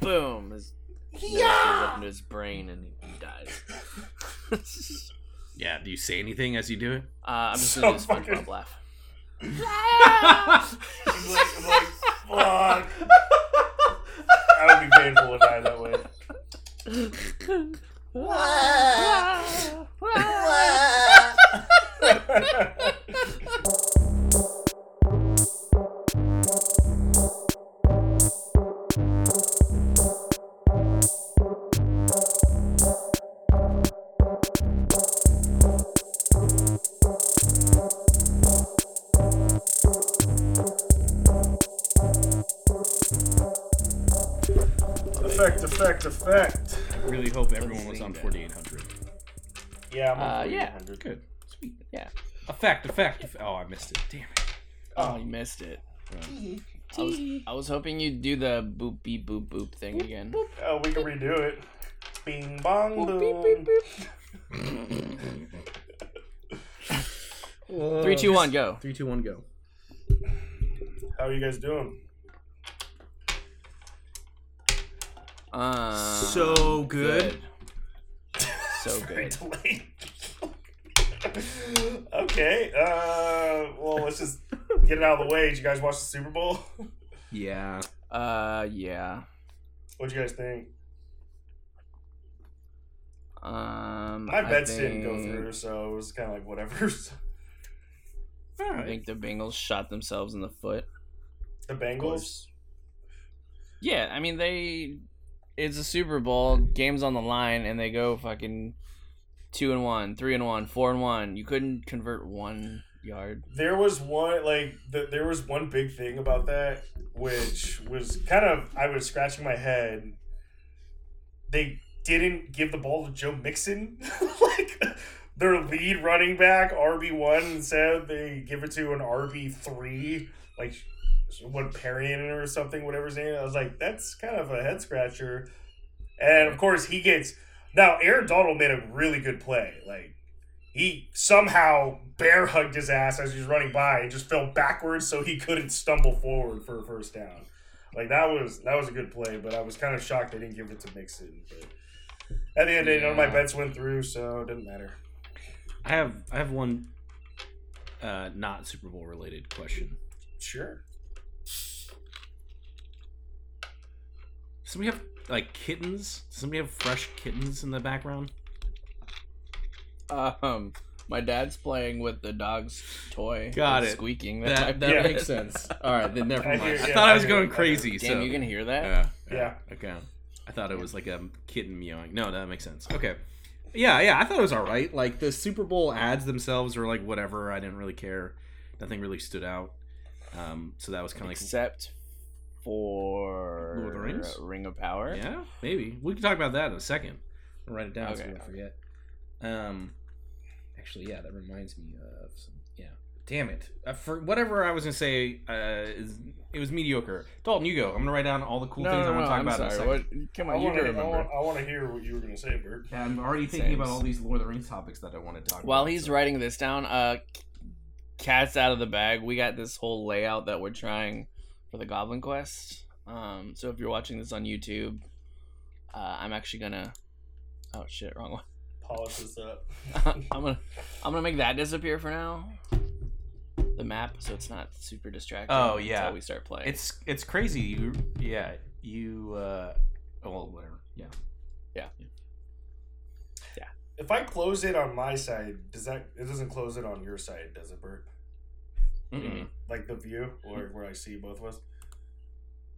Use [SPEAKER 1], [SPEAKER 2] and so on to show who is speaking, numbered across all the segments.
[SPEAKER 1] boom, his nose goes up into his brain and he, he dies.
[SPEAKER 2] Yeah. Do you say anything as you do it?
[SPEAKER 1] Uh, I'm just
[SPEAKER 3] So
[SPEAKER 1] gonna do this
[SPEAKER 3] fucking-
[SPEAKER 1] SpongeBob laugh.
[SPEAKER 3] I'm like, I'm like, fuck. I would be painful to die that way. effect,
[SPEAKER 2] on 4800.
[SPEAKER 3] Yeah, I'm
[SPEAKER 1] Uh,
[SPEAKER 3] on
[SPEAKER 1] yeah.
[SPEAKER 2] Good. Sweet.
[SPEAKER 1] Yeah.
[SPEAKER 2] Effect, effect. eff- Oh, I missed it. Damn it.
[SPEAKER 1] Oh, you missed it. I was, I was hoping you'd do the boop beep boop boop thing again.
[SPEAKER 3] Oh, we can redo it. Bing bong
[SPEAKER 1] Boop,
[SPEAKER 3] boom.
[SPEAKER 1] beep, beep, boop. Three, two, one, go.
[SPEAKER 2] Three, two, one, go.
[SPEAKER 3] How are you guys doing?
[SPEAKER 1] Uh,
[SPEAKER 2] So good.
[SPEAKER 1] So good.
[SPEAKER 3] delayed. okay. Uh, well, let's just get it out of the way. Did you guys watch the Super Bowl?
[SPEAKER 2] Yeah.
[SPEAKER 1] Uh, yeah.
[SPEAKER 3] What'd you guys think?
[SPEAKER 1] Um,
[SPEAKER 3] My
[SPEAKER 1] I
[SPEAKER 3] bets didn't go through, so it was kind of like whatever.
[SPEAKER 2] All
[SPEAKER 1] I think the Bengals shot themselves in the foot.
[SPEAKER 3] the Bengals.
[SPEAKER 1] Yeah, I mean they. It's a Super Bowl, games on the line, and they go fucking two and one, three and one, four and one. You couldn't convert one yard.
[SPEAKER 3] There was one like the, there was one big thing about that, which was kind of I was scratching my head. They didn't give the ball to Joe Mixon, like their lead running back RB one. Instead, they give it to an RB three, like what Perrion or something, whatever his name. I was like, that's kind of a head scratcher. And of course, he gets now. Aaron Donald made a really good play, like he somehow bear hugged his ass as he was running by and just fell backwards so he couldn't stumble forward for a first down. Like that was that was a good play, but I was kind of shocked they didn't give it to Mixon. But at the end of the day, none of my bets went through, so it didn't matter.
[SPEAKER 2] I have I have one uh not Super Bowl related question.
[SPEAKER 3] Sure.
[SPEAKER 2] So we have like kittens? Does somebody have fresh kittens in the background?
[SPEAKER 1] Um, my dad's playing with the dog's toy.
[SPEAKER 2] Got
[SPEAKER 1] It's
[SPEAKER 2] it.
[SPEAKER 1] Squeaking.
[SPEAKER 2] That
[SPEAKER 1] might
[SPEAKER 2] that
[SPEAKER 3] Yeah.
[SPEAKER 2] makes sense. All right, then never mind. I,
[SPEAKER 3] hear- yeah,
[SPEAKER 2] thought I
[SPEAKER 3] I
[SPEAKER 2] was
[SPEAKER 3] hear-
[SPEAKER 2] going
[SPEAKER 3] I
[SPEAKER 2] crazy.
[SPEAKER 1] Damn,
[SPEAKER 2] so
[SPEAKER 1] you can hear that.
[SPEAKER 2] yeah,
[SPEAKER 3] Yeah.
[SPEAKER 2] Okay. I thought it was like a kitten meowing. No, that makes sense. Okay. Yeah, yeah, I thought it was all right. Like the Super Bowl ads themselves were like whatever. I didn't really care. Nothing really stood out. Um, so that was kind of like
[SPEAKER 1] Except for
[SPEAKER 2] Lord of the Rings?
[SPEAKER 1] Ring of Power.
[SPEAKER 2] Yeah, maybe we can talk about that in a second. I'll write it down so we don't forget. Um, actually, yeah, that reminds me of some. Yeah, damn it, uh, for whatever I was gonna say, uh, is it was mediocre. Dalton, you go. I'm gonna write down all the cool
[SPEAKER 1] no,
[SPEAKER 2] things
[SPEAKER 1] no,
[SPEAKER 2] I want
[SPEAKER 1] no,
[SPEAKER 2] to talk
[SPEAKER 1] I'm
[SPEAKER 2] about. in a
[SPEAKER 1] sorry. What? Come
[SPEAKER 3] I
[SPEAKER 1] on, you
[SPEAKER 3] want
[SPEAKER 1] can
[SPEAKER 3] to.
[SPEAKER 1] remember.
[SPEAKER 3] I want to hear what you were going to say, Bert.
[SPEAKER 2] Yeah, I'm already thinking about all these Lord of the Rings topics that I want to talk
[SPEAKER 1] While
[SPEAKER 2] about.
[SPEAKER 1] he's
[SPEAKER 2] so-
[SPEAKER 1] writing this down, uh, cat's out of the bag. We got this whole layout that we're trying for the Goblin Quest. Um, so if you're watching this on YouTube, uh, I'm actually gonna. Oh shit, wrong one.
[SPEAKER 3] Polish this up.
[SPEAKER 1] I'm gonna I'm gonna make that disappear for now. The map, so it's not super distracting.
[SPEAKER 2] Oh, yeah.
[SPEAKER 1] until we start playing.
[SPEAKER 2] It's it's crazy. You yeah you uh oh, well whatever Yeah. Yeah.
[SPEAKER 3] yeah If I close it on my side, does that it doesn't close it on your side, does it, Bert?
[SPEAKER 2] Mm-mm.
[SPEAKER 3] Like the view or where I see both of us?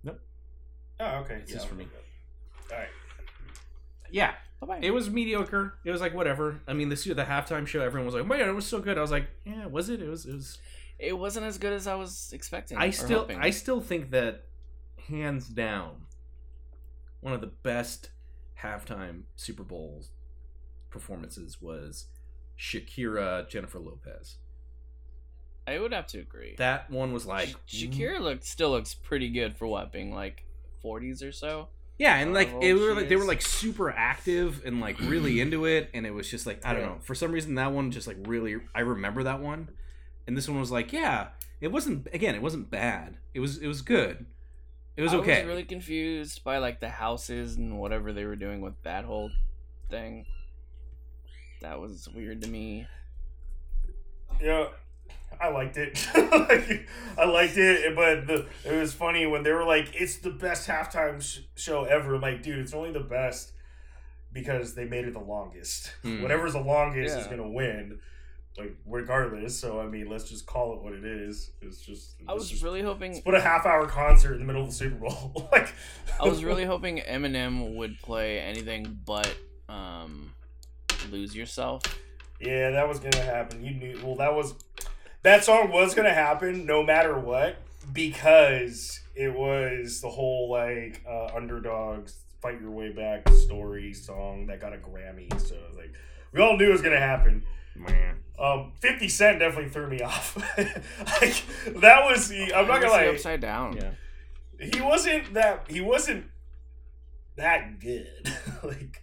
[SPEAKER 2] Nope.
[SPEAKER 3] Oh, okay.
[SPEAKER 2] It's
[SPEAKER 3] yeah,
[SPEAKER 2] just for me.
[SPEAKER 3] it. All right.
[SPEAKER 2] yeah.
[SPEAKER 1] Bye-bye.
[SPEAKER 2] It was mediocre. It was like whatever. I mean, this the halftime show. Everyone was like, oh "Man, it was so good." I was like, "Yeah, was it? It was. It was."
[SPEAKER 1] It wasn't as good as I was expecting.
[SPEAKER 2] I still,
[SPEAKER 1] hoping.
[SPEAKER 2] I still think that hands down, one of the best halftime Super Bowl performances was Shakira Jennifer Lopez.
[SPEAKER 1] I would have to agree.
[SPEAKER 2] That one was like
[SPEAKER 1] Sh- mm-hmm. Shakira looked still looks pretty good for what being like 40s or so.
[SPEAKER 2] Yeah, and like it
[SPEAKER 1] old
[SPEAKER 2] were like they were like super active and like really into it, and it was just like I don't know. For some reason, that one just like really I remember that one, and this one was like yeah, it wasn't again, it wasn't bad. It was it was good, It was okay.
[SPEAKER 1] I was really confused by like the houses and whatever they were doing with that whole thing. That was weird to me.
[SPEAKER 3] Yeah, I liked it. like, I liked it, but the, it was funny when they were like, "It's the best halftime sh- show ever." I'm like, dude, it's only the best because they made it the longest.
[SPEAKER 2] Hmm.
[SPEAKER 3] Whatever's the longest is gonna win, like regardless. So I mean, let's just call it what it is. It's just.
[SPEAKER 1] I was
[SPEAKER 3] just-
[SPEAKER 1] really hoping
[SPEAKER 3] put a half hour concert in the middle of the Super Bowl. like,
[SPEAKER 1] I was really hoping Eminem would play anything but um lose yourself.
[SPEAKER 3] Yeah, that was gonna happen. You knew. Well, that was that song was gonna happen no matter what because it was the whole like uh, underdogs fight your way back story song that got a Grammy. So it was like we all knew it was gonna happen.
[SPEAKER 2] Man.
[SPEAKER 3] Um, Fifty Cent definitely threw me off. like that was. the- I'm not gonna
[SPEAKER 1] the
[SPEAKER 3] lie.
[SPEAKER 1] upside down.
[SPEAKER 2] Yeah.
[SPEAKER 3] He wasn't that. He wasn't that good. like.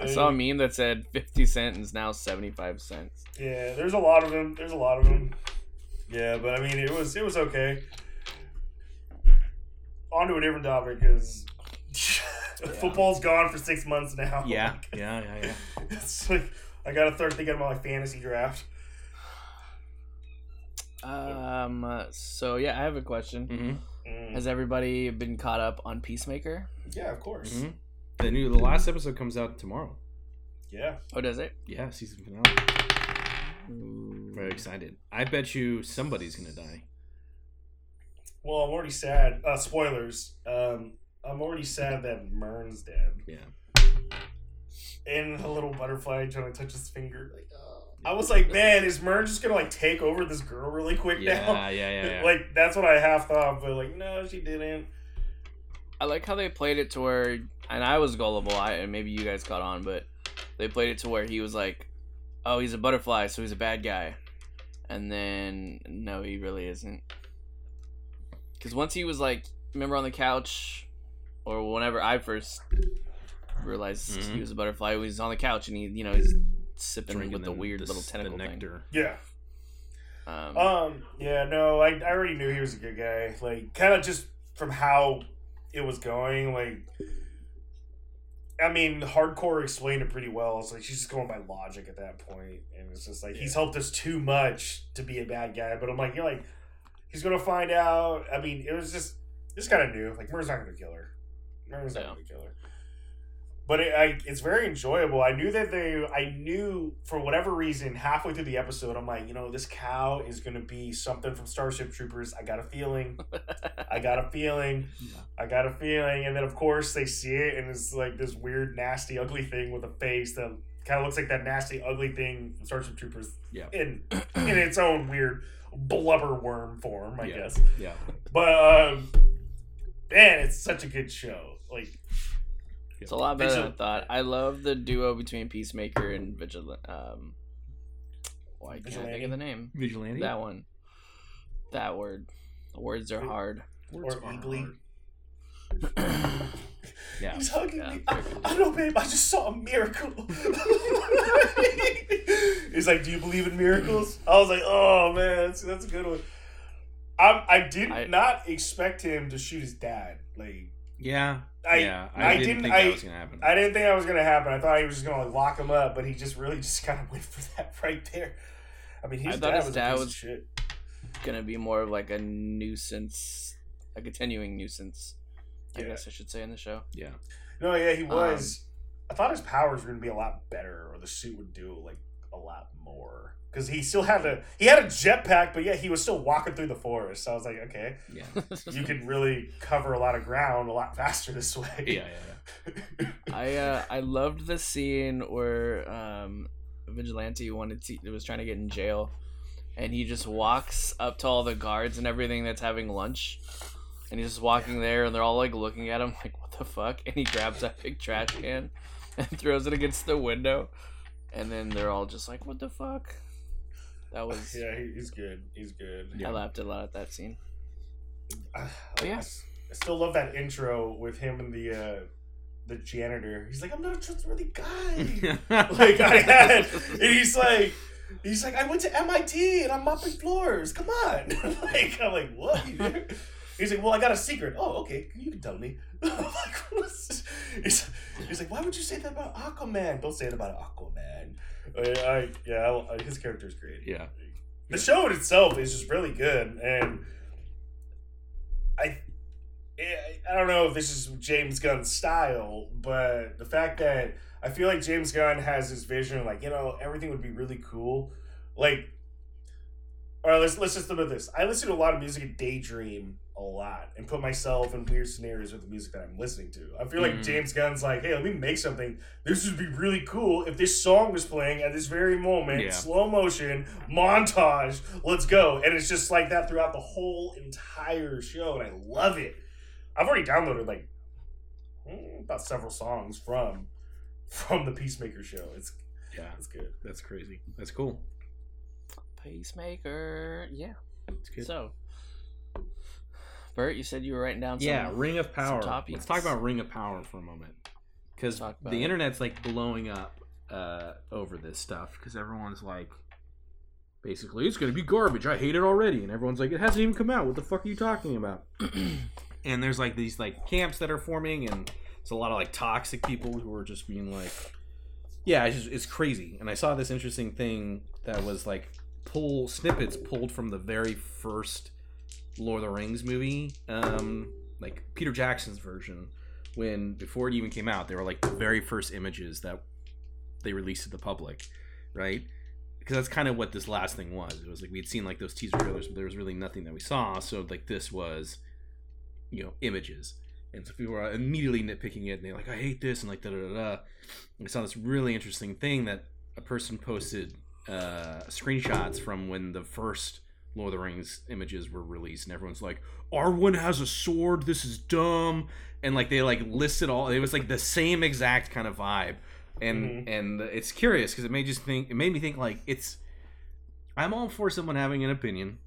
[SPEAKER 1] I saw a meme that said 50 cent is now 75 cents.
[SPEAKER 3] Yeah, there's a lot of them. There's a lot of them. Yeah, but I mean, it was it was okay. On to a different topic because football's gone for six months now.
[SPEAKER 2] Yeah. Yeah. Yeah. Yeah.
[SPEAKER 3] it's like I gotta start thinking about my fantasy draft.
[SPEAKER 1] Um uh, so yeah, I have a question.
[SPEAKER 2] Mm-hmm.
[SPEAKER 3] Mm.
[SPEAKER 1] Has everybody been caught up on Peacemaker?
[SPEAKER 3] Yeah, of course.
[SPEAKER 2] Mm-hmm. The new, the last episode comes out tomorrow.
[SPEAKER 3] Yeah,
[SPEAKER 1] Oh, does it?
[SPEAKER 2] Yeah, season finale. Very excited. I bet you somebody's gonna die.
[SPEAKER 3] well, I'm already sad. Uh, spoilers. Um, I'm already sad that Murn's dead.
[SPEAKER 2] Yeah.
[SPEAKER 3] And a little butterfly trying to touch his finger. Like, oh. I was like, man, is Murn just gonna like take over this girl really quick now?
[SPEAKER 2] Yeah. Yeah. Yeah. yeah.
[SPEAKER 3] Like that's what I half thought, but like no, she didn't.
[SPEAKER 1] I like how they played it to where, and I was gullible. I and maybe you guys caught on, but they played it to where he was like, "Oh, he's a butterfly, so he's a bad guy," and then no, he really isn't. Because once he was like, remember on the couch, or whenever I first realized
[SPEAKER 2] Mhm.
[SPEAKER 1] he was a butterfly, he was on the couch and he, you know, he's sipping
[SPEAKER 2] Drinking
[SPEAKER 1] with the, weird
[SPEAKER 2] the,
[SPEAKER 1] little
[SPEAKER 2] the
[SPEAKER 1] tentacle thing.
[SPEAKER 2] nectar.
[SPEAKER 3] Yeah.
[SPEAKER 1] Um,
[SPEAKER 3] Um. Yeah. No. I I already knew he was a good guy. Like kind of just from how it was going. Like. I mean, Harcourt explained it pretty well. It's like she's just going by logic at that point, and it's just like he's helped us too much to be a bad guy. But I'm like, you're like, he's gonna find out. I mean, it was just, just kind of new. Like Murray's not gonna kill her. Murray's not gonna kill her. But it, I, it's very enjoyable. I knew that they, I knew for whatever reason, halfway through the episode, I'm like, you know, this cow is gonna be something from Starship Troopers. I got a feeling. I got a feeling.
[SPEAKER 2] Yeah.
[SPEAKER 3] I got a feeling. And then, of course, they see it, and it's like this weird, nasty, ugly thing with a face that kind of looks like that nasty, ugly thing from Starship Troopers
[SPEAKER 2] Yeah.
[SPEAKER 3] in in its own weird blubber worm form, I
[SPEAKER 2] Yeah.
[SPEAKER 3] guess.
[SPEAKER 2] Yeah.
[SPEAKER 3] But um, man, it's such a good show. Like,
[SPEAKER 1] It's a lot better than I thought. I love the duo between Peacemaker and Vigilant. Um, why can't I think
[SPEAKER 3] Vigilante?
[SPEAKER 1] of the name?
[SPEAKER 2] Vigilante.
[SPEAKER 1] That one. That word. The words are hard.
[SPEAKER 2] Words
[SPEAKER 3] or
[SPEAKER 2] are
[SPEAKER 3] Eagly.
[SPEAKER 2] hard. Yeah.
[SPEAKER 3] He's hugging
[SPEAKER 1] Yeah.
[SPEAKER 3] me. I, I don't know, babe. I just saw a miracle. He's like, "Do you believe in miracles?" I was like, "Oh man, that's, that's a good one." I I did
[SPEAKER 1] I-
[SPEAKER 3] not expect him to shoot his dad. Like,
[SPEAKER 2] Yeah.
[SPEAKER 3] I
[SPEAKER 2] yeah.
[SPEAKER 3] I,
[SPEAKER 2] I, didn't,
[SPEAKER 3] didn't.
[SPEAKER 2] think
[SPEAKER 3] I
[SPEAKER 2] that was gonna happen.
[SPEAKER 3] I didn't think that was gonna happen. I thought he was just gonna like, lock him up, but he just really just kind of went for that right there. I mean, his
[SPEAKER 1] I thought
[SPEAKER 3] dad
[SPEAKER 1] his
[SPEAKER 3] was
[SPEAKER 1] dad
[SPEAKER 3] a piece
[SPEAKER 1] was-
[SPEAKER 3] of shit.
[SPEAKER 1] Gonna be more of like a nuisance, a continuing nuisance. I guess I should say in the show.
[SPEAKER 2] yeah.
[SPEAKER 3] No, yeah, he
[SPEAKER 1] Um,
[SPEAKER 3] was. I thought his powers were gonna be a lot better, or the suit would do like a lot more. Because he still had a he had a jetpack, but yeah, he was still walking through the forest. So I was like, okay,
[SPEAKER 2] Yeah.
[SPEAKER 3] you can really cover a lot of ground a lot faster this way.
[SPEAKER 2] Yeah. Yeah. yeah.
[SPEAKER 1] I uh, I loved the scene where um, Vigilante wanted to was trying to get in jail, and he just walks up to all the guards and everything that's having lunch, and he's just walking there, and they're all like looking at him like, "What the fuck?" And he grabs a big trash can and throws it against the window, and then they're all just like, "What the fuck?" That was
[SPEAKER 3] yeah, he's good. He's good.
[SPEAKER 2] Yeah.
[SPEAKER 1] I laughed a lot at that scene.
[SPEAKER 3] I,
[SPEAKER 1] yeah.
[SPEAKER 3] I s- I still love that intro with him and the uh, the janitor. He's like, I'm not a trustworthy guy. like I had, and he's like, he's like, I went to MIT and I'm mopping floors. Come on, like I'm like, what? You do? He's like, well, I got a secret. Oh, okay, you can tell me. Like, what's this? He's, he's like, why would you say that about Aquaman? Don't say it about Aquaman. I, I yeah, I, his character is great.
[SPEAKER 2] Yeah.
[SPEAKER 3] The show in itself is just really good, and I, I I don't know if this is James Gunn's style, but the fact that I feel like James Gunn has this vision, like you know, everything would be really cool, like. All right, let's let's just look at this. I listen to a lot of music and daydream a lot, and put myself in weird scenarios with the music that I'm listening to. I feel like
[SPEAKER 2] Mhm.
[SPEAKER 3] James Gunn's like, hey, let me make something. This would be really cool if this song was playing at this very moment,
[SPEAKER 2] Yeah.
[SPEAKER 3] slow motion montage. Let's go, and it's just like that throughout the whole entire show, and I love it. I've already downloaded like mm, about several songs from from the Peacemaker show. It's
[SPEAKER 2] Yeah,
[SPEAKER 3] it's good.
[SPEAKER 2] that's crazy. That's cool.
[SPEAKER 1] Peacemaker, Yeah.
[SPEAKER 2] That's good.
[SPEAKER 1] So, Bert, you said you were writing down some.
[SPEAKER 2] yeah, Ring of Power. Let's talk about Ring of Power for a moment, because the
[SPEAKER 1] it.
[SPEAKER 2] internet's like blowing up uh, over this stuff because everyone's like, basically, it's gonna be garbage. I hate it already, and everyone's like, it hasn't even come out. What the fuck are you talking about? and there's like these like camps that are forming, and it's a lot of like toxic people who are just being like, yeah, it's just, it's crazy. And I saw this interesting thing that was like pull snippets pulled from the very first Lord of the Rings movie, um, like Peter Jackson's version, when before it even came out, they were like the very first images that they released to the public, right? Because that's kind of what this last thing was. It was like we'd seen like those teaser trailers, but there was really nothing that we saw. So like this was, you know, images, and so people were immediately nitpicking it, and they're like, "I hate this," and like da da da. da. I saw this really interesting thing that a person posted uh, screenshots from when the first Lord of the Rings images were released, and everyone's like, "Arwen has a sword. This is dumb," and like they like listed all. It was like the same exact kind of vibe, and mm-hmm. and it's curious because it made just think. It made me think like it's. I'm all for someone having an opinion,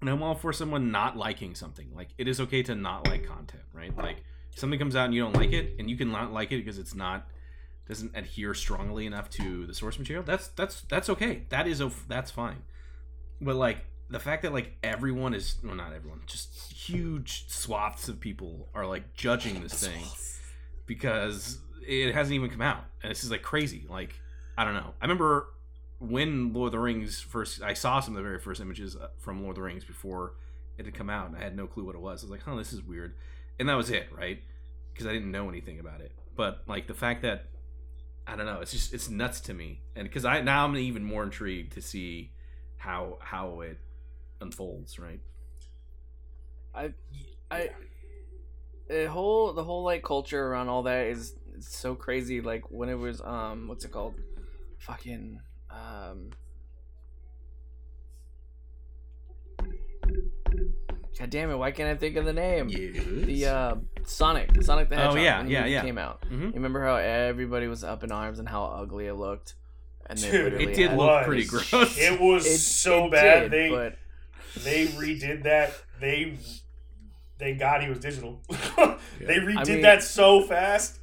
[SPEAKER 2] and I'm all for someone not liking something. Like it is okay to not like content, right? Like something comes out and you don't like it, and you can not like it because it's not doesn't adhere strongly enough to the source material. That's that's that's okay. That is a that's fine. But like the fact that like everyone is well not everyone, just huge swaths of people are like judging this thing because it hasn't even come out, and this is like crazy. Like I don't know. I remember when Lord of the Rings first. I saw some of the very first images uh, from Lord of the Rings before it had come out, and I had no clue what it was. I was like, "Huh, this is weird," and that was it, right? Because I didn't know anything about it. But like the fact that I don't know, it's just it's nuts to me, and because I now I'm even more intrigued to see how how it unfolds, right?
[SPEAKER 1] I, I, the whole the whole like culture around all that is is so crazy. Like when it was um, what's it called? Fucking um. God damn it! Why can't I think of the name? The uh, Sonic, Sonic the Hedgehog.
[SPEAKER 2] Oh,
[SPEAKER 1] Hedgehog.
[SPEAKER 2] yeah,
[SPEAKER 1] when
[SPEAKER 2] yeah, yeah.
[SPEAKER 1] Came out.
[SPEAKER 2] Mhm.
[SPEAKER 1] You remember how everybody was up in arms and how ugly it looked, and they
[SPEAKER 3] Dude,
[SPEAKER 2] it did look pretty gross.
[SPEAKER 3] It was
[SPEAKER 1] It-
[SPEAKER 3] so
[SPEAKER 1] it
[SPEAKER 3] bad.
[SPEAKER 1] did,
[SPEAKER 3] they
[SPEAKER 1] but
[SPEAKER 3] they redid that. They thank God he was digital. they redid
[SPEAKER 1] I mean-
[SPEAKER 3] that so fast.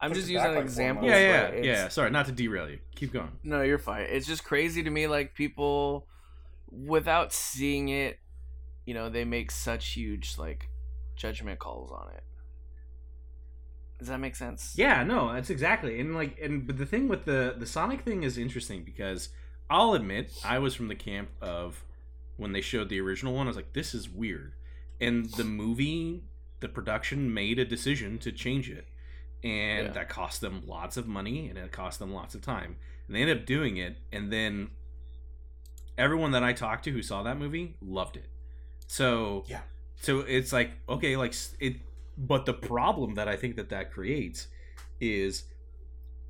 [SPEAKER 1] I'm
[SPEAKER 3] Push
[SPEAKER 1] just using
[SPEAKER 3] back
[SPEAKER 1] an
[SPEAKER 3] like
[SPEAKER 1] example.
[SPEAKER 2] yeah, yeah,
[SPEAKER 1] but
[SPEAKER 2] yeah. Sorry, not to derail you. Keep going.
[SPEAKER 1] No, you're fine. It's just crazy to me, like people, without seeing it, you know, they make such huge like judgment calls on it. Does that make sense?
[SPEAKER 2] Yeah, no, that's exactly. And like and but the thing with the the Sonic thing is interesting because I'll admit I was from the camp of when they showed the original one, I was like, this is weird. And the movie, the production made a decision to change it. And
[SPEAKER 1] Yeah.
[SPEAKER 2] that cost them lots of money and it cost them lots of time. And they ended up doing it and then everyone that I talked to who saw that movie loved it. So
[SPEAKER 3] Yeah.
[SPEAKER 2] so it's like okay, like it. But the problem that I think that that creates is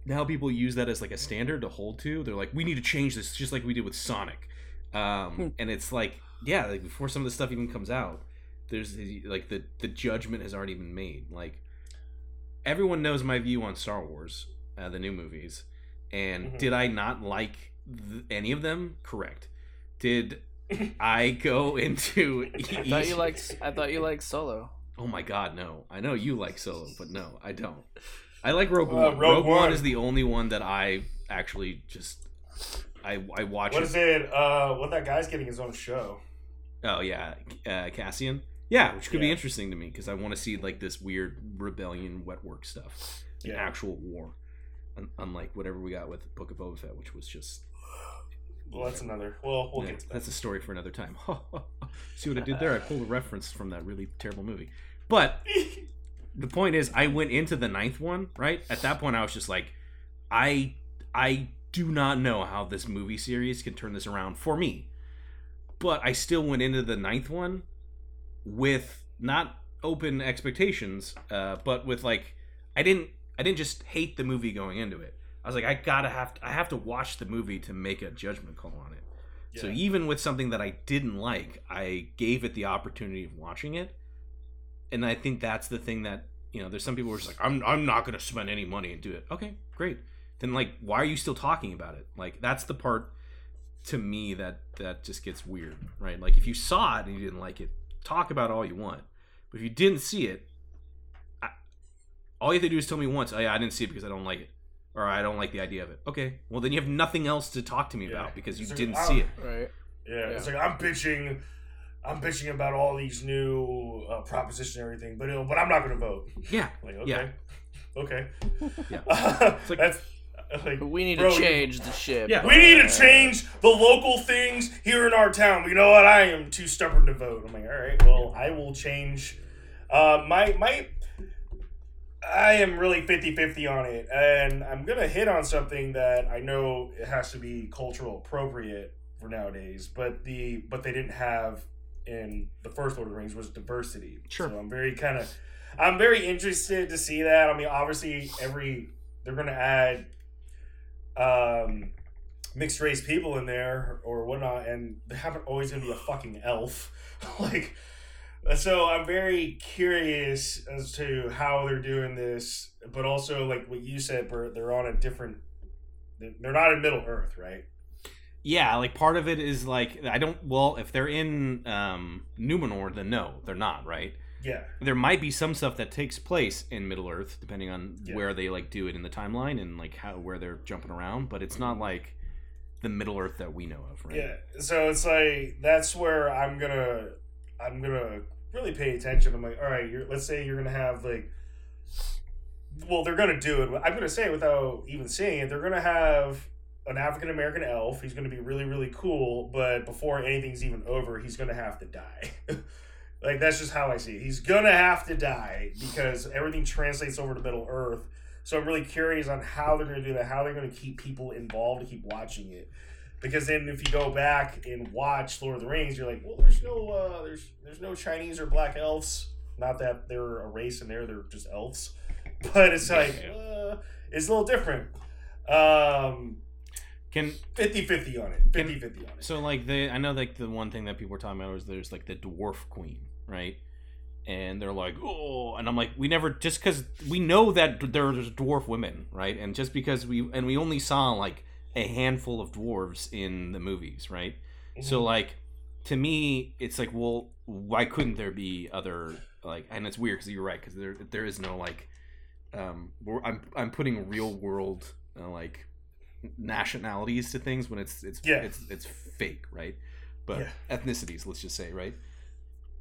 [SPEAKER 2] now people use that as like a standard to hold to. They're like, we need to change this, just like we did with Sonic.
[SPEAKER 1] Hmm.
[SPEAKER 2] Um, and it's like, yeah, like before some of the stuff even comes out, there's like the the judgment has already been made. Like everyone knows my view on Star Wars, uh, the new movies, and
[SPEAKER 3] Mhm.
[SPEAKER 2] did I not like th- any of them? Correct. Did I go into?
[SPEAKER 1] I thought you liked. I thought you liked Solo.
[SPEAKER 2] Oh my god, no. I know you like Solo, but no, I don't. I like Rogue
[SPEAKER 3] Uh,
[SPEAKER 2] One.
[SPEAKER 3] Rogue
[SPEAKER 2] Rogue One.
[SPEAKER 3] One.
[SPEAKER 2] is the only one that I actually just I I watch
[SPEAKER 3] What
[SPEAKER 2] it.
[SPEAKER 3] is it? Uh, what that guy's getting his own show.
[SPEAKER 2] Oh yeah, uh, Cassian. Yeah, which could be interesting to me because I want to see like this weird rebellion, wet work stuff, an
[SPEAKER 3] Yeah.
[SPEAKER 2] actual war, Un- unlike whatever we got with Book of Boba Fett, which was just.
[SPEAKER 3] Well, that's another. Well, we'll
[SPEAKER 2] Yeah,
[SPEAKER 3] get to that.
[SPEAKER 2] that's a story for another time. see what I did there? I pulled a reference from that really terrible movie. But the point is, I went into the ninth one. Right at that point, I was just like, I, I do not know how this movie series can turn this around for me. But I still went into the ninth one with not open expectations, uh, but with like, I didn't, I didn't just hate the movie going into it. I was like, I gotta have, to, I have to watch the movie to make a judgment call on it. So even with something that I didn't like, I gave it the opportunity of watching it. And I think that's the thing that, you know, there's some people who are just like, I'm I'm not gonna spend any money and do it. Okay, great. Then like why are you still talking about it? Like that's the part to me that that just gets weird, right? Like if you saw it and you didn't like it, talk about it all you want. But if you didn't see it, I, all you have to do is tell me once, oh yeah, I didn't see it because I don't like it. Or I don't like the idea of it. Okay, well then you have nothing else to talk to me
[SPEAKER 3] Yeah.
[SPEAKER 2] about because you
[SPEAKER 3] So,
[SPEAKER 2] didn't
[SPEAKER 3] I
[SPEAKER 2] see it.
[SPEAKER 1] Right.
[SPEAKER 3] Yeah, it's like I'm bitching, I'm bitching about all these new uh, propositions and everything, but it'll, but I'm not gonna vote.
[SPEAKER 2] Yeah,
[SPEAKER 3] Like okay,
[SPEAKER 2] Yeah.
[SPEAKER 3] okay,
[SPEAKER 2] Yeah.
[SPEAKER 3] it's
[SPEAKER 2] like-
[SPEAKER 3] that's like
[SPEAKER 1] we need
[SPEAKER 3] Bro,
[SPEAKER 1] to
[SPEAKER 3] you-
[SPEAKER 1] change the ship.
[SPEAKER 2] Yeah.
[SPEAKER 3] we need to change the local things here in our town. But you know what? I am too stubborn to vote. I'm like, all right, well, I will change. Uh, my my, I am really 50-50 on it, and I'm gonna hit on something that I know it has to be cultural appropriate for nowadays, but the but they didn't have in the first Lord of the Rings was diversity.
[SPEAKER 2] Sure.
[SPEAKER 3] So I'm very kind of, I'm very interested to see that. I mean, obviously, every they're gonna add um, mixed race people in there or whatnot, and they haven't always gonna be a fucking elf. like, so I'm very curious as to how they're doing this, but also like what you said, Bert, they're on a different. They're not in Middle Earth, right?
[SPEAKER 2] yeah. Like part of it is like I don't. Well, if they're in um, Numenor, then no, they're not. Right.
[SPEAKER 3] Yeah,
[SPEAKER 2] There might be some stuff that takes place in Middle Earth, depending on
[SPEAKER 3] Yeah.
[SPEAKER 2] where they like do it in the timeline and like how where they're jumping around. But it's not like the Middle Earth that we know of, right?
[SPEAKER 3] yeah. So it's like that's where I'm gonna, I'm gonna really pay attention. I'm like, all right, you're, let's say you're gonna have like well, they're gonna do it. I'm gonna say it without even saying it. They're gonna have an African American elf. He's gonna be really, really cool. But before anything's even over, he's gonna have to die. like that's just how I see it. He's gonna have to die because everything translates over to Middle Earth. So I'm really curious on how they're gonna do that. How they're gonna keep people involved to keep watching it. Because then, if you go back and watch Lord of the Rings, you're like, well, there's no, uh, there's, there's no Chinese or black elves. Not that they're a race in there; they're just elves. But it's like, uh, it's a little different. Um,
[SPEAKER 2] Can
[SPEAKER 3] 50-50 on it. 50-50 on it.
[SPEAKER 2] so like the I know like the one thing that people were talking about was there's like the dwarf queen, right? And they're like, oh, and I'm like, we never just because we know that there's dwarf women, right? And just because we and we only saw like a handful of dwarves in the movies, right? So
[SPEAKER 3] Mhm.
[SPEAKER 2] like to me, it's like, well, why couldn't there be other like? And it's weird because you're right because there there is no like, um, we're- I'm I'm putting real world uh, like nationalities to things when it's it's
[SPEAKER 3] Yeah.
[SPEAKER 2] it's it's fake, right? But
[SPEAKER 3] Yeah.
[SPEAKER 2] ethnicities, let's just say, right?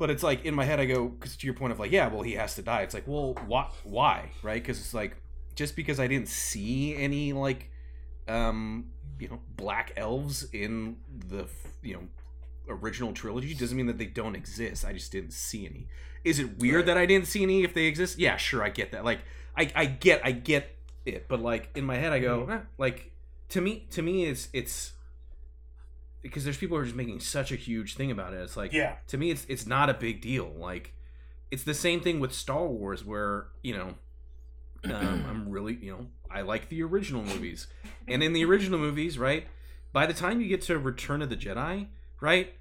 [SPEAKER 2] But it's like in my head, I go because to your point of like, yeah, well, he has to die. It's like, well, why? Why? Right? Because it's like just because I didn't see any like, um, you know, black elves in the you know original trilogy doesn't mean that they don't exist. I just didn't see any. Is it weird
[SPEAKER 3] Right.
[SPEAKER 2] that I didn't see any if they exist? Yeah, sure, I get that. Like, I I get I get it, but like in my head, I go
[SPEAKER 3] Mhm.
[SPEAKER 2] eh, like to me to me it's it's because there's people who are just making such a huge thing about it. It's like
[SPEAKER 3] yeah,
[SPEAKER 2] to me it's it's not a big deal. Like it's the same thing with star wars where you know um, i'm really you know i like the original movies. And in the original movies right by the time you get to return of the jedi right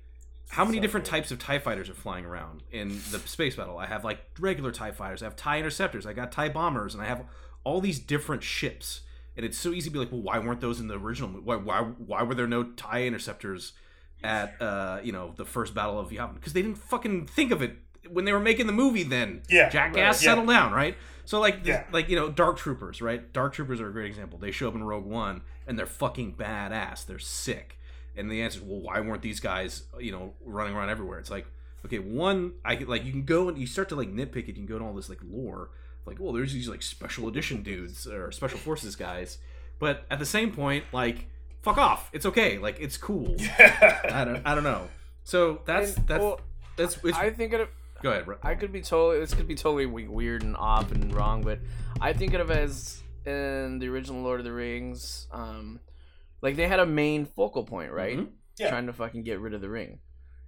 [SPEAKER 2] how many
[SPEAKER 3] So
[SPEAKER 2] different
[SPEAKER 3] good.
[SPEAKER 2] types of tie fighters are flying around in the space battle? I have like regular tie fighters. I have tie interceptors. I got tie bombers. And i have all these different ships and it's so easy to be like well why weren't those in the original why why, why were there no tie interceptors at uh you know the first battle of Yavin because they didn't fucking think of it when they were making the movie then
[SPEAKER 3] yeah.
[SPEAKER 2] jackass
[SPEAKER 3] right, yeah.
[SPEAKER 2] settle down right so like
[SPEAKER 3] Yeah.
[SPEAKER 2] like you know dark troopers right dark troopers are a great example they show up in rogue one and they're fucking badass they're sick and the answer is well why weren't these guys you know running around everywhere it's like okay, one I like you can go and you start to like nitpick it. You can go to all this like lore, like well, there's these like special edition dudes or special forces guys, but at the same point, like fuck off. It's okay. Like it's cool. I don't I don't know. So that's
[SPEAKER 1] And,
[SPEAKER 2] that's
[SPEAKER 1] well,
[SPEAKER 2] that's it's,
[SPEAKER 1] I think it.
[SPEAKER 2] go ahead. Bro.
[SPEAKER 1] I could be totally. This could be totally weird and off and wrong, but I think of it as in the original Lord of the Rings. Um, like they had a main focal point, right?
[SPEAKER 2] Mhm.
[SPEAKER 3] Yeah.
[SPEAKER 1] Trying to fucking get rid of the ring,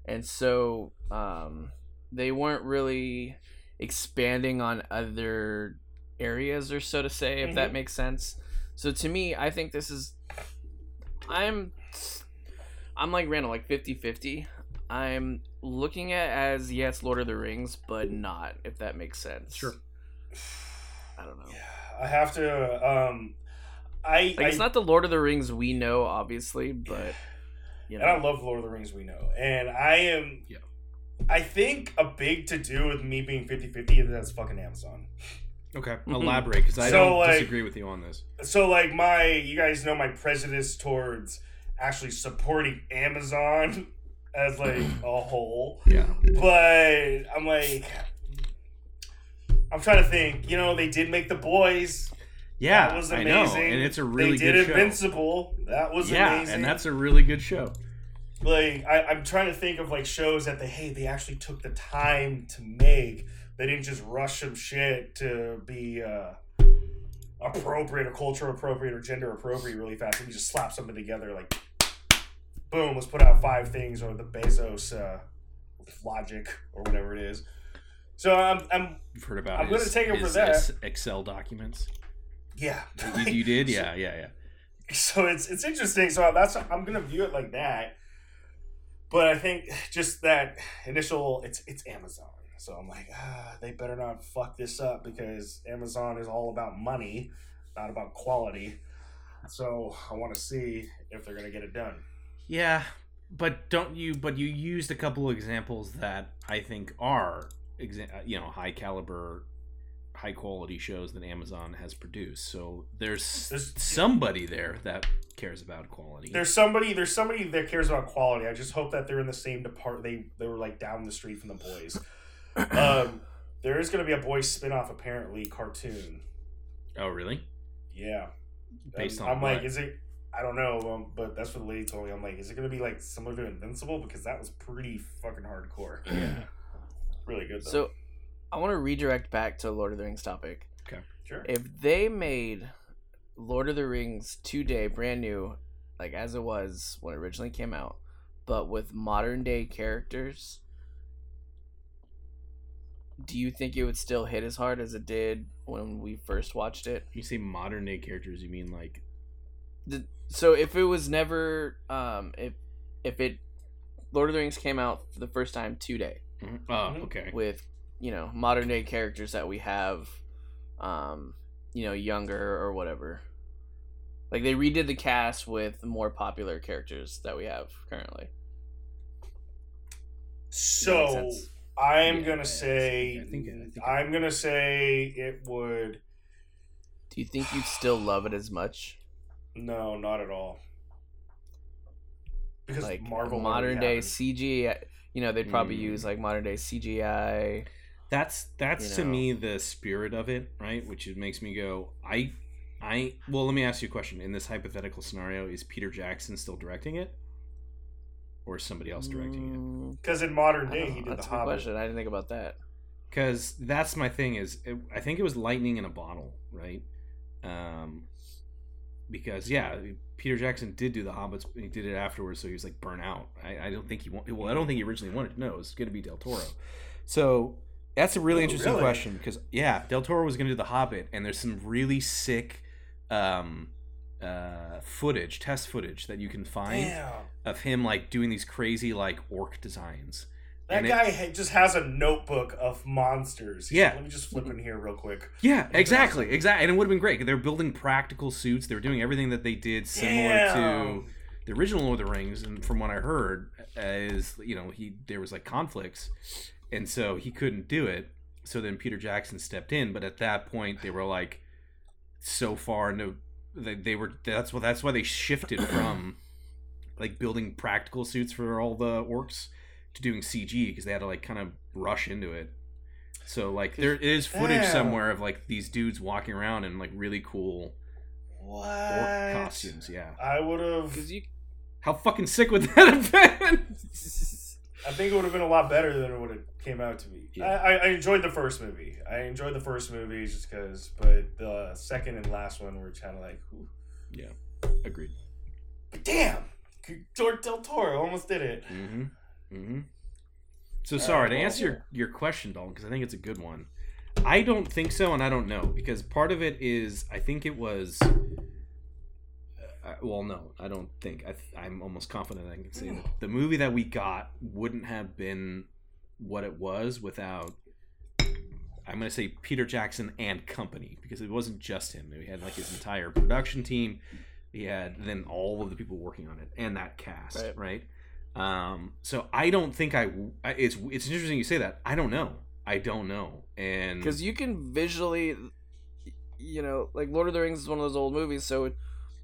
[SPEAKER 1] and so um, they weren't really expanding on other areas, or so to say, if that
[SPEAKER 3] Mhm.
[SPEAKER 1] makes sense. So to me, I think this is. I'm. I'm like Randall, like 50-50. I'm looking at as yes, Lord of the Rings, but not if that makes sense.
[SPEAKER 2] Sure.
[SPEAKER 1] I don't know.
[SPEAKER 3] I have to. Um, I,
[SPEAKER 1] Like
[SPEAKER 3] I
[SPEAKER 1] it's not the Lord of the Rings we know, obviously, but you
[SPEAKER 3] and I love Lord of the Rings. We know, and I am.
[SPEAKER 2] Yeah.
[SPEAKER 3] I think a big to do with me being 50-50 is that's fucking Amazon.
[SPEAKER 2] Okay,
[SPEAKER 1] Mhm.
[SPEAKER 2] elaborate because I
[SPEAKER 3] So,
[SPEAKER 2] don't
[SPEAKER 3] like-
[SPEAKER 2] disagree with you on this.
[SPEAKER 3] So like my, you guys know my prejudice towards actually supporting Amazon as like a whole.
[SPEAKER 2] Yeah.
[SPEAKER 3] But I'm like, I'm trying to think. You know, they did make the boys.
[SPEAKER 2] Yeah,
[SPEAKER 3] that was
[SPEAKER 2] I
[SPEAKER 3] amazing.
[SPEAKER 2] know, and it's a really
[SPEAKER 3] they did
[SPEAKER 2] good show.
[SPEAKER 3] Invincible. That was
[SPEAKER 2] yeah,
[SPEAKER 3] amazing.
[SPEAKER 2] and that's a really good show.
[SPEAKER 3] Like I, I'm trying to think of like shows that they hey they actually took the time to make. They didn't just rush some shit to be uh, appropriate or culture appropriate or gender appropriate really fast. You just slap something together like, boom, let's put out five things or the Bezos uh, logic or whatever it is. So I'm, I'm
[SPEAKER 2] You've heard about.
[SPEAKER 3] I'm gonna take it for that.
[SPEAKER 2] Excel documents.
[SPEAKER 3] yeah.
[SPEAKER 2] you, you did, yeah, yeah, yeah.
[SPEAKER 3] so it's it's interesting. So that's I'm gonna view it like that. But I think just that initial it's it's Amazon. So I'm like, ah, they better not fuck this up because Amazon is all about money, not about quality. So I want to see if they're gonna get it done.
[SPEAKER 2] Yeah, but don't you? But you used a couple of examples that I think are, uh, you know, high caliber, high quality shows that Amazon has produced. So there's,
[SPEAKER 3] There's-
[SPEAKER 2] somebody there that cares about quality.
[SPEAKER 3] There's somebody there's somebody that cares about quality. I just hope that they're in the same department. They they were like down the street from the boys. um, there is gonna be a boys spin-off apparently cartoon.
[SPEAKER 2] oh, really?
[SPEAKER 3] Yeah.
[SPEAKER 2] Based
[SPEAKER 3] Um,
[SPEAKER 2] on
[SPEAKER 3] I'm
[SPEAKER 2] what?
[SPEAKER 3] like, is it? I don't know, um, but that's what the lady told me. I'm like, is it gonna be like similar to Invincible because that was pretty fucking hardcore.
[SPEAKER 2] Yeah.
[SPEAKER 3] really good though.
[SPEAKER 1] so I want to redirect back to Lord of the Rings topic.
[SPEAKER 3] Okay, sure.
[SPEAKER 1] If they made Lord of the Rings today brand new, like as it was when it originally came out, but with modern day characters, do you think it would still hit as hard as it did when we first watched it?
[SPEAKER 2] You say modern day characters, you mean like
[SPEAKER 1] the, so if it was never um if if it Lord of the Rings came out for the first time today
[SPEAKER 2] Mhm. Oh,
[SPEAKER 3] Mhm.
[SPEAKER 2] okay.
[SPEAKER 1] with you know modern day characters that we have um you know younger or whatever like they redid the cast with more popular characters that we have currently Does that make
[SPEAKER 3] So? I am
[SPEAKER 2] Yeah,
[SPEAKER 3] gonna
[SPEAKER 2] I
[SPEAKER 3] say
[SPEAKER 2] I think- I think-
[SPEAKER 3] I'm gonna say it would.
[SPEAKER 1] do you think you'd still love it as much
[SPEAKER 3] No, not at all. Because
[SPEAKER 1] like
[SPEAKER 3] Marvel
[SPEAKER 1] modern day
[SPEAKER 3] happened.
[SPEAKER 1] CGI you know they'd probably
[SPEAKER 2] Mm.
[SPEAKER 1] use like modern day CGI
[SPEAKER 2] That's that's
[SPEAKER 1] You
[SPEAKER 2] to me the spirit of it, right? Which it makes me go, I, I. Well, let me ask you a question. In this hypothetical scenario, is Peter Jackson still directing it, or somebody else directing it?
[SPEAKER 1] Mm,
[SPEAKER 3] Because in modern day he did
[SPEAKER 1] That's
[SPEAKER 3] the
[SPEAKER 1] a good
[SPEAKER 3] Hobbit.
[SPEAKER 1] question. I didn't think about that.
[SPEAKER 2] Because that's my thing. Is it, I think it was lightning in a bottle, right? Um, because yeah, Peter Jackson did do the Hobbits. He did it afterwards, so he was like burnt out. I, I don't think he wa- well, I don't think he originally wanted to know it was going to be Del Toro. So that's a really
[SPEAKER 3] Oh,
[SPEAKER 2] interesting
[SPEAKER 3] really?
[SPEAKER 2] question because yeah, Del Toro was going to do the Hobbit, and there's some really sick um, uh, footage, test footage that you can find
[SPEAKER 3] Damn.
[SPEAKER 2] of him like doing these crazy like orc designs.
[SPEAKER 3] That
[SPEAKER 2] And
[SPEAKER 3] guy ha- just has a notebook of monsters. He's-
[SPEAKER 2] Yeah.
[SPEAKER 3] Let me just flip in here real quick.
[SPEAKER 2] Yeah, exactly, exactly, and it would have been great. They're building practical suits. They were doing everything that they did similar to the original Lord of the Rings. And from what I heard, is you know he there was like conflicts, and so he couldn't do it. So then Peter Jackson stepped in, but at that point they were like so far into they, they were that's what that's why they shifted from like building practical suits for all the orcs to doing CG because they had to like kind of rush into it. So like there is footage
[SPEAKER 3] Damn.
[SPEAKER 2] somewhere of like these dudes walking around in like really cool
[SPEAKER 3] What?
[SPEAKER 2] orc costumes. Yeah,
[SPEAKER 3] I would have.
[SPEAKER 1] Because you.
[SPEAKER 2] how fucking sick would that have been?
[SPEAKER 3] I think it would have been a lot better than it would have came out to be.
[SPEAKER 2] Yeah.
[SPEAKER 3] I, I, enjoyed the first movie. I enjoyed the first movie just because, but the second and last one were kind of like, ooh.
[SPEAKER 2] Agreed.
[SPEAKER 3] but damn, Tor- Del Toro almost did it.
[SPEAKER 2] Mm-hmm. Mm-hmm. So sorry to answer your, your question, Dalton, because I think it's a good one. I don't think so, and I don't know because part of it is I think it was. Well, no, I don't think. I th- I'm almost confident I can say that the movie that we got wouldn't have been what it was without. I'm going to say Peter Jackson and company because it wasn't just him. He had like his entire production team. He had then all of the people working on it and that cast,
[SPEAKER 1] Right.
[SPEAKER 2] right? Um, so I don't think I, I. It's it's interesting you say that. I don't know. I don't know. And
[SPEAKER 1] Because you can visually, you know, like Lord of the Rings is one of those old movies, so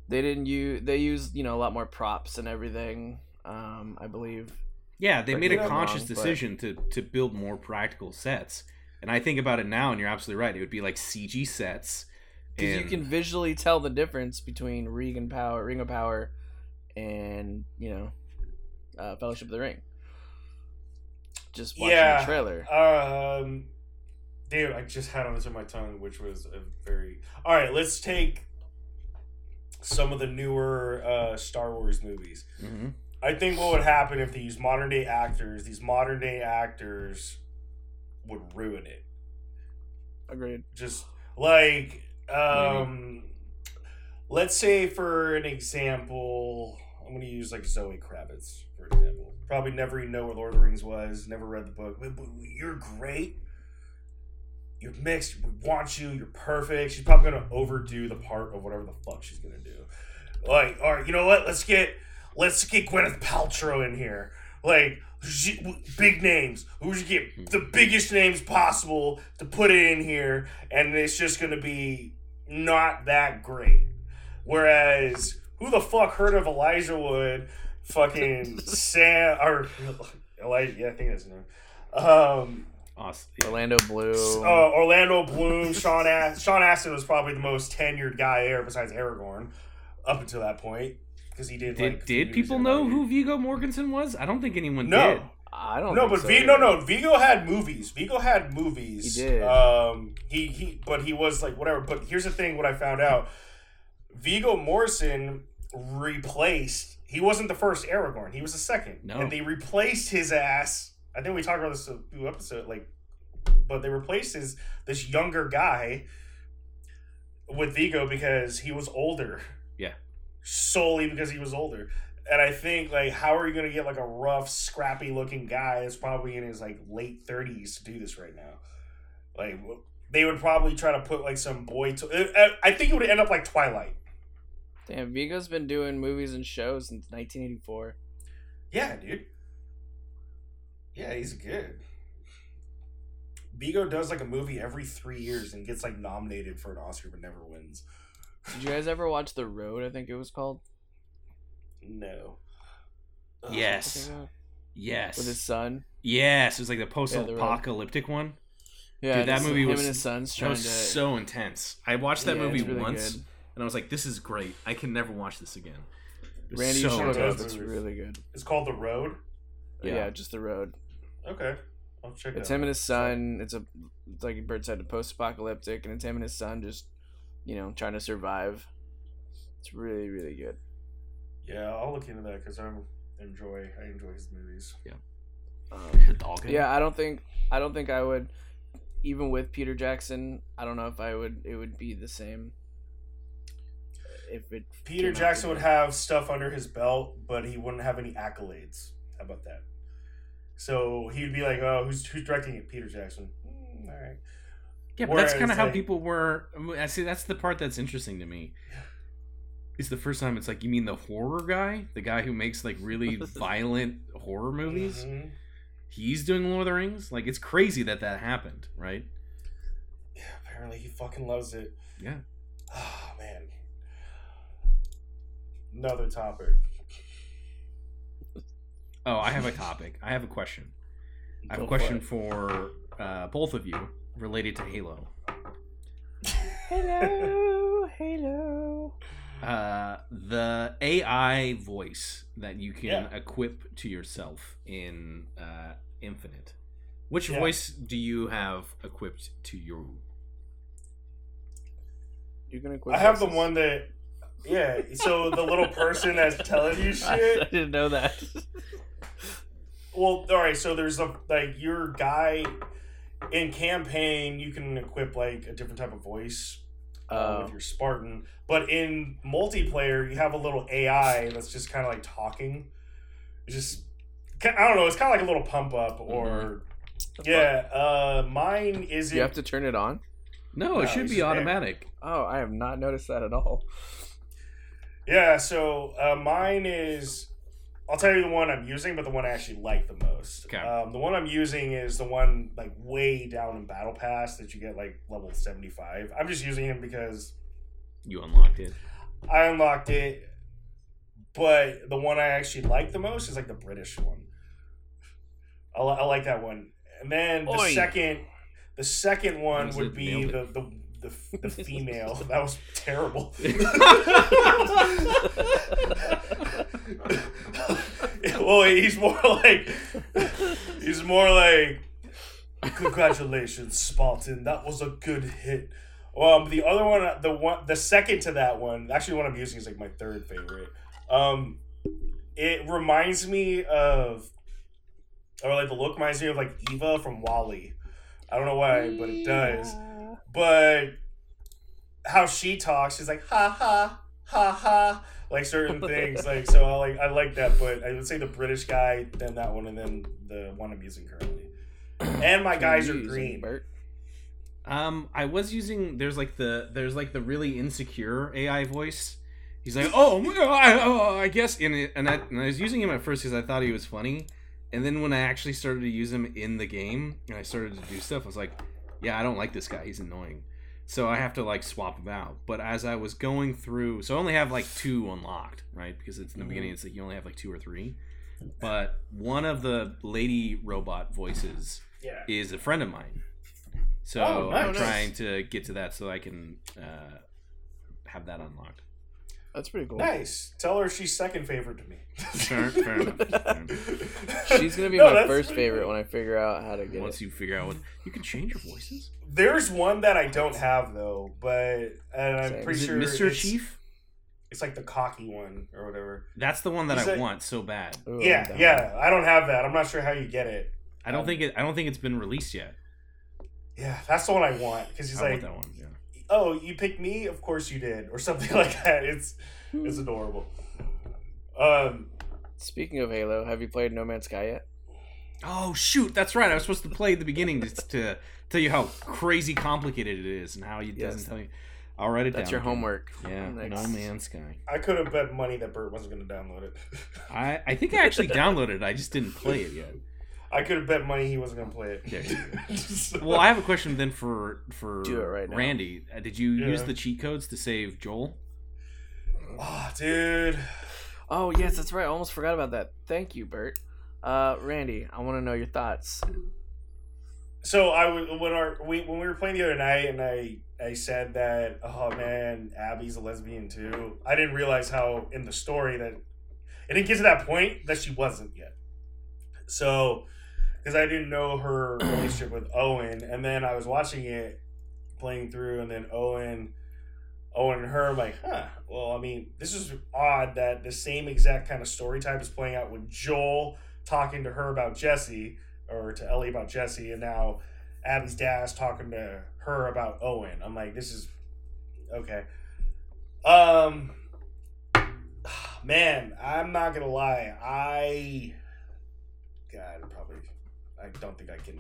[SPEAKER 1] they didn't use they used you know a lot more props and everything. Um, I believe.
[SPEAKER 2] yeah, they
[SPEAKER 1] but
[SPEAKER 2] made a conscious
[SPEAKER 1] wrong, but-
[SPEAKER 2] decision to to build more practical sets. And I think about it now, and you're absolutely right. It would be like CG sets.
[SPEAKER 1] Because you can visually tell the difference between Ring Power, Ring of Power, and you know, uh, Fellowship of the Ring. Just watching
[SPEAKER 3] Yeah.
[SPEAKER 1] the trailer.
[SPEAKER 3] Um, dude, I just had on this on my tongue, which was a very. All right, let's take some of the newer uh, Star Wars movies.
[SPEAKER 2] Mhm.
[SPEAKER 3] I think what would happen if these modern day actors, these modern day actors, would ruin it.
[SPEAKER 1] Agreed.
[SPEAKER 3] Just like, um, let's say for an example, I'm gonna use like Zoe Kravitz for example. Probably never even know what Lord of the Rings was. Never read the book. But, but you're great. You're mixed. We want you. You're perfect. She's probably gonna overdo the part of whatever the fuck she's gonna do. Like, all right, you know what? Let's get let's get Gwyneth Paltrow in here. Like, big names. Who should get the biggest names possible to put it in here, and it's just gonna be not that great. Whereas, who the fuck heard of Elijah Wood? Fucking Sam or Elijah? Yeah, I think that's his name. Um,
[SPEAKER 2] Awesome.
[SPEAKER 1] Orlando Blue.
[SPEAKER 3] uh, Orlando Bloom, Sean Astin. Sean Astin was probably the most tenured guy there, besides Aragorn, up until that point, because he did.
[SPEAKER 2] Did
[SPEAKER 3] like,
[SPEAKER 2] did people know who Viggo Mortensen was? I don't think anyone
[SPEAKER 3] No.
[SPEAKER 2] did.
[SPEAKER 1] I don't.
[SPEAKER 3] No,
[SPEAKER 1] think
[SPEAKER 3] but
[SPEAKER 1] so
[SPEAKER 3] V no no Viggo had movies. Viggo had movies.
[SPEAKER 1] He did.
[SPEAKER 3] Um, he he, but he was like whatever. But here's the thing: what I found out, Viggo Morrison replaced. He wasn't the first Aragorn. He was the second.
[SPEAKER 2] No.
[SPEAKER 3] and they replaced his ass. I think we talked about this a few episode like, but they replaced his this younger guy with Viggo because he was older.
[SPEAKER 2] Yeah.
[SPEAKER 3] Solely because he was older. And I think like how are you gonna get like a rough, scrappy looking guy that's probably in his like late thirties to do this right now? Like they would probably try to put like some boy. To- uh, uh, I think it would end up like Twilight.
[SPEAKER 1] Damn, Viggo's been doing movies and shows since 1984.
[SPEAKER 3] Yeah, dude. Yeah, he's good. Viggo does like a movie every three years and gets like nominated for an Oscar but never wins.
[SPEAKER 1] Did you guys ever watch The Road? I think it was called.
[SPEAKER 3] No. Ugh.
[SPEAKER 2] Yes. Yes.
[SPEAKER 1] With his son.
[SPEAKER 2] Yes. It was like the
[SPEAKER 1] the road.
[SPEAKER 2] post-apocalyptic one.
[SPEAKER 1] Yeah,
[SPEAKER 2] Dude, that movie
[SPEAKER 1] him
[SPEAKER 2] was-
[SPEAKER 1] and his son's
[SPEAKER 2] That was
[SPEAKER 1] to.
[SPEAKER 2] so intense. I watched that
[SPEAKER 1] Yeah,
[SPEAKER 2] movie
[SPEAKER 1] really
[SPEAKER 2] once,
[SPEAKER 1] good.
[SPEAKER 2] and I was like, "This is great. I can never watch this again." It was
[SPEAKER 1] Randy, you
[SPEAKER 2] so
[SPEAKER 1] should look it up.
[SPEAKER 2] intense.
[SPEAKER 1] It's really good.
[SPEAKER 3] It's called The Road.
[SPEAKER 1] Yeah.
[SPEAKER 2] Yeah.
[SPEAKER 1] just The Road.
[SPEAKER 3] Okay. I'll check
[SPEAKER 1] It's
[SPEAKER 3] that
[SPEAKER 1] him and his son. It's a it's like Bert said, a post-apocalyptic, and it's him and his son just, you know, trying to survive. It's really really good.
[SPEAKER 3] Yeah, I'll look into that because I enjoy I enjoy his movies. Yeah.
[SPEAKER 1] Um,
[SPEAKER 2] Dalton.
[SPEAKER 1] yeah, I don't think I don't think I would, even with Peter Jackson. I don't know if I would. It would be the same. If it
[SPEAKER 3] Peter Jackson would have stuff under his belt, but he wouldn't have any accolades. How about that? So he'd be like, "Oh, who's who's directing it? Peter Jackson. Mm, all right."
[SPEAKER 2] Yeah, but that's kind of how
[SPEAKER 3] like-
[SPEAKER 2] people were. I see. That's the part that's interesting to me. It's the first time it's like you mean the horror guy, the guy who makes like really violent horror movies.
[SPEAKER 3] Mhm.
[SPEAKER 2] He's doing Lord of the Rings. Like it's crazy that that happened, right?
[SPEAKER 3] Yeah, apparently he fucking loves it.
[SPEAKER 2] Yeah.
[SPEAKER 3] Oh man. Another topic.
[SPEAKER 2] Oh, I have a topic. I have a question. I have
[SPEAKER 1] Go
[SPEAKER 2] a question
[SPEAKER 1] it.
[SPEAKER 2] for uh, both of you related to Halo.
[SPEAKER 1] Hello, hello.
[SPEAKER 2] Uh, the AI voice that you can
[SPEAKER 3] Yeah.
[SPEAKER 2] equip to yourself in uh, Infinite. Which
[SPEAKER 3] Yeah.
[SPEAKER 2] voice do you have equipped to you?
[SPEAKER 1] You're gonna quit.
[SPEAKER 3] I have the one that, yeah. So the little person that's telling you
[SPEAKER 1] I, I didn't know that.
[SPEAKER 3] Well, all right. So there's a like your guy in campaign. You can equip like a different type of voice uh,
[SPEAKER 1] Oh.
[SPEAKER 3] with your Spartan, but in multiplayer, you have a little AI that's just kind of like talking. It's just I don't know. It's kind of like a little pump up or. Yeah, uh, mine isn't.
[SPEAKER 1] you have to turn it on.
[SPEAKER 2] No,
[SPEAKER 3] No,
[SPEAKER 2] it should be
[SPEAKER 3] there.
[SPEAKER 2] automatic.
[SPEAKER 1] Oh, I have not noticed that at all.
[SPEAKER 3] Yeah, so uh, mine is. I'll tell you the one I'm using, but the one I actually like the most.
[SPEAKER 2] Okay.
[SPEAKER 3] Um, the one I'm using is the one like way down in Battle Pass that you get like level 75. I'm just using him because
[SPEAKER 2] You unlocked it.
[SPEAKER 3] I unlocked it, but the one I actually like the most is like the British one. I, I like that one, and then the
[SPEAKER 1] Oi.
[SPEAKER 3] second, the second one would be the, the the the female. that was terrible. well, he's more like he's more like congratulations, Spartan. That was a good hit. Um, the other one, the one, the second to that one, actually, the one I'm using is like my third favorite. Um, it reminds me of, or like the look reminds me of like Eva from WALL-E. I don't know why, but it does. But how she talks, she's like ha ha ha ha, like certain things. Like so, I like I like that. But I would say the British guy, then that one, and then the one I'm using currently. And my guys are green.
[SPEAKER 1] Bert.
[SPEAKER 2] Um, I was using there's like the there's like the really insecure AI voice. He's like, oh, I, oh, I guess, and it, and I and I was using him at first because I thought he was funny, and then when I actually started to use him in the game and I started to do stuff, I was like, yeah, I don't like this guy. He's annoying. So I have to like swap him out. But as I was going through, so I only have like two unlocked, right? Because it's in the
[SPEAKER 3] Mhm.
[SPEAKER 2] beginning, it's like you only have like two or three. But one of the lady robot voices
[SPEAKER 3] Yeah.
[SPEAKER 2] is a friend of mine. So
[SPEAKER 3] Oh,
[SPEAKER 2] I'm trying to get to that so I can uh, have that unlocked.
[SPEAKER 1] That's pretty cool.
[SPEAKER 3] Nice. Tell her she's second favorite to me.
[SPEAKER 2] Fair, fair enough. Fair enough.
[SPEAKER 1] She's gonna be
[SPEAKER 3] No,
[SPEAKER 1] my first
[SPEAKER 3] pretty
[SPEAKER 1] favorite
[SPEAKER 3] cool.
[SPEAKER 1] when I figure out how to get it.
[SPEAKER 2] Once
[SPEAKER 1] it.
[SPEAKER 2] you figure out what you can change your voices.
[SPEAKER 3] There's one that I don't have though, but and I'm
[SPEAKER 1] Same.
[SPEAKER 3] pretty
[SPEAKER 2] Is it
[SPEAKER 3] sure
[SPEAKER 2] Mr.
[SPEAKER 3] it's,
[SPEAKER 2] Chief?
[SPEAKER 3] It's like the cocky one or whatever.
[SPEAKER 2] That's the one that
[SPEAKER 3] Is
[SPEAKER 2] I
[SPEAKER 3] it-
[SPEAKER 2] want so bad.
[SPEAKER 1] Ooh, I'm
[SPEAKER 3] yeah,
[SPEAKER 1] down.
[SPEAKER 3] yeah. I don't have that. I'm not sure how you get it.
[SPEAKER 2] I don't
[SPEAKER 3] Um,
[SPEAKER 2] think it. I don't think it's been released yet.
[SPEAKER 3] Yeah, that's the one I want because he's
[SPEAKER 2] I
[SPEAKER 3] like,
[SPEAKER 2] want that one. Yeah.
[SPEAKER 3] "Oh, you picked me? Of course you did," or something like that. It's it's adorable. Um,
[SPEAKER 1] Speaking of Halo, have you played No Man's Sky yet?
[SPEAKER 2] Oh shoot, that's right. I was supposed to play at the beginning to, to tell you how crazy complicated it is and how it doesn't tell you. I'll write it
[SPEAKER 1] That's
[SPEAKER 2] down.
[SPEAKER 1] your homework.
[SPEAKER 2] Yeah,
[SPEAKER 1] Next.
[SPEAKER 2] No Man's Sky.
[SPEAKER 3] I could have bet money that Bert wasn't going to download it.
[SPEAKER 2] I I think I actually downloaded it. I just didn't play it yet.
[SPEAKER 3] I could have bet money he wasn't going to play it.
[SPEAKER 2] Yeah.
[SPEAKER 3] So-
[SPEAKER 2] Well, I have a question then for for
[SPEAKER 1] Do it right.
[SPEAKER 2] Randy. Uh, did you use the cheat codes to save Joel?
[SPEAKER 3] oh, dude.
[SPEAKER 1] Oh yes, that's right. I almost forgot about that. Thank you, Bert. Uh, Randy, I want to know your thoughts.
[SPEAKER 3] So I was when our we when we were playing the other night, and I I said that oh man, Abby's a lesbian too. I didn't realize how in the story that it didn't get to that point that she wasn't yet. So because I didn't know her relationship with Owen, and then I was watching it playing through, and then Owen. Owen and her, I'm like, huh. Well, I mean, this is odd that the same exact kind of story type is playing out with Joel talking to her about Jesse, or to Ellie about Jesse, and now Abby's dad's talking to her about Owen. I'm like, this is okay. Um, man, I'm not gonna lie. I, God, probably, I don't think I can.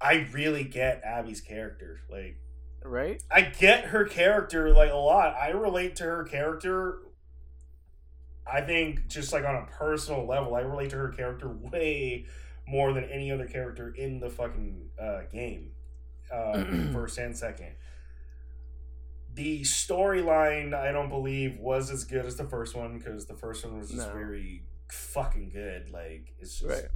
[SPEAKER 3] I really get Abby's character. Like,
[SPEAKER 1] Right?
[SPEAKER 3] I get her character like a lot. I relate to her character. I think just like on a personal level, I relate to her character way more than any other character in the fucking uh, game, uh, first and second. The storyline, I don't believe, was as good as the first one because the first one was just
[SPEAKER 1] No.
[SPEAKER 3] very fucking good. Like it's just
[SPEAKER 1] Right.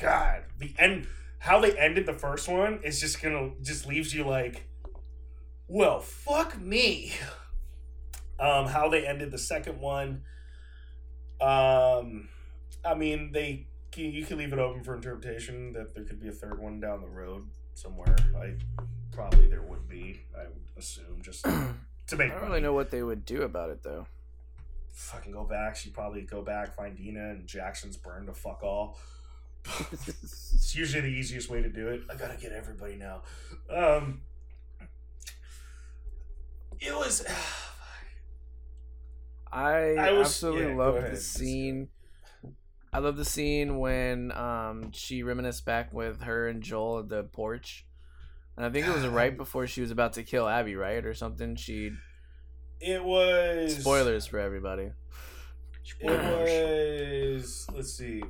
[SPEAKER 3] God. The end how they ended the first one is just gonna just leaves you like, well, fuck me. Um, how they ended the second one. Um, I mean, they you can leave it open for interpretation that there could be a third one down the road somewhere. I probably there would be. I would assume just to make.
[SPEAKER 1] I don't
[SPEAKER 3] money.
[SPEAKER 1] really know what they would do about it though.
[SPEAKER 3] Fucking go back. She'd probably go back, find Dina, and Jackson's burned to fuck all. It's usually the easiest way to do it. I gotta get everybody now. Um, it was.
[SPEAKER 1] I,
[SPEAKER 3] I was-
[SPEAKER 1] absolutely
[SPEAKER 3] yeah,
[SPEAKER 1] love the scene. I love the scene when um she reminisced back with her and Joel at the porch. And I think it was right before she was about to kill Abby, right? Or something. She
[SPEAKER 3] It was
[SPEAKER 1] spoilers for everybody.
[SPEAKER 3] It was. Let's see.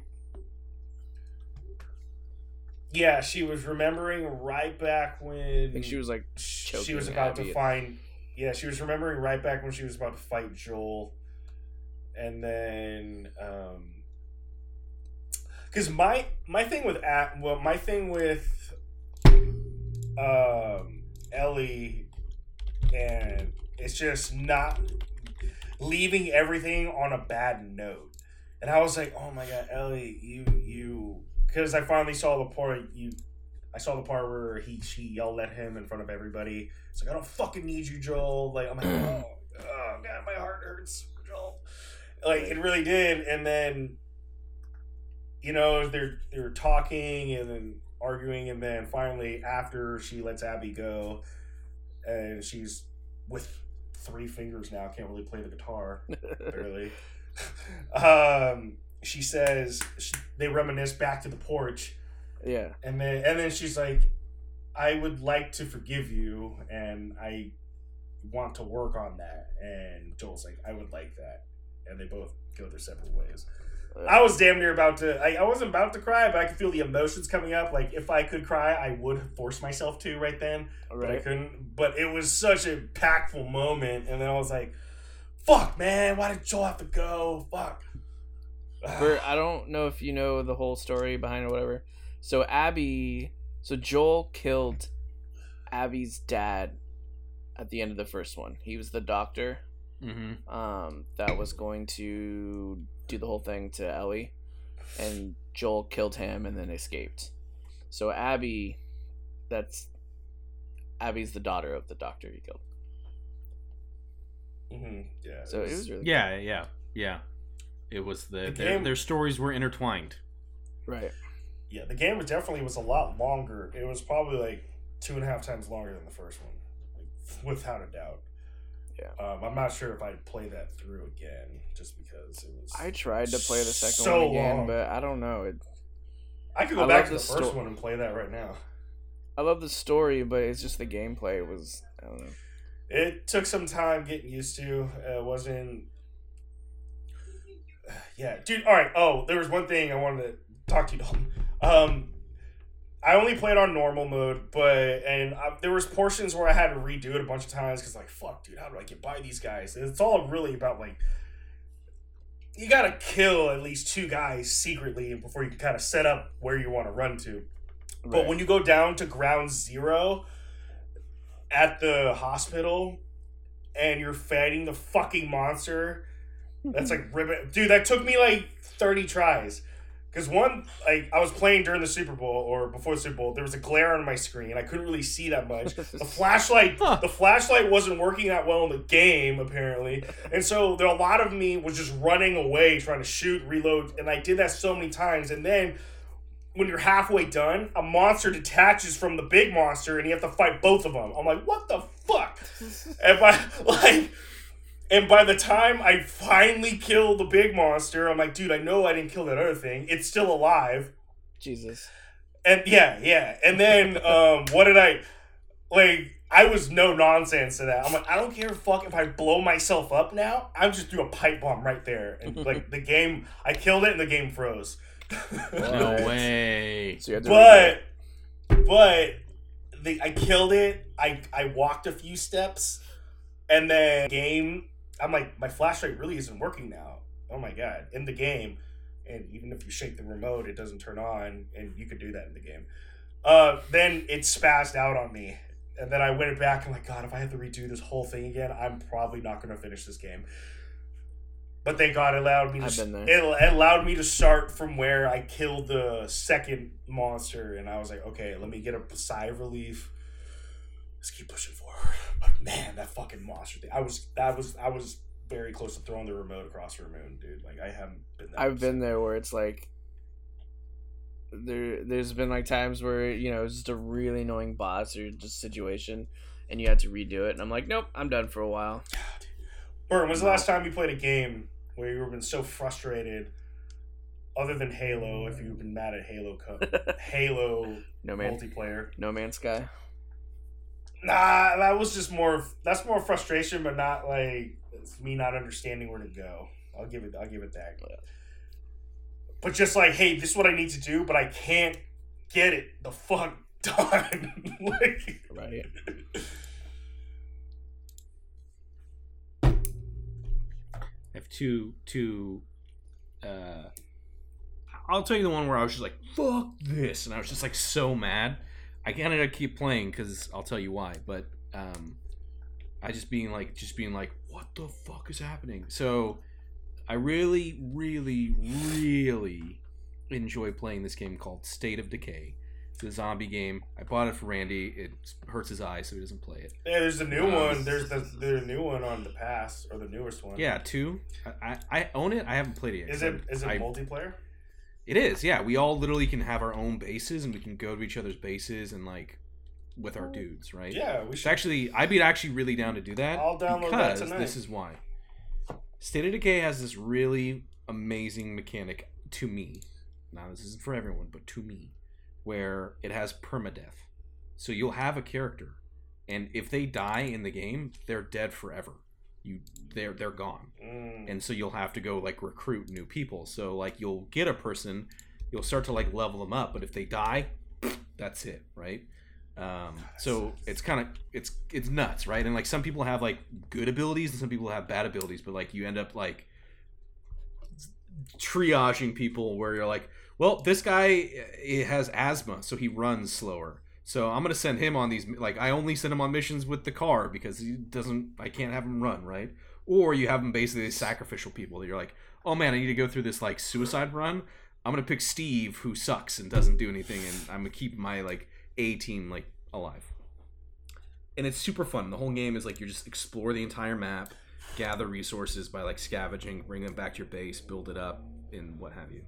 [SPEAKER 3] Yeah, she was remembering right back when
[SPEAKER 1] I think she was like
[SPEAKER 3] she was about
[SPEAKER 1] Abby.
[SPEAKER 3] to find. Yeah, she was remembering right back when she was about to fight Joel, and then um, because my my thing with at well my thing with um Ellie and it's just not leaving everything on a bad note. And I was like, oh my god, Ellie, you you because I finally saw the part you I saw the part where he she yelled at him in front of everybody. It's like I don't fucking need you, Joel. Like I'm like, oh, oh god, my heart hurts, Joel. Like it really did. And then you know they're they're talking and then arguing, and then finally after she lets Abby go, and she's with three fingers now, can't really play the guitar barely. um, she says she, they reminisce back to the porch,
[SPEAKER 1] yeah.
[SPEAKER 3] and then and then she's like, "I would like to forgive you, and I want to work on that." And Joel's like, "I would like that," and they both go their separate ways. I was damn near about to. I, I wasn't about to cry, but I could feel the emotions coming up. Like if I could cry, I would force myself to right then but I couldn't. But it was such a impactful moment, and then I was like, "Fuck, man! Why did Joel have to go? Fuck."
[SPEAKER 1] For I don't know if you know the whole story behind it or whatever. So Abby, so Joel killed Abby's dad at the end of the first one. He was the doctor
[SPEAKER 2] Mm-hmm.
[SPEAKER 1] um, that was going to do the whole thing to Ellie, and Joel killed him and then escaped. So Abby, that's Abby's the daughter of the doctor he killed.
[SPEAKER 3] hmm Yeah.
[SPEAKER 1] So it was really
[SPEAKER 2] Yeah, yeah, yeah. It was the,
[SPEAKER 3] The
[SPEAKER 2] their,
[SPEAKER 3] game-
[SPEAKER 2] their stories were intertwined.
[SPEAKER 1] right.
[SPEAKER 3] yeah. The game definitely was a lot longer. It was probably like two and a half times longer than the first one, like, without a doubt.
[SPEAKER 1] Yeah.
[SPEAKER 3] Um, I'm not sure if I'd play that through again, just because it was.
[SPEAKER 1] I tried to play the second
[SPEAKER 3] So
[SPEAKER 1] one again,
[SPEAKER 3] long.
[SPEAKER 1] but I don't know. It,
[SPEAKER 3] I could go
[SPEAKER 1] I
[SPEAKER 3] back to the
[SPEAKER 1] the
[SPEAKER 3] first
[SPEAKER 1] sto-
[SPEAKER 3] one and play that right now.
[SPEAKER 1] I love the story, but it's just the gameplay was I don't know.
[SPEAKER 3] It took some time getting used to. Uh, it wasn't. Yeah, dude. All right. Oh, there was one thing I wanted to talk to you, Dalton. Um, I only played on normal mode, but and I, there was portions where I had to redo it a bunch of times because like, fuck, dude, how do I get by these guys? And it's all really about like. You gotta kill at least two guys secretly before you can kind of set up where you want to run to. But when you go down to ground zero at the hospital and you're fighting the fucking monster, that's like ribbon. Dude, that took me like 30 tries. Because one, like, I was playing during the Super Bowl or before the Super Bowl, there was a glare on my screen. I couldn't really see that much. The flashlight,
[SPEAKER 2] Huh.
[SPEAKER 3] the flashlight wasn't working that well in the game apparently, and so there a lot of me was just running away trying to shoot, reload, and I did that so many times. And then when you're halfway done, a monster detaches from the big monster, and you have to fight both of them. I'm like, what the fuck? and by like, and by the time I finally kill the big monster, I'm like, dude, I know I didn't kill that other thing. It's still alive.
[SPEAKER 1] Jesus.
[SPEAKER 3] And yeah, yeah. And then um, what did I like? I was no nonsense to that. I'm like, I don't care fuck if I blow myself up now. I'm just do a pipe bomb right there, and like the game, I killed it, and the game froze.
[SPEAKER 2] No
[SPEAKER 1] What?
[SPEAKER 2] way.
[SPEAKER 1] So you had to redo
[SPEAKER 3] but
[SPEAKER 1] it.
[SPEAKER 3] but the I killed it. I I walked a few steps, and then game. I'm like, my flashlight really isn't working now. Oh my god! In the game, and even if you shake the remote, it doesn't turn on, and you could do that in the game. Uh, then it spazzed out on me, and then I went back and like, God, if I have to redo this whole thing again, I'm probably not going to finish this game. But thank God it allowed me to.
[SPEAKER 1] I've been there.
[SPEAKER 3] It, it allowed me to start from where I killed the second monster, and I was like, okay, let me get a sigh of relief. Let's keep pushing forward. But man, that fucking monster thing. I was that was I was very close to throwing the remote across the room, dude. Like I haven't been. That
[SPEAKER 1] I've been there where it's like there there's been like times where you know it's just a really annoying boss or just situation and you had to redo it and I'm like nope I'm done for a while
[SPEAKER 3] Burn, when's the last time you played a game where you've been so frustrated? Other than Halo, if you've been mad at Halo, co- Halo
[SPEAKER 1] no man
[SPEAKER 3] multiplayer.
[SPEAKER 1] no man's sky
[SPEAKER 3] Nah, that was just more. That's more frustration, but not like me not understanding where to go. I'll give it. I'll give it that. But just like, hey, this is what I need to do, but I can't get it the fuck done. like,
[SPEAKER 1] right
[SPEAKER 2] I have two two. Uh, I'll tell you the one where I was just like, "Fuck this," and I was just like so mad. I kind of keep playing because I'll tell you why. But um, I just being like, just being like, "What the fuck is happening?" So I really, really, really enjoy playing this game called State of Decay. It's a zombie game. I bought it for Randy. It hurts his eyes, so he doesn't play it.
[SPEAKER 3] yeah, there's the new
[SPEAKER 2] Um,
[SPEAKER 3] one. There's the the new one on the pass or the newest one.
[SPEAKER 2] Yeah, two. I, I, I own it. I haven't played it yet.
[SPEAKER 3] Is it is it
[SPEAKER 2] I-
[SPEAKER 3] multiplayer?
[SPEAKER 2] It is, yeah. We all literally can have our own bases, and we can go to each other's bases and like with our dudes, right?
[SPEAKER 3] Yeah, we should.
[SPEAKER 2] actually, I'd be actually really down to do that.
[SPEAKER 3] I'll download that
[SPEAKER 2] because
[SPEAKER 3] tonight.
[SPEAKER 2] This is why. State of Decay has this really amazing mechanic to me. Now, this isn't for everyone, but to me, where it has permadeath. So you'll have a character, and if they die in the game, they're dead forever. You, they're they're gone.
[SPEAKER 3] Mm.
[SPEAKER 2] and so you'll have to go like recruit new people. So like you'll get a person you'll start to like level them up but if they die that's it right? Um, so it's kind of it's it's nuts right? And like some people have like good abilities and some people have bad abilities but like you end up like triaging people where you're like well this guy eh, has asthma so he runs slower so i'm gonna send him on these like i only send him on missions with the car because he doesn't i can't have him run right or you have him basically sacrificial people that you're like, oh man, I need to go through this like suicide run. I'm gonna pick Steve who sucks and doesn't do anything, and I'm gonna keep my like A team like alive. And it's super fun. The whole game is like you just explore the entire map, gather resources by like scavenging, bring them back to your base, build it up, and what have you.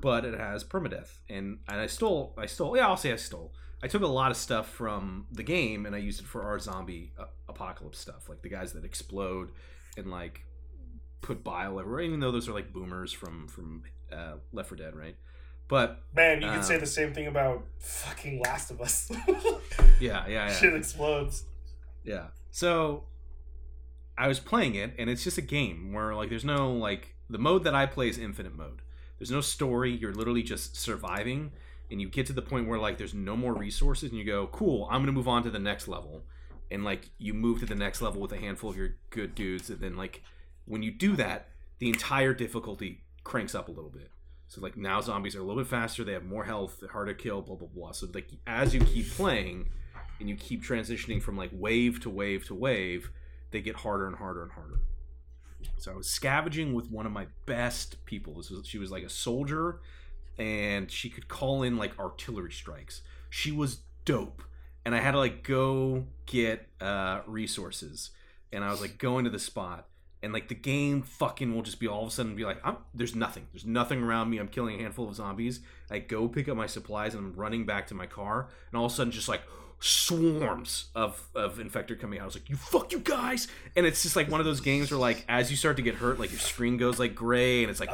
[SPEAKER 2] But it has permadeath, and and I stole, I stole, yeah, I'll say I stole. I took a lot of stuff from the game and I used it for our zombie uh, apocalypse stuff, like the guys that explode and like put bile everywhere. Even though those are like boomers from from uh, Left 4 Dead, right? But
[SPEAKER 3] Man, you
[SPEAKER 2] Um,
[SPEAKER 3] could say the same thing about fucking Last of Us.
[SPEAKER 2] yeah, yeah, yeah.
[SPEAKER 3] Shit explodes.
[SPEAKER 2] Yeah. So I was playing it, and it's just a game where like there's no like the mode that I play is infinite mode. There's no story. You're literally just surviving, and you get to the point where like there's no more resources, and you go, "Cool, I'm gonna move on to the next level." And like you move to the next level with a handful of your good dudes, and then like when you do that, the entire difficulty cranks up a little bit. So like now zombies are a little bit faster. They have more health, they're harder to kill, blah blah blah. So like as you keep playing, and you keep transitioning from like wave to wave to wave, they get harder and harder and harder. So I was scavenging with one of my best people. This was, she was like a soldier, and she could call in like artillery strikes. She was dope, and I had to like go get uh, resources, and I was like going to the spot, and like the game fucking will just be all of a sudden be like, I'm, there's nothing, there's nothing around me. I'm killing a handful of zombies. I go pick up my supplies, and I'm running back to my car, and all of a sudden just like swarms of of infector coming out. I was like, "You fuck you guys!" And it's just like one of those games where like as you start to get hurt, like your screen goes like gray, and it's like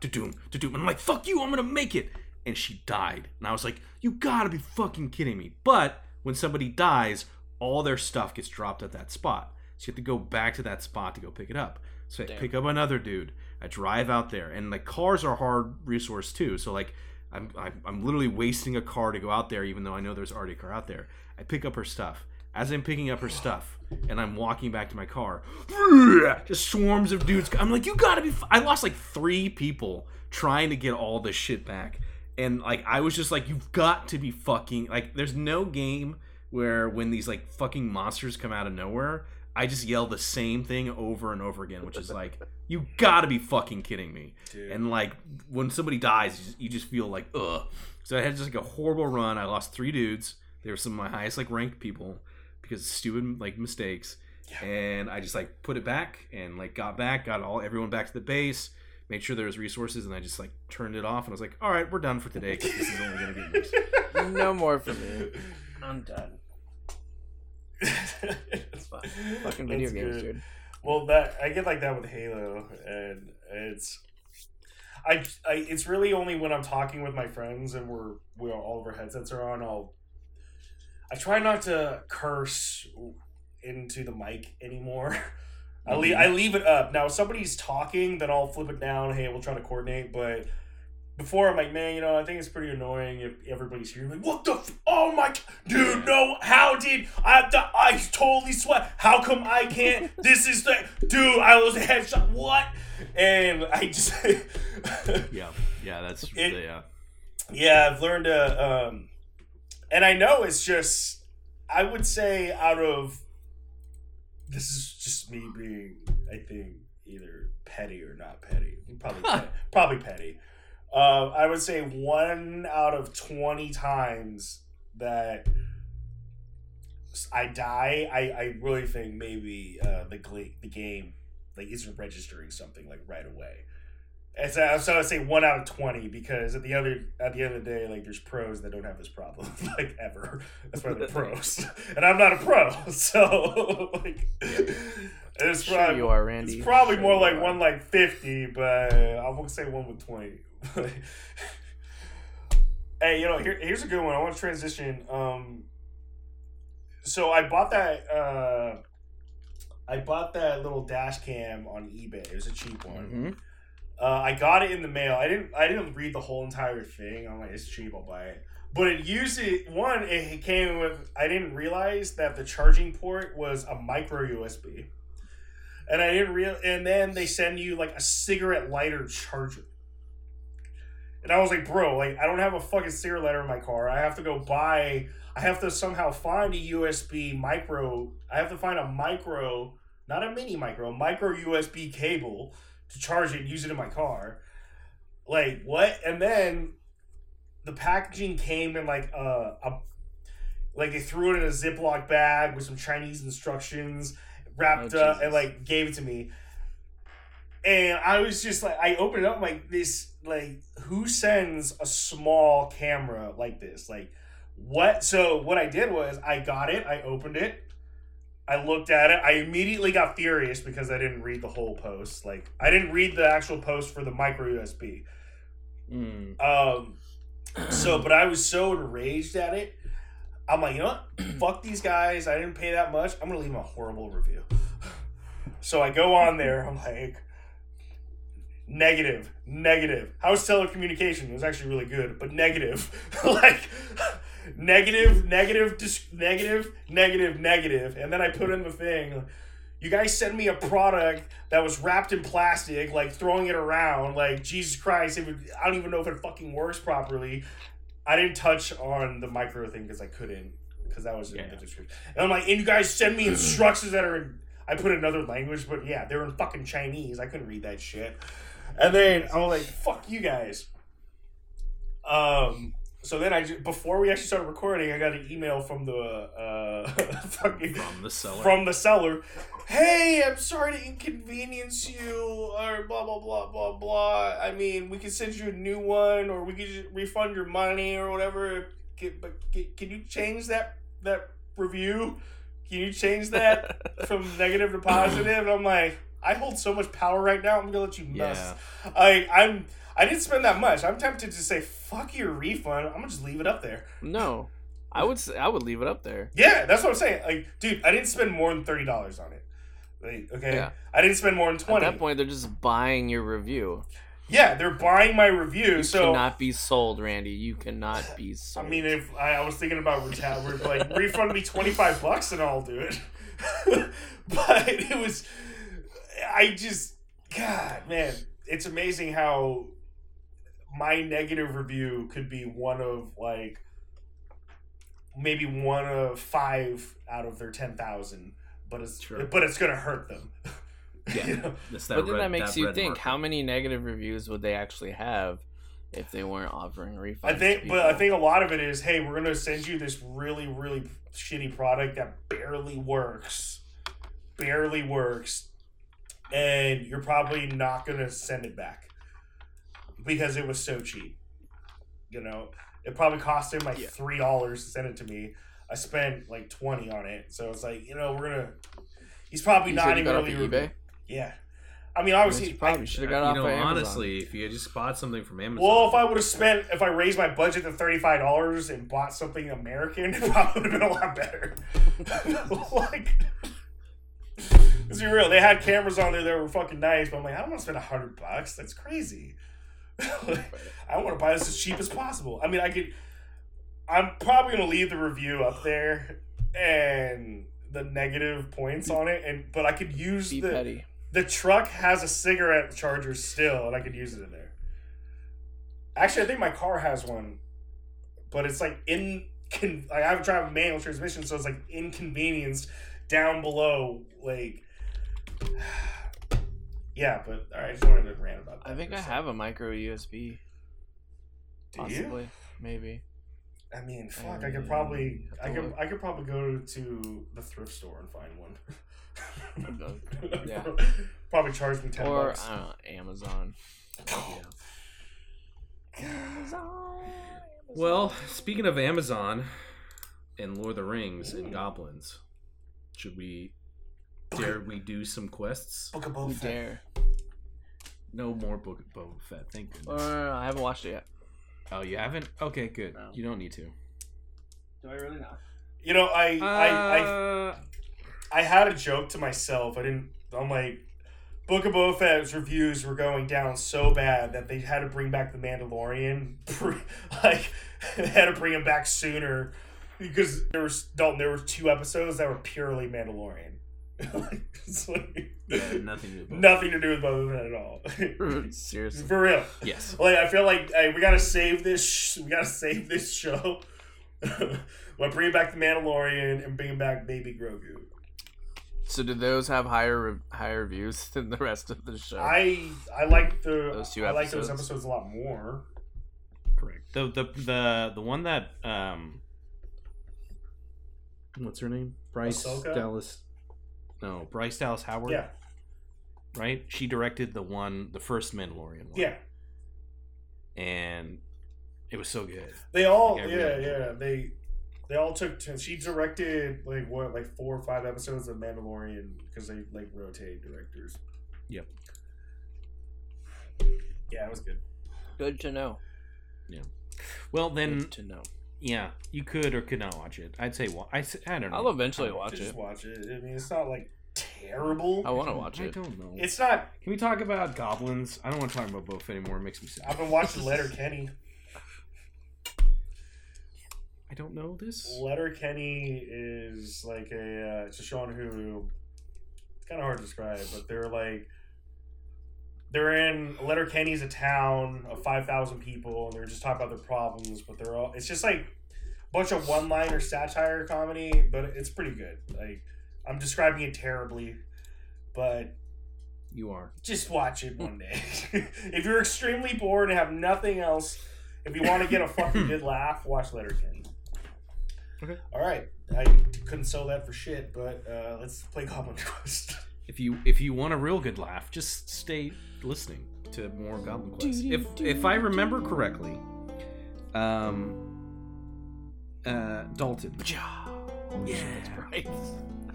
[SPEAKER 2] doom, doom, doom, and I'm like, "Fuck you! I'm gonna make it!" And she died, and I was like, "You gotta be fucking kidding me!" But when somebody dies, all their stuff gets dropped at that spot, so you have to go back to that spot to go pick it up. So I
[SPEAKER 1] Damn.
[SPEAKER 2] pick up another dude. I drive out there, and like cars are hard resource too. So like I'm, I'm I'm literally wasting a car to go out there, even though I know there's already a car out there. I pick up her stuff. as I'm picking up her stuff and I'm walking back to my car, just swarms of dudes. I'm like, you gotta be. F-. I lost like three people trying to get all this shit back, and like I was just like, you've got to be fucking like. There's no game where when these like fucking monsters come out of nowhere, I just yell the same thing over and over again, which is like, you gotta be fucking kidding me.
[SPEAKER 3] Dude.
[SPEAKER 2] And like when somebody dies, you just, you just feel like ugh. So I had just like a horrible run. I lost three dudes. They were some of my highest like ranked people because of stupid like mistakes.
[SPEAKER 3] Yeah.
[SPEAKER 2] And I just like put it back and like got back, got all everyone back to the base, made sure there was resources, and I just like turned it off and I was like, all right, we're done for today because this is only gonna get worse.
[SPEAKER 1] no more for me. I'm done.
[SPEAKER 3] It's
[SPEAKER 1] fun. Fucking video
[SPEAKER 3] That's
[SPEAKER 1] games,
[SPEAKER 3] good.
[SPEAKER 1] dude.
[SPEAKER 3] Well, that I get like that with Halo, and it's I, I it's really only when I'm talking with my friends and we're we all of our headsets are on. I'll I try not to curse into the mic anymore. I leave I leave it up. Now, if somebody's talking, then I'll flip it down. Hey, we'll try to coordinate. But before, I'm like, man, you know, I think it's pretty annoying if everybody's here. Like, what the? F- oh my, dude, no. How did I? I totally sweat. How come I can't? This is the dude. I was a headshot. What? And I just,
[SPEAKER 2] yeah, yeah, that's
[SPEAKER 3] It-
[SPEAKER 2] yeah.
[SPEAKER 3] yeah, I've learned to, um, and I know it's just. I would say out of. This is just me being, I think, either petty or not petty. Probably, petty, probably petty. Uh, I would say one out of twenty times that I die, I, I really think maybe uh, the the game like isn't registering something like right away. And so, so I would say one out of twenty because at the other at the end of the day, like there's pros that don't have this problem like ever. That's why they're pros, and I'm not a pro, so like it's
[SPEAKER 1] Sure
[SPEAKER 3] probably
[SPEAKER 1] you are, Randy.
[SPEAKER 3] it's probably
[SPEAKER 1] Sure
[SPEAKER 3] more like
[SPEAKER 1] are.
[SPEAKER 3] one like fifty, but I won't say one with twenty. hey, you know, here, here's a good one. I want to transition. Um, so I bought that. Uh, I bought that little dash cam on eBay. It was a cheap one.
[SPEAKER 2] hmm
[SPEAKER 3] Uh, I got it in the mail. I didn't. I didn't read the whole entire thing. I'm like, it's cheap. I'll buy it. But it used it. One, it came with. I didn't realize that the charging port was a micro USB, and I didn't real. And then they send you like a cigarette lighter charger. And I was like, bro, like I don't have a fucking cigarette lighter in my car. I have to go buy. I have to somehow find a USB micro. I have to find a micro, not a mini micro, micro USB cable to charge it and use it in my car. Like what? And then the packaging came in like a, a like they threw it in a Ziploc bag with some Chinese instructions wrapped
[SPEAKER 1] Oh,
[SPEAKER 3] up and like gave it to me. And I was just like, I opened it up like this, like who sends a small camera like this? Like what? So what I did was I got it, I opened it, I looked at it. I immediately got furious because I didn't read the whole post. Like I didn't read the actual post for the micro USB.
[SPEAKER 2] Mm.
[SPEAKER 3] Um, so, but I was so enraged at it. I'm like, you know what? Fuck these guys. I didn't pay that much. I'm gonna leave them a horrible review. So I go on there. I'm like, negative, negative. How's telecommunication? It was actually really good, but negative. like, negative, negative, dis- negative, negative, negative. And then I put in the thing. You guys sent me a product that was wrapped in plastic, like throwing it around, like Jesus Christ! It would, I don't even know if it fucking works properly. I didn't touch on the micro thing because I couldn't, because that was in
[SPEAKER 2] Yeah.
[SPEAKER 3] the description. And I'm like, and you guys send me instructions that are in. I put another language, but yeah, they're in fucking Chinese. I couldn't read that shit. And then I'm like, fuck you guys. Um. So then I before we actually started recording, I got an email from the uh fucking
[SPEAKER 2] From the seller.
[SPEAKER 3] from the seller. Hey, I'm sorry to inconvenience you, or blah blah blah blah blah. I mean, we can send you a new one, or we could refund your money or whatever. Can, but can, can you change that that review? Can you change that from negative to positive? And I'm like, I hold so much power right now. I'm gonna let you
[SPEAKER 2] yeah.
[SPEAKER 3] mess. I I'm I didn't spend that much. I'm tempted to say fuck your refund. I'm gonna just leave it up there.
[SPEAKER 1] No, I would say I would leave it up there.
[SPEAKER 3] Yeah, that's what I'm saying. Like, dude, I didn't spend more than thirty dollars on it. Like, okay,
[SPEAKER 1] Yeah.
[SPEAKER 3] I didn't spend more than twenty.
[SPEAKER 1] At that point, they're just buying your review.
[SPEAKER 3] Yeah, they're buying my review.
[SPEAKER 1] You
[SPEAKER 3] so
[SPEAKER 1] cannot be sold, Randy. You cannot be sold.
[SPEAKER 3] I mean, if I, I was thinking about reta- like refund me twenty five bucks and I'll do it. but it was, I just, God, man, it's amazing how my negative review could be one of like maybe one of five out of their ten thousand, but it's
[SPEAKER 2] Sure.
[SPEAKER 3] but it's gonna hurt them.
[SPEAKER 2] Yeah.
[SPEAKER 3] You know?
[SPEAKER 2] That's
[SPEAKER 1] but then
[SPEAKER 2] red-
[SPEAKER 1] that makes you think:
[SPEAKER 2] marker.
[SPEAKER 1] how many negative reviews would they actually have if they weren't offering refunds?
[SPEAKER 3] I think, but I think a lot of it is, hey, we're gonna send you this really, really shitty product that barely works, barely works, and you're probably not gonna send it back because it was so cheap. You know, it probably cost him like
[SPEAKER 1] Yeah.
[SPEAKER 3] three dollars to send it to me. I spent like twenty on it, so it's like you know we're gonna. He's probably
[SPEAKER 1] You
[SPEAKER 3] not
[SPEAKER 1] said you
[SPEAKER 3] even
[SPEAKER 1] got off
[SPEAKER 3] really
[SPEAKER 1] of eBay.
[SPEAKER 3] Yeah, I mean
[SPEAKER 1] I
[SPEAKER 3] obviously.
[SPEAKER 1] you probably should have got
[SPEAKER 2] you
[SPEAKER 1] off
[SPEAKER 2] know,
[SPEAKER 1] of
[SPEAKER 2] honestly, if you had just bought something from Amazon.
[SPEAKER 3] Well, if I would have spent, if I raised my budget to thirty five dollars and bought something American, it probably would have been a lot better. like, let's be real, they had cameras on there that were fucking nice, but I'm like, I don't want to spend a hundred bucks. That's crazy. I want to buy this as cheap as possible. I mean, I could. I'm probably gonna leave the review up there and the negative points on it, and but I could use
[SPEAKER 1] Be
[SPEAKER 3] the
[SPEAKER 1] petty.
[SPEAKER 3] the truck has a cigarette charger still, and I could use it in there. Actually, I think my car has one, but it's like in. Con- like I have a drive a manual transmission, so it's like inconvenienced down below. Like, yeah, but all right, I just wanted to rant about that.
[SPEAKER 1] I think
[SPEAKER 3] I
[SPEAKER 1] I
[SPEAKER 3] a
[SPEAKER 1] have a micro USB.
[SPEAKER 3] Do you?
[SPEAKER 1] Maybe.
[SPEAKER 3] I mean, fuck, I could probably,
[SPEAKER 1] Uh,
[SPEAKER 3] I could,
[SPEAKER 1] look.
[SPEAKER 3] I could probably go to the thrift store and find one.
[SPEAKER 1] Yeah.
[SPEAKER 3] probably charge me ten
[SPEAKER 1] Or
[SPEAKER 3] bucks.
[SPEAKER 1] I don't know, Amazon.
[SPEAKER 2] Well, speaking of Amazon and Lord of the Rings and goblins, should we dare we do some quests?
[SPEAKER 3] Book of Boba Fett.
[SPEAKER 1] dare?
[SPEAKER 2] No more Book of Boba Fett. Thank
[SPEAKER 1] Oh,
[SPEAKER 2] goodness.
[SPEAKER 1] no, no, no, I haven't watched it yet.
[SPEAKER 2] Oh, you haven't? Okay, good.
[SPEAKER 1] No.
[SPEAKER 2] You don't need to.
[SPEAKER 1] Do I really not?
[SPEAKER 3] You know, I, I, I
[SPEAKER 2] Uh,
[SPEAKER 3] I had a joke to myself. I didn't. I'm like, Book of Boba Fett's reviews were going down so bad that they had to bring back the Mandalorian. like, they had to bring him back sooner because there was Dalton. There were two episodes that were purely Mandalorian. It's like-
[SPEAKER 2] yeah, nothing to do. with Boba
[SPEAKER 3] nothing to do with Boba Fett at all.
[SPEAKER 1] Seriously.
[SPEAKER 3] For real.
[SPEAKER 2] Yes.
[SPEAKER 3] Like I feel like hey, we gotta save this. Sh- we gotta save this show. But bring back the Mandalorian and bring back Baby Grogu.
[SPEAKER 1] So did those have higher higher views than the rest of the show?
[SPEAKER 3] I I like the
[SPEAKER 1] Those two
[SPEAKER 3] I like those
[SPEAKER 1] episodes?
[SPEAKER 3] episodes a lot more.
[SPEAKER 2] Correct. The the the the one that um what's her name? Bryce
[SPEAKER 3] Ahsoka?
[SPEAKER 2] Dallas No, Bryce Dallas Howard.
[SPEAKER 3] Yeah,
[SPEAKER 2] Right? She directed the one the first Mandalorian one.
[SPEAKER 3] yeah.
[SPEAKER 2] And it was so good.
[SPEAKER 3] They all
[SPEAKER 2] Like,
[SPEAKER 3] yeah
[SPEAKER 2] really
[SPEAKER 3] yeah
[SPEAKER 2] enjoyed
[SPEAKER 3] they they all took turns. She directed like what like four or five episodes of Mandalorian because they like rotate directors.
[SPEAKER 2] Yep.
[SPEAKER 3] Yeah, it was good.
[SPEAKER 1] Good to know. Yeah.
[SPEAKER 2] Well then
[SPEAKER 1] Good to know.
[SPEAKER 2] Yeah, you could or could not watch it. I'd say well, I, I, s- I don't know.
[SPEAKER 1] I'll eventually
[SPEAKER 2] I-
[SPEAKER 1] watch
[SPEAKER 3] Just
[SPEAKER 1] it.
[SPEAKER 3] watch it. I mean, it's not like terrible.
[SPEAKER 1] I want to watch it.
[SPEAKER 2] I
[SPEAKER 1] it.
[SPEAKER 2] don't know.
[SPEAKER 3] It's not.
[SPEAKER 2] Can we talk about goblins? I don't want to talk about Boba anymore. It makes me sad.
[SPEAKER 3] I've been watching Letter Kenny.
[SPEAKER 2] I don't know this.
[SPEAKER 3] Letterkenny is like a uh, it's a show on Hulu. It's kind of hard to describe, but they're like they're in Letterkenny's a town of five thousand people, and they're just talking about their problems. But they're all it's just like a bunch of one liner satire comedy, but it's pretty good. Like I'm describing it terribly, but
[SPEAKER 2] You are.
[SPEAKER 3] just watch it one day. if you're extremely bored and have nothing else, if you want to get a fucking good laugh, watch Letterkenny.
[SPEAKER 2] Okay.
[SPEAKER 3] All right. I couldn't sell that for shit, but uh, let's play Goblin Quest.
[SPEAKER 2] If you if you want a real good laugh, just stay listening to more Goblin Quest. If if I remember correctly, um, uh, Dalton.
[SPEAKER 1] Yeah, it's bright.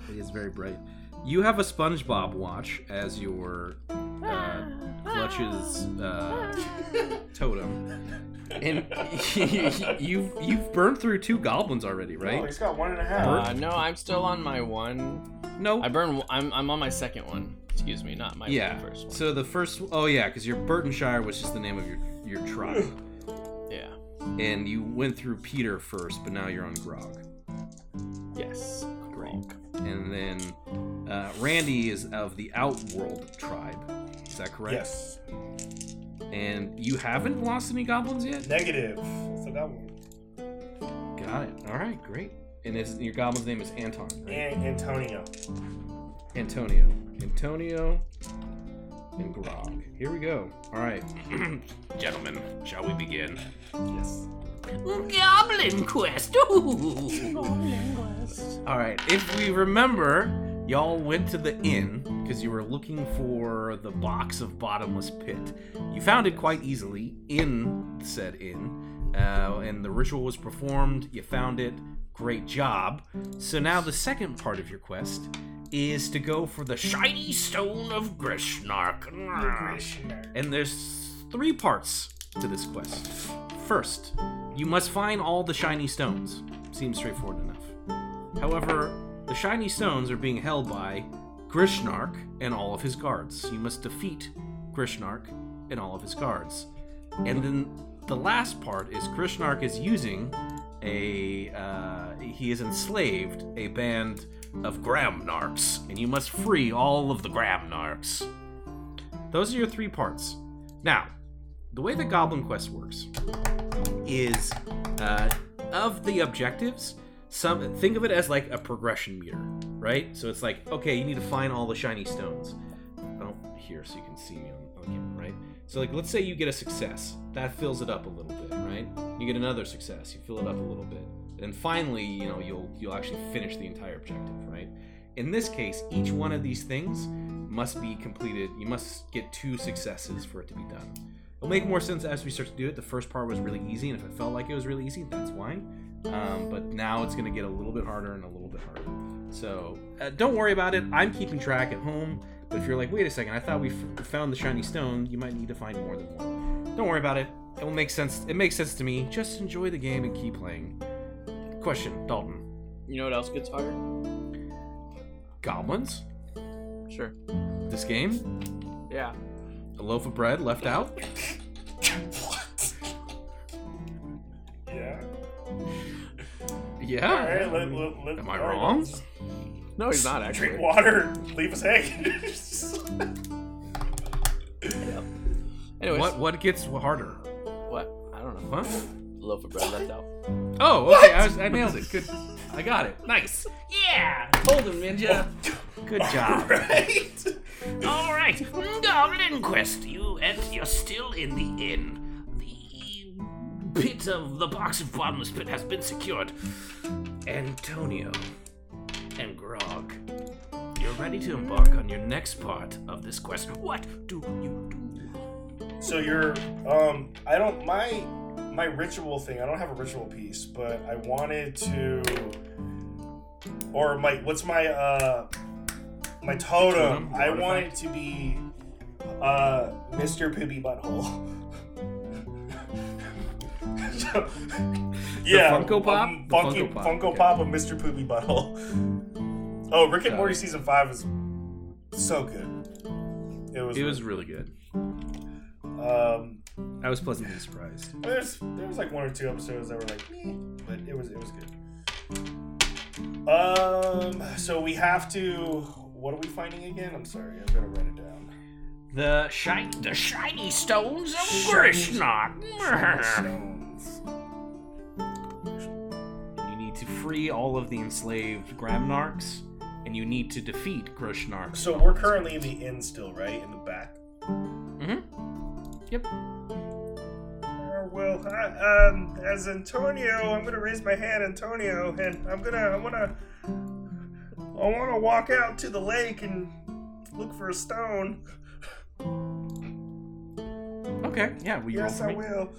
[SPEAKER 2] It is very bright. You have a SpongeBob watch as your uh, Clutch's uh, totem, and you've you've burned through two goblins already,
[SPEAKER 3] Oh,
[SPEAKER 2] right?
[SPEAKER 3] he's got one and a half.
[SPEAKER 1] Uh, no, I'm still on my one.
[SPEAKER 2] No,
[SPEAKER 1] I burn. I'm I'm on my second one. Excuse me, not my
[SPEAKER 2] yeah.
[SPEAKER 1] first one.
[SPEAKER 2] So the first, oh yeah, because your Burtonshire was just the name of your your tribe,
[SPEAKER 1] yeah.
[SPEAKER 2] and you went through Peter first, but now you're on Grog.
[SPEAKER 1] Yes.
[SPEAKER 2] Grog. And then uh, Randy is of the Outworld tribe. Is that correct?
[SPEAKER 3] Yes.
[SPEAKER 2] And you haven't lost any goblins yet?
[SPEAKER 3] Negative. So that one.
[SPEAKER 2] Got it. All right, great. And his, your goblin's name is Anton. Right?
[SPEAKER 3] And Antonio.
[SPEAKER 2] Antonio. Antonio and Grog. Here we go. All right. Gentlemen, shall we begin?
[SPEAKER 3] Yes.
[SPEAKER 4] Goblin Quest. Ooh.
[SPEAKER 2] All right. If we remember, y'all went to the inn because you were looking for the box of bottomless pit. You found it quite easily in said inn, uh, and the ritual was performed. You found it. Great job. So now the second part of your quest is to go for the shiny stone of Grishnark. And there's three parts to this quest. First, you must find all the shiny stones. Seems straightforward enough. However, the shiny stones are being held by Grishnark and all of his guards. You must defeat Grishnark and all of his guards. And then the last part is Grishnark is using a. Uh, he has enslaved a band of Gramnarks, and you must free all of the Gramnarks. Those are your three parts. Now, the way the Goblin Quest works is uh, of the objectives. Some think of it as like a progression meter, right? So it's like, okay, you need to find all the shiny stones. Oh, here, so you can see me on, right? So like, let's say you get a success, that fills it up a little bit, right? You get another success, you fill it up a little bit, and finally, you know, you'll you'll actually finish the entire objective, right? In this case, each one of these things must be completed. You must get two successes for it to be done. It'll make more sense as we start to do it. The first part was really easy, and if it felt like it was really easy, that's why. Um, but now it's going to get a little bit harder and a little bit harder. So uh, don't worry about it. I'm keeping track at home. But if you're like, wait a second, I thought we f- found the shiny stone, you might need to find more than one. Don't worry about it. It will make sense. It makes sense to me. Just enjoy the game and keep playing. Question, Dalton.
[SPEAKER 1] You know what else gets harder?
[SPEAKER 2] Goblins?
[SPEAKER 1] Sure.
[SPEAKER 2] This game?
[SPEAKER 1] Yeah.
[SPEAKER 2] A loaf of bread left out?
[SPEAKER 3] what? Yeah.
[SPEAKER 2] Yeah.
[SPEAKER 3] All right. Let, let, let,
[SPEAKER 2] Am I
[SPEAKER 3] all right,
[SPEAKER 2] wrong?
[SPEAKER 3] Let's
[SPEAKER 1] No, he's not actually.
[SPEAKER 3] Drink water. Leave us hanging.
[SPEAKER 1] Anyways,
[SPEAKER 2] What what gets harder?
[SPEAKER 1] What? I don't know.
[SPEAKER 2] What?
[SPEAKER 1] Loaf of bread left out.
[SPEAKER 2] Oh, okay. I, was, I nailed it. Good. I got it. Nice.
[SPEAKER 4] Yeah.
[SPEAKER 1] Hold him, ninja.
[SPEAKER 2] Good job.
[SPEAKER 3] right.
[SPEAKER 4] All right. Goblin Quest. You and you're still in the inn. The pit of the box of bottomless pit has been secured. Antonio and Grog, you're ready to embark on your next part of this quest. What do you do?
[SPEAKER 3] So you're um I don't my my ritual thing, I don't have a ritual piece, but I wanted to or my what's my uh my totem.
[SPEAKER 2] Totem,
[SPEAKER 3] I
[SPEAKER 2] artifact?
[SPEAKER 3] want it to be uh Mr. Poopy Butthole. So- yeah,
[SPEAKER 2] Funko Pop?
[SPEAKER 3] um,
[SPEAKER 2] The
[SPEAKER 3] Funky,
[SPEAKER 2] Funko Pop,
[SPEAKER 3] Funko
[SPEAKER 2] okay.
[SPEAKER 3] Pop of Mr. Poopy Butthole. Oh, Rick and
[SPEAKER 2] Got
[SPEAKER 3] Morty season five is so good. It was.
[SPEAKER 2] It was really good.
[SPEAKER 3] Um,
[SPEAKER 2] I was pleasantly surprised.
[SPEAKER 3] there's there was like one or two episodes that were like, Meh, but it was it was good. Um, so we have to. What are we finding again? I'm sorry, I'm gonna write it down.
[SPEAKER 2] The shiny.
[SPEAKER 4] The shiny stones of
[SPEAKER 3] Shiny-
[SPEAKER 2] You need to free all of the enslaved Gramnarks, and you need to defeat Grushnark.
[SPEAKER 3] So we're currently in the inn still, right? In the back.
[SPEAKER 2] Mm-hmm. Yep.
[SPEAKER 3] Uh, well, I, um, as Antonio, I'm gonna raise my hand, Antonio, and I'm gonna, I wanna, I wanna walk out to the lake and look for a stone.
[SPEAKER 2] Okay. Yeah. You
[SPEAKER 3] Yes,
[SPEAKER 2] roll
[SPEAKER 3] I
[SPEAKER 2] me?
[SPEAKER 3] will.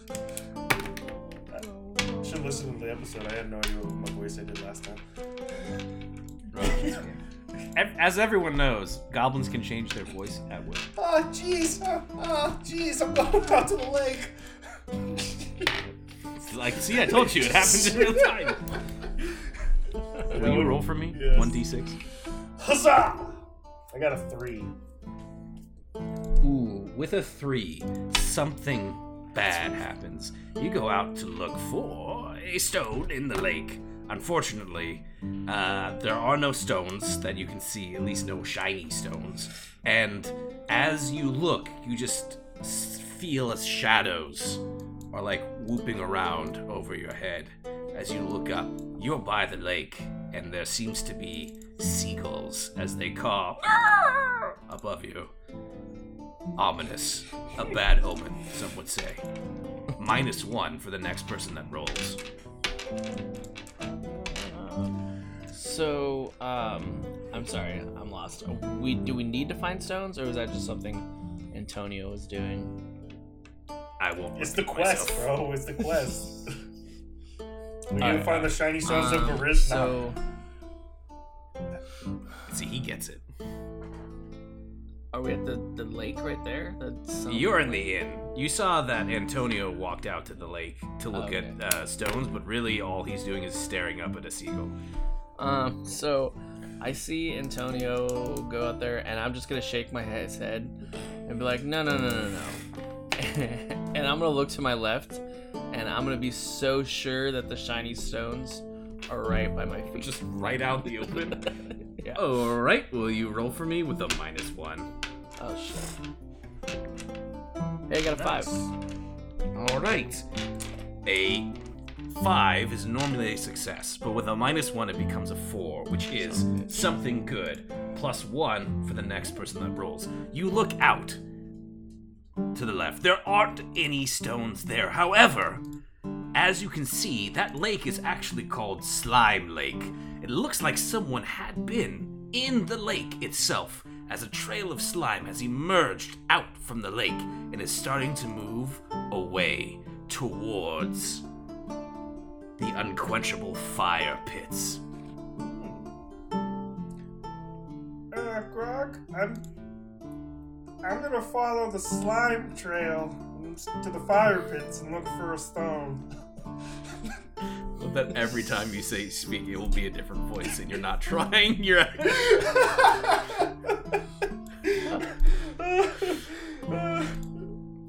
[SPEAKER 3] I should listen to the episode. I had no idea what my voice I did last time.
[SPEAKER 2] As everyone knows, goblins can change their voice at will.
[SPEAKER 3] Ah, oh, jeez. Oh, oh, jeez. I'm going out to the lake.
[SPEAKER 2] It's Like, see, I told you, it happens in real time. Will you roll for me?
[SPEAKER 3] Yes.
[SPEAKER 2] One d six.
[SPEAKER 3] Huzzah! I got a three.
[SPEAKER 2] Ooh, with a three, something bad happens. You go out to look for a stone in the lake. Unfortunately, uh, there are no stones that you can see, at least no shiny stones. And as you look, you just feel as shadows are like whooping around over your head. As you look up, you're by the lake, and there seems to be seagulls as they caw above you. Ominous. A bad omen, some would say. Minus one for the next person that rolls.
[SPEAKER 1] So, um, I'm sorry, I'm lost. We do we need to find stones, or is that just something Antonio was doing?
[SPEAKER 2] I won't.
[SPEAKER 3] It's the quest,
[SPEAKER 2] myself.
[SPEAKER 3] bro. It's the quest. we need to
[SPEAKER 1] Alright.
[SPEAKER 3] find the shiny stones of
[SPEAKER 1] Um,
[SPEAKER 3] Barisna.
[SPEAKER 1] so,
[SPEAKER 2] See, he gets it.
[SPEAKER 1] Are we at the, the lake right there? Some-
[SPEAKER 2] You're in the inn. You saw that Antonio walked out to the lake to look
[SPEAKER 1] Okay.
[SPEAKER 2] at uh, stones, but really all he's doing is staring up at a seagull.
[SPEAKER 1] Um, so I see Antonio go out there, and I'm just gonna shake my head and be like, no, no, no, no, no. and I'm gonna look to my left, and I'm gonna be so sure that the shiny stones are right by my feet.
[SPEAKER 2] Just right out the open.
[SPEAKER 1] yeah.
[SPEAKER 2] All right, will you roll for me with a minus one?
[SPEAKER 1] Oh shit. Hey, I got a five.
[SPEAKER 2] All right. A five is normally a success, but with a minus one, it becomes a four, which is something good. Plus one for the next person that rolls. You look out to the left. There aren't any stones there. However, as you can see, that lake is actually called Slime Lake. It looks like someone had been in the lake itself, as a trail of slime has emerged out from the lake and is starting to move away towards the unquenchable fire pits.
[SPEAKER 3] Uh, Grog, I'm I'm gonna follow the slime trail to the fire pits and look for a stone.
[SPEAKER 2] That every time you say speak, it will be a different voice, and you're not trying. You're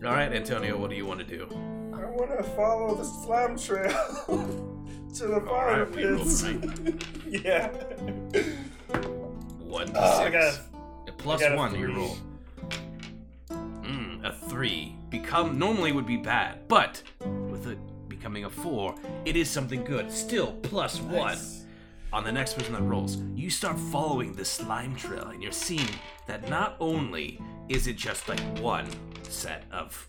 [SPEAKER 2] all right, Antonio. What do you want to do?
[SPEAKER 3] I want to follow the slime trail to the fire
[SPEAKER 2] right,
[SPEAKER 3] pits. yeah.
[SPEAKER 2] One to
[SPEAKER 3] Oh,
[SPEAKER 2] six. A plus
[SPEAKER 3] a
[SPEAKER 2] one to your
[SPEAKER 3] three.
[SPEAKER 2] roll. Mm, a three. Become normally would be bad, but with it becoming a four, it is something good. Still plus one. On the next person that rolls, you start following the slime trail, and you're seeing that not only is it just like one set of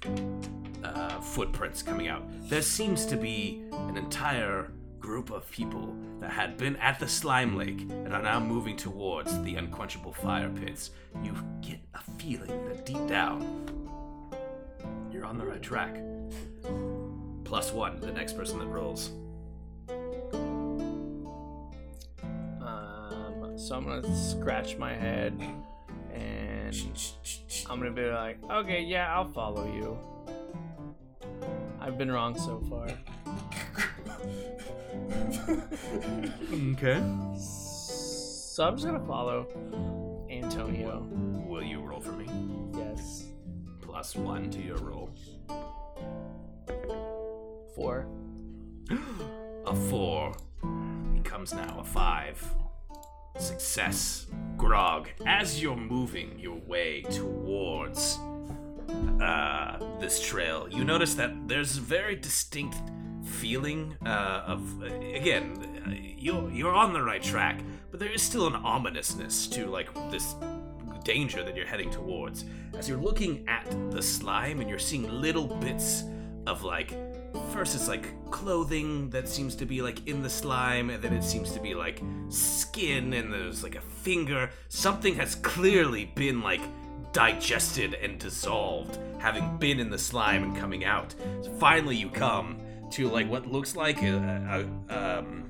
[SPEAKER 2] uh, footprints coming out, there seems to be an entire group of people that had been at the slime lake and are now moving towards the unquenchable fire pits. You get a feeling that deep down, you're on the right track. Plus one, to the next person that rolls.
[SPEAKER 1] Um, so I'm gonna scratch my head, and I'm gonna be like, okay, yeah, I'll follow you. I've been wrong so far.
[SPEAKER 2] Okay.
[SPEAKER 1] So I'm just gonna follow Antonio.
[SPEAKER 2] Will you roll for me?
[SPEAKER 1] Yes.
[SPEAKER 2] Plus one to your roll.
[SPEAKER 1] Four.
[SPEAKER 2] A four becomes now a five. Success. Grog, as you're moving your way towards uh, this trail, you notice that there's a very distinct feeling uh, of, again, uh, you're, you're on the right track, but there is still an ominousness to like this danger that you're heading towards. As you're looking at the slime and you're seeing little bits of like first it's like clothing that seems to be like in the slime and then it seems to be like skin and there's like a finger something has clearly been like digested and dissolved having been in the slime and coming out so finally you come to like what looks like a, a, um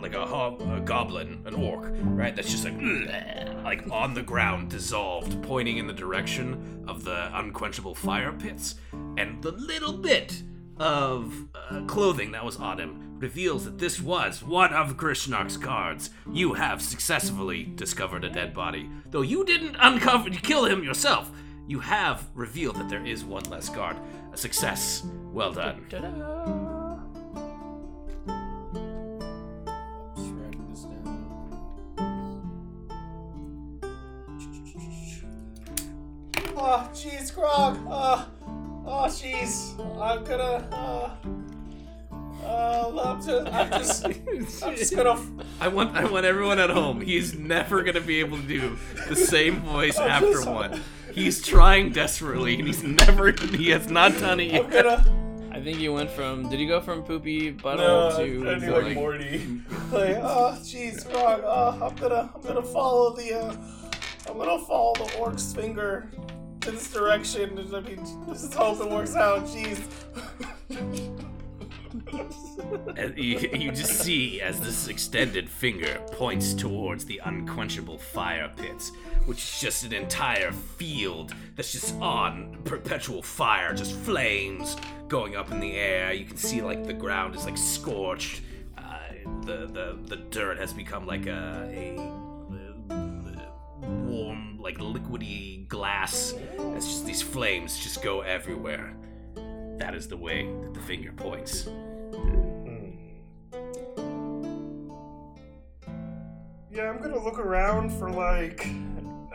[SPEAKER 2] like a, hob- a goblin, an orc, right? That's just like, like on the ground, dissolved, pointing in the direction of the unquenchable fire pits. And the little bit of uh, clothing that was on him reveals that this was one of Grishnak's guards. You have successfully discovered a dead body, though you didn't uncover, kill him yourself. You have revealed that there is one less guard. A success. Well done.
[SPEAKER 3] Oh, jeez, Grog. Uh, oh, jeez. I'm gonna. Uh, uh, I'm just, I'm just, I'm just gonna.
[SPEAKER 5] I want I want everyone at home. He's never gonna be able to do the same voice
[SPEAKER 3] I'm
[SPEAKER 5] after
[SPEAKER 3] just-
[SPEAKER 5] one. He's trying desperately, and he's never he has not done it
[SPEAKER 3] I'm
[SPEAKER 5] yet.
[SPEAKER 3] gonna.
[SPEAKER 1] I think you went from. Did you go from poopy
[SPEAKER 3] No,
[SPEAKER 1] butthole
[SPEAKER 3] I
[SPEAKER 1] to
[SPEAKER 3] do like
[SPEAKER 1] like,
[SPEAKER 3] Morty. Like, oh, jeez, Grog. Oh, I'm gonna, I'm gonna follow the, uh, I'm gonna follow the orc's finger to this direction. I mean, just hope it works out. Jeez.
[SPEAKER 2] You, you just see as this extended finger points towards the unquenchable fire pits, which is just an entire field that's just on perpetual fire, just flames going up in the air. You can see like the ground is like scorched. Uh, the the the dirt has become like a a warm, like liquidy glass. It's just these flames just go everywhere. That is the way that the finger points.
[SPEAKER 3] Yeah, I'm gonna look around for like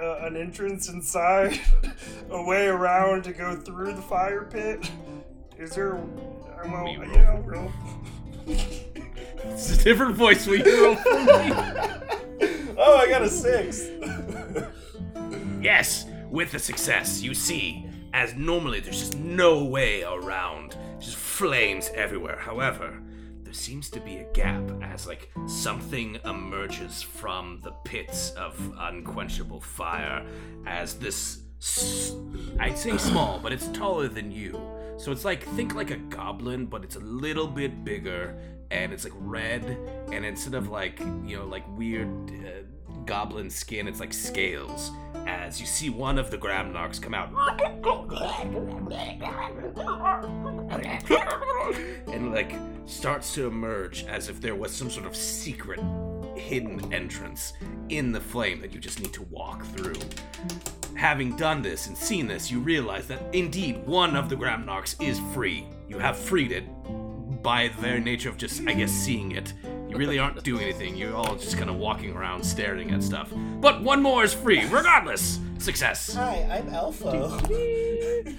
[SPEAKER 3] uh, an entrance inside, a way around to go through the fire pit. Is there? I'm well,
[SPEAKER 2] roll.
[SPEAKER 3] yeah, roll.
[SPEAKER 5] It's a different voice. Roll for me.
[SPEAKER 3] oh, I got a six.
[SPEAKER 2] Yes, with a success, you see, as normally there's just no way around, just flames everywhere. However, there seems to be a gap as like something emerges from the pits of unquenchable fire as this I'd say small, but it's taller than you. So it's like think like a goblin, but it's a little bit bigger and it's like red and instead of like, you know, like weird uh, goblin skin, it's like scales. As you see one of the Gramnarks come out and like starts to emerge as if there was some sort of secret hidden entrance in the flame that you just need to walk through. Having done this and seen this, you realize that indeed one of the Gramnarks is free. You have freed it by the very nature of just, I guess, seeing it. You really aren't doing anything. You're all just kind of walking around staring at stuff. But one more is free, regardless. Success.
[SPEAKER 3] Hi, I'm Alpha.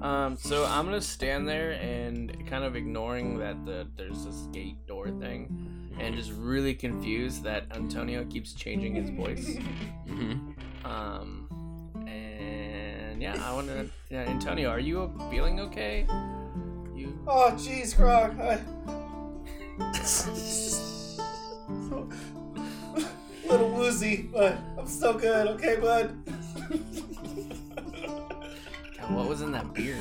[SPEAKER 1] Um, so I'm gonna stand there and kind of ignoring that the there's this gate door thing, and just really confused that Antonio keeps changing his voice.
[SPEAKER 2] hmm
[SPEAKER 1] Um, and yeah, I want to. Yeah, Antonio, are you feeling okay? You
[SPEAKER 3] Oh, jeez, Grog. I... Little woozy, but I'm still good. Okay, bud.
[SPEAKER 1] God, what was in that beer?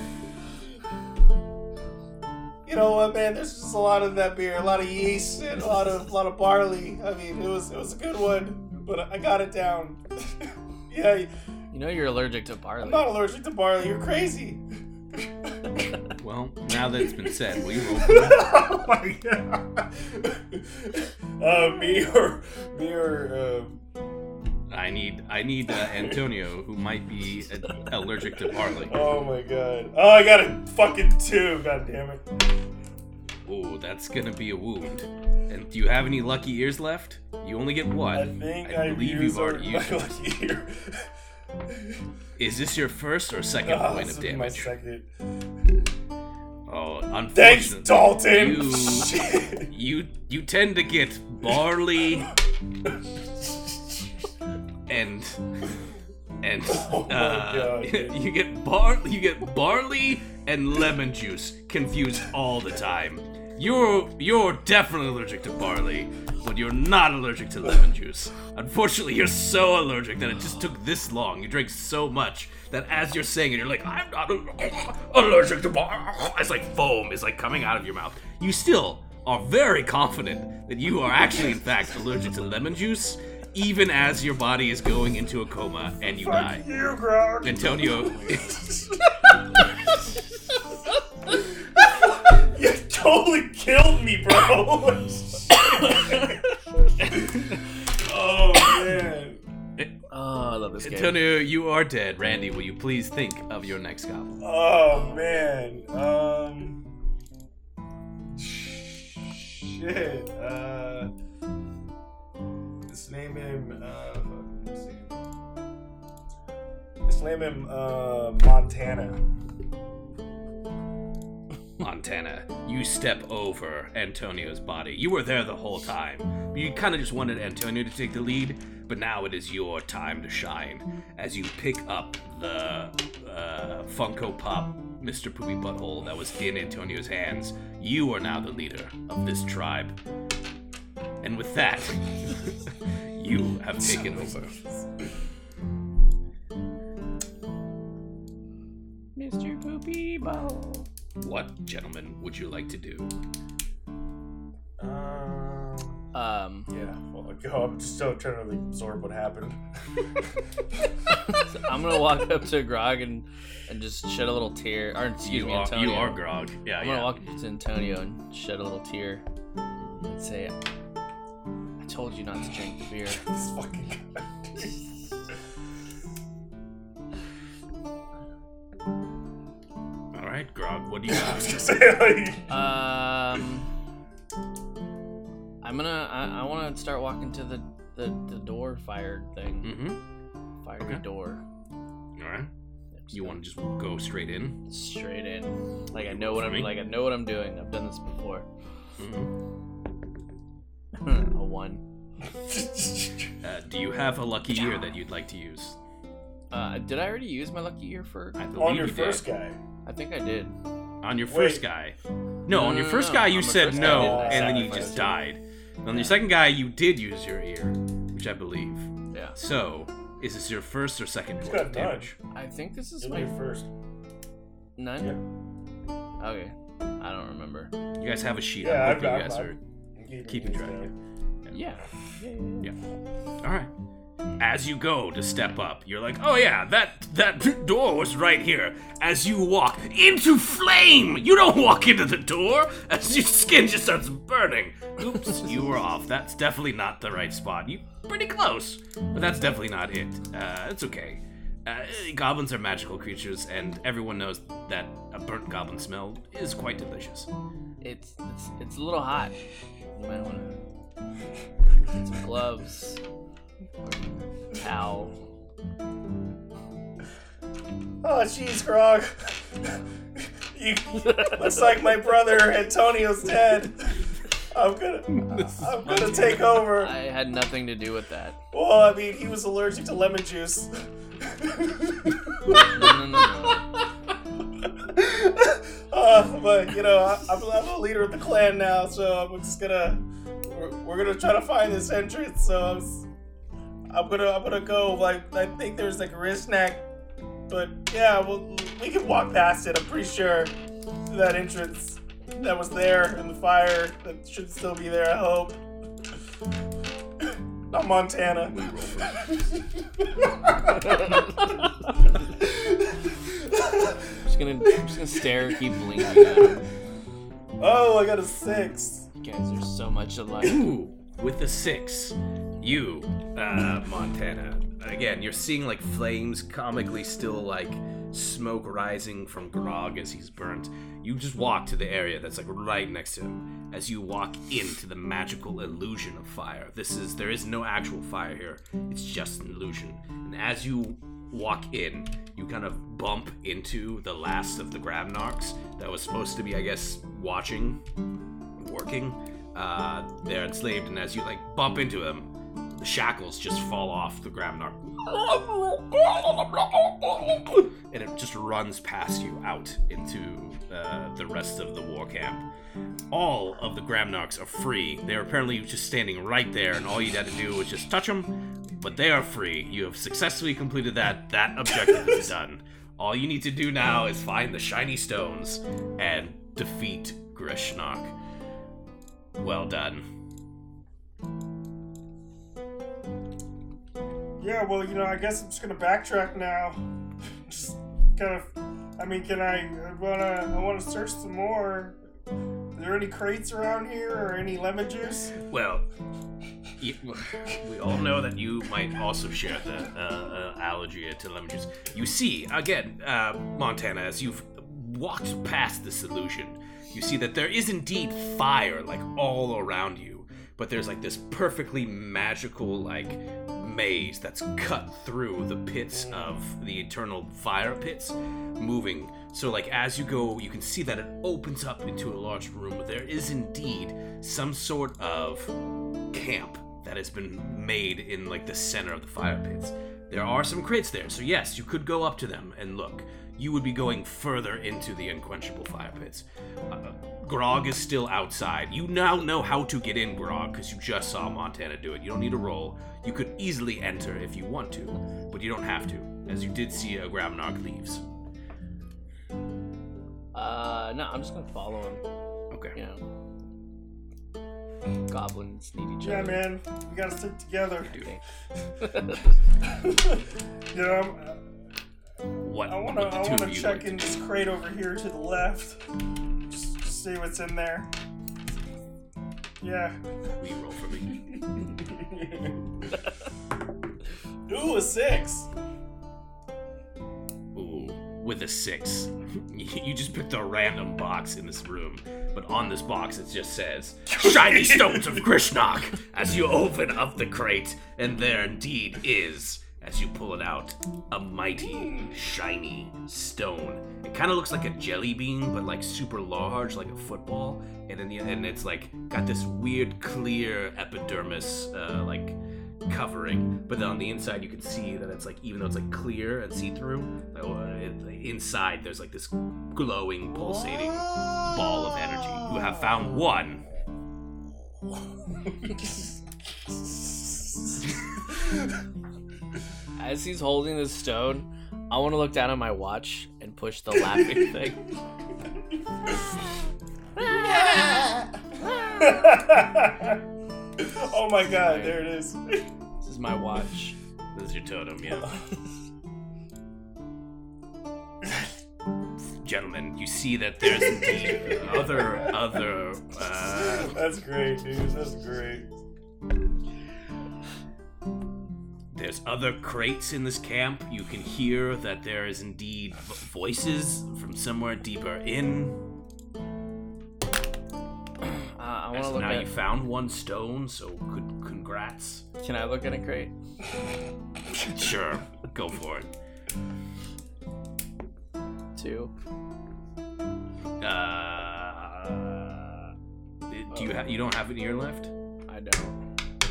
[SPEAKER 3] You know what, man? There's just a lot of that beer, a lot of yeast, and a lot of, lot of barley. I mean, it was, it was a good one, but I got it down. yeah,
[SPEAKER 1] You know you're allergic to barley.
[SPEAKER 3] I'm not allergic to barley. You're crazy.
[SPEAKER 5] Well, now that it's been said, will you roll
[SPEAKER 3] oh my god. uh, me or me or um,
[SPEAKER 5] I need I need uh, Antonio, who might be uh, allergic to barley.
[SPEAKER 3] oh my god. Oh, I got a fucking two. God damn it.
[SPEAKER 5] Oh, that's gonna be a wound. And do you have any lucky ears left? You only get one.
[SPEAKER 3] I think
[SPEAKER 5] I
[SPEAKER 3] I,
[SPEAKER 5] believe you've already
[SPEAKER 3] my
[SPEAKER 5] used it.
[SPEAKER 3] lucky ear.
[SPEAKER 5] Is this your first or second
[SPEAKER 3] Ah,
[SPEAKER 5] point of
[SPEAKER 3] is my
[SPEAKER 5] damage?
[SPEAKER 3] second.
[SPEAKER 5] Oh,
[SPEAKER 3] Thanks, Dalton.
[SPEAKER 5] You, you you tend to get barley and and
[SPEAKER 3] Oh
[SPEAKER 5] uh,
[SPEAKER 3] God.
[SPEAKER 5] you get bar you get barley and lemon juice confused all the time. You're you're definitely allergic to barley, but you're not allergic to lemon juice. Unfortunately, you're so allergic that it just took this long. You drank so much that as you're saying it, you're like, I'm not allergic to bar. It's like foam is like coming out of your mouth. You still are very confident that you are actually, in fact, allergic to lemon juice, even as your body is going into a coma and you die.
[SPEAKER 3] Fuck you, Grog.
[SPEAKER 5] Antonio,
[SPEAKER 3] You totally killed me, bro. oh man.
[SPEAKER 1] Oh, I love this game.
[SPEAKER 2] Antonio, you are dead. Randy, will you please think of your next goblin?
[SPEAKER 3] Oh man. Um. Shit. Uh. Let's name him. Uh. Let's. Let's name him. Uh. Montana.
[SPEAKER 2] Montana, you step over Antonio's body. You were there the whole time. You kind of just wanted Antonio to take the lead, but now it is your time to shine. As you pick up the uh, Funko Pop Mr. Poopy Butthole that was in Antonio's hands, you are now the leader of this tribe. And with that, you have taken over.
[SPEAKER 1] Mr. Poopy Ball.
[SPEAKER 2] What, gentlemen, would you like to do?
[SPEAKER 3] Um.
[SPEAKER 1] Um,
[SPEAKER 3] Yeah. Well, go. I'm just still trying to like, absorb what happened.
[SPEAKER 1] so I'm gonna walk up to Grog and and just shed a little tear. Or excuse
[SPEAKER 2] You
[SPEAKER 1] me,
[SPEAKER 2] are,
[SPEAKER 1] Antonio.
[SPEAKER 2] you are Grog. Yeah,
[SPEAKER 1] I'm
[SPEAKER 2] yeah.
[SPEAKER 1] gonna walk up to Antonio and shed a little tear and say, "I told you not to drink the beer."
[SPEAKER 3] this fucking guy.
[SPEAKER 2] All right, Grog, what do you
[SPEAKER 3] I
[SPEAKER 2] got?
[SPEAKER 3] was gonna say.
[SPEAKER 1] Um, I'm gonna. I, I want to start walking to the the, the door fire thing.
[SPEAKER 2] mm-hmm.
[SPEAKER 1] Fire
[SPEAKER 2] Okay.
[SPEAKER 1] the door.
[SPEAKER 2] All right.
[SPEAKER 1] Just
[SPEAKER 2] You want to just go straight in?
[SPEAKER 1] straight in? Like I know what I'm
[SPEAKER 2] me?
[SPEAKER 1] like. I know what I'm doing. I've done this before.
[SPEAKER 2] Mm-hmm.
[SPEAKER 1] a one.
[SPEAKER 2] Uh, do you have a lucky year that you'd like to use?
[SPEAKER 1] Uh, did I already use my lucky ear for?
[SPEAKER 2] I believe
[SPEAKER 3] On your
[SPEAKER 2] you
[SPEAKER 3] first
[SPEAKER 2] did.
[SPEAKER 3] guy.
[SPEAKER 1] I think I did.
[SPEAKER 2] On your first
[SPEAKER 3] Wait.
[SPEAKER 2] guy. No,
[SPEAKER 1] No,
[SPEAKER 2] on your
[SPEAKER 1] no,
[SPEAKER 2] first
[SPEAKER 1] no.
[SPEAKER 2] guy you
[SPEAKER 1] On my
[SPEAKER 2] said
[SPEAKER 1] first
[SPEAKER 2] no,
[SPEAKER 3] guy, I did.
[SPEAKER 2] and then you just died. On your second guy you did use your ear, which I believe.
[SPEAKER 1] Yeah.
[SPEAKER 2] So, is this your first or second
[SPEAKER 3] He's
[SPEAKER 2] point of
[SPEAKER 3] got none.
[SPEAKER 2] damage?
[SPEAKER 1] I think this is
[SPEAKER 3] You'll
[SPEAKER 1] my
[SPEAKER 3] be first.
[SPEAKER 1] none. Okay. I don't remember.
[SPEAKER 2] You guys have a sheet.
[SPEAKER 3] Yeah,
[SPEAKER 2] I
[SPEAKER 3] I've
[SPEAKER 2] hope
[SPEAKER 3] got.
[SPEAKER 2] you guys
[SPEAKER 3] I've-
[SPEAKER 2] are keeping
[SPEAKER 3] these
[SPEAKER 2] track.
[SPEAKER 3] down.
[SPEAKER 1] Yeah. Yeah. yeah, yeah.
[SPEAKER 2] All right. As you go to step up, you're like, "Oh yeah, that that door was right here." As you walk into flame, you don't walk into the door. As your skin just starts burning. Oops, you were off. That's definitely not the right spot. You pretty close, but that's definitely not it. Uh, it's okay. Uh, goblins are magical creatures, and everyone knows that a burnt goblin smell is quite delicious.
[SPEAKER 1] It's it's it's a little hot. You might want to get some gloves. Towel.
[SPEAKER 3] Oh, jeez, Grog. you, looks like my brother Antonio's dead. I'm gonna, I'm gonna take over.
[SPEAKER 1] I had nothing to do with that.
[SPEAKER 3] Well, I mean, he was allergic to lemon juice.
[SPEAKER 1] No, no, no, no.
[SPEAKER 3] uh, but you know, I, I'm, I'm a leader of the clan now, so I'm just gonna, we're, we're gonna try to find this entrance. So I'm, I'm gonna, I'm gonna go. Like, I think there's like a wrist neck, but yeah, well, we can walk past it. I'm pretty sure that entrance that was there in the fire that should still be there. I hope. Not Montana.
[SPEAKER 2] We roll
[SPEAKER 1] just gonna I'm just gonna stare, and keep blinking at him.
[SPEAKER 3] oh, I got a six.
[SPEAKER 1] You guys are so much alike.
[SPEAKER 2] Ooh, with the six, you, uh, Montana. Again, you're seeing like flames comically still like smoke rising from Grog as he's burnt. You just walk to the area that's like right next to him. As you walk into the magical illusion of fire. This is there is no actual fire here. It's just an illusion. And as you walk in, you kind of bump into the last of the Grabnarks that was supposed to be, I guess, watching working. Uh, they're enslaved, and as you like bump into them, the shackles just fall off the Grabnar. And it just runs past you out into uh, the rest of the war camp. All of the Grabnarks are free. They're apparently just standing right there, and all you had to do was just touch them. But they are free. You have successfully completed that. That objective is done. All you need to do now is find the shiny stones and defeat Grishnok. Well done.
[SPEAKER 3] Yeah, well, you know, I guess I'm just gonna backtrack now. just kind of. I mean, can I? I wanna. I wanna search some more. Are there any crates around here or any lemon juice?
[SPEAKER 2] Well, we all know that you might also share the uh, uh, allergy to lemon juice. You see, again, uh, Montana, as you've walked past this illusion, you see that there is indeed fire like all around you, but there's like this perfectly magical like maze that's cut through the pits of the eternal fire pits, moving. So like as you go, you can see that it opens up into a large room. There is indeed some sort of camp that has been made in like the center of the fire pits. There are some crates there, so yes, you could go up to them and look. You would be going further into the unquenchable fire pits. Uh, Grog is still outside. You now know how to get in, Grog, because you just saw Montana do it. You don't need a roll. You could easily enter if you want to, but you don't have to, as you did see a Grabnark leaves.
[SPEAKER 1] Uh, no, I'm just gonna follow him.
[SPEAKER 2] Okay.
[SPEAKER 1] You know, goblins need each
[SPEAKER 3] Yeah,
[SPEAKER 1] other.
[SPEAKER 3] man, we gotta stick together.
[SPEAKER 1] Dude.
[SPEAKER 3] you know,
[SPEAKER 2] What?
[SPEAKER 3] I wanna,
[SPEAKER 2] what the
[SPEAKER 3] I
[SPEAKER 2] two
[SPEAKER 3] wanna
[SPEAKER 2] of you
[SPEAKER 3] check
[SPEAKER 2] like
[SPEAKER 3] in
[SPEAKER 2] do?
[SPEAKER 3] this crate over here to the left. See what's in there. Yeah.
[SPEAKER 2] You roll for me?
[SPEAKER 3] Ooh, a six.
[SPEAKER 2] Ooh, with a six. You just picked a random box in this room, but on this box it just says Shiny Stones of Krishnok as you open up the crate, and there indeed is, as you pull it out, a mighty, shiny stone. It kind of looks like a jelly bean, but like super large, like a football, and in the and it's like got this weird clear epidermis, uh, like covering, but then on the inside you can see that it's like even though it's like clear and see-through, like, uh, it, like, inside there's like this glowing, pulsating ball of energy. You have found one.
[SPEAKER 1] As he's holding the stone, I want to look down at my watch and push the laughing thing.
[SPEAKER 3] oh my god, there it is.
[SPEAKER 1] This is my watch.
[SPEAKER 2] This is your totem, yeah. Gentlemen, you see that there's indeed other other uh,
[SPEAKER 3] That's great, dude. That's great.
[SPEAKER 2] There's other crates in this camp. You can hear that there is indeed voices from somewhere deeper in.
[SPEAKER 1] Uh, I want to look
[SPEAKER 2] now
[SPEAKER 1] at.
[SPEAKER 2] you found one stone, so good congrats.
[SPEAKER 1] Can I look at a crate?
[SPEAKER 2] Sure, go for it.
[SPEAKER 1] Two.
[SPEAKER 2] Uh, do you have? You don't have an ear left,
[SPEAKER 1] I don't.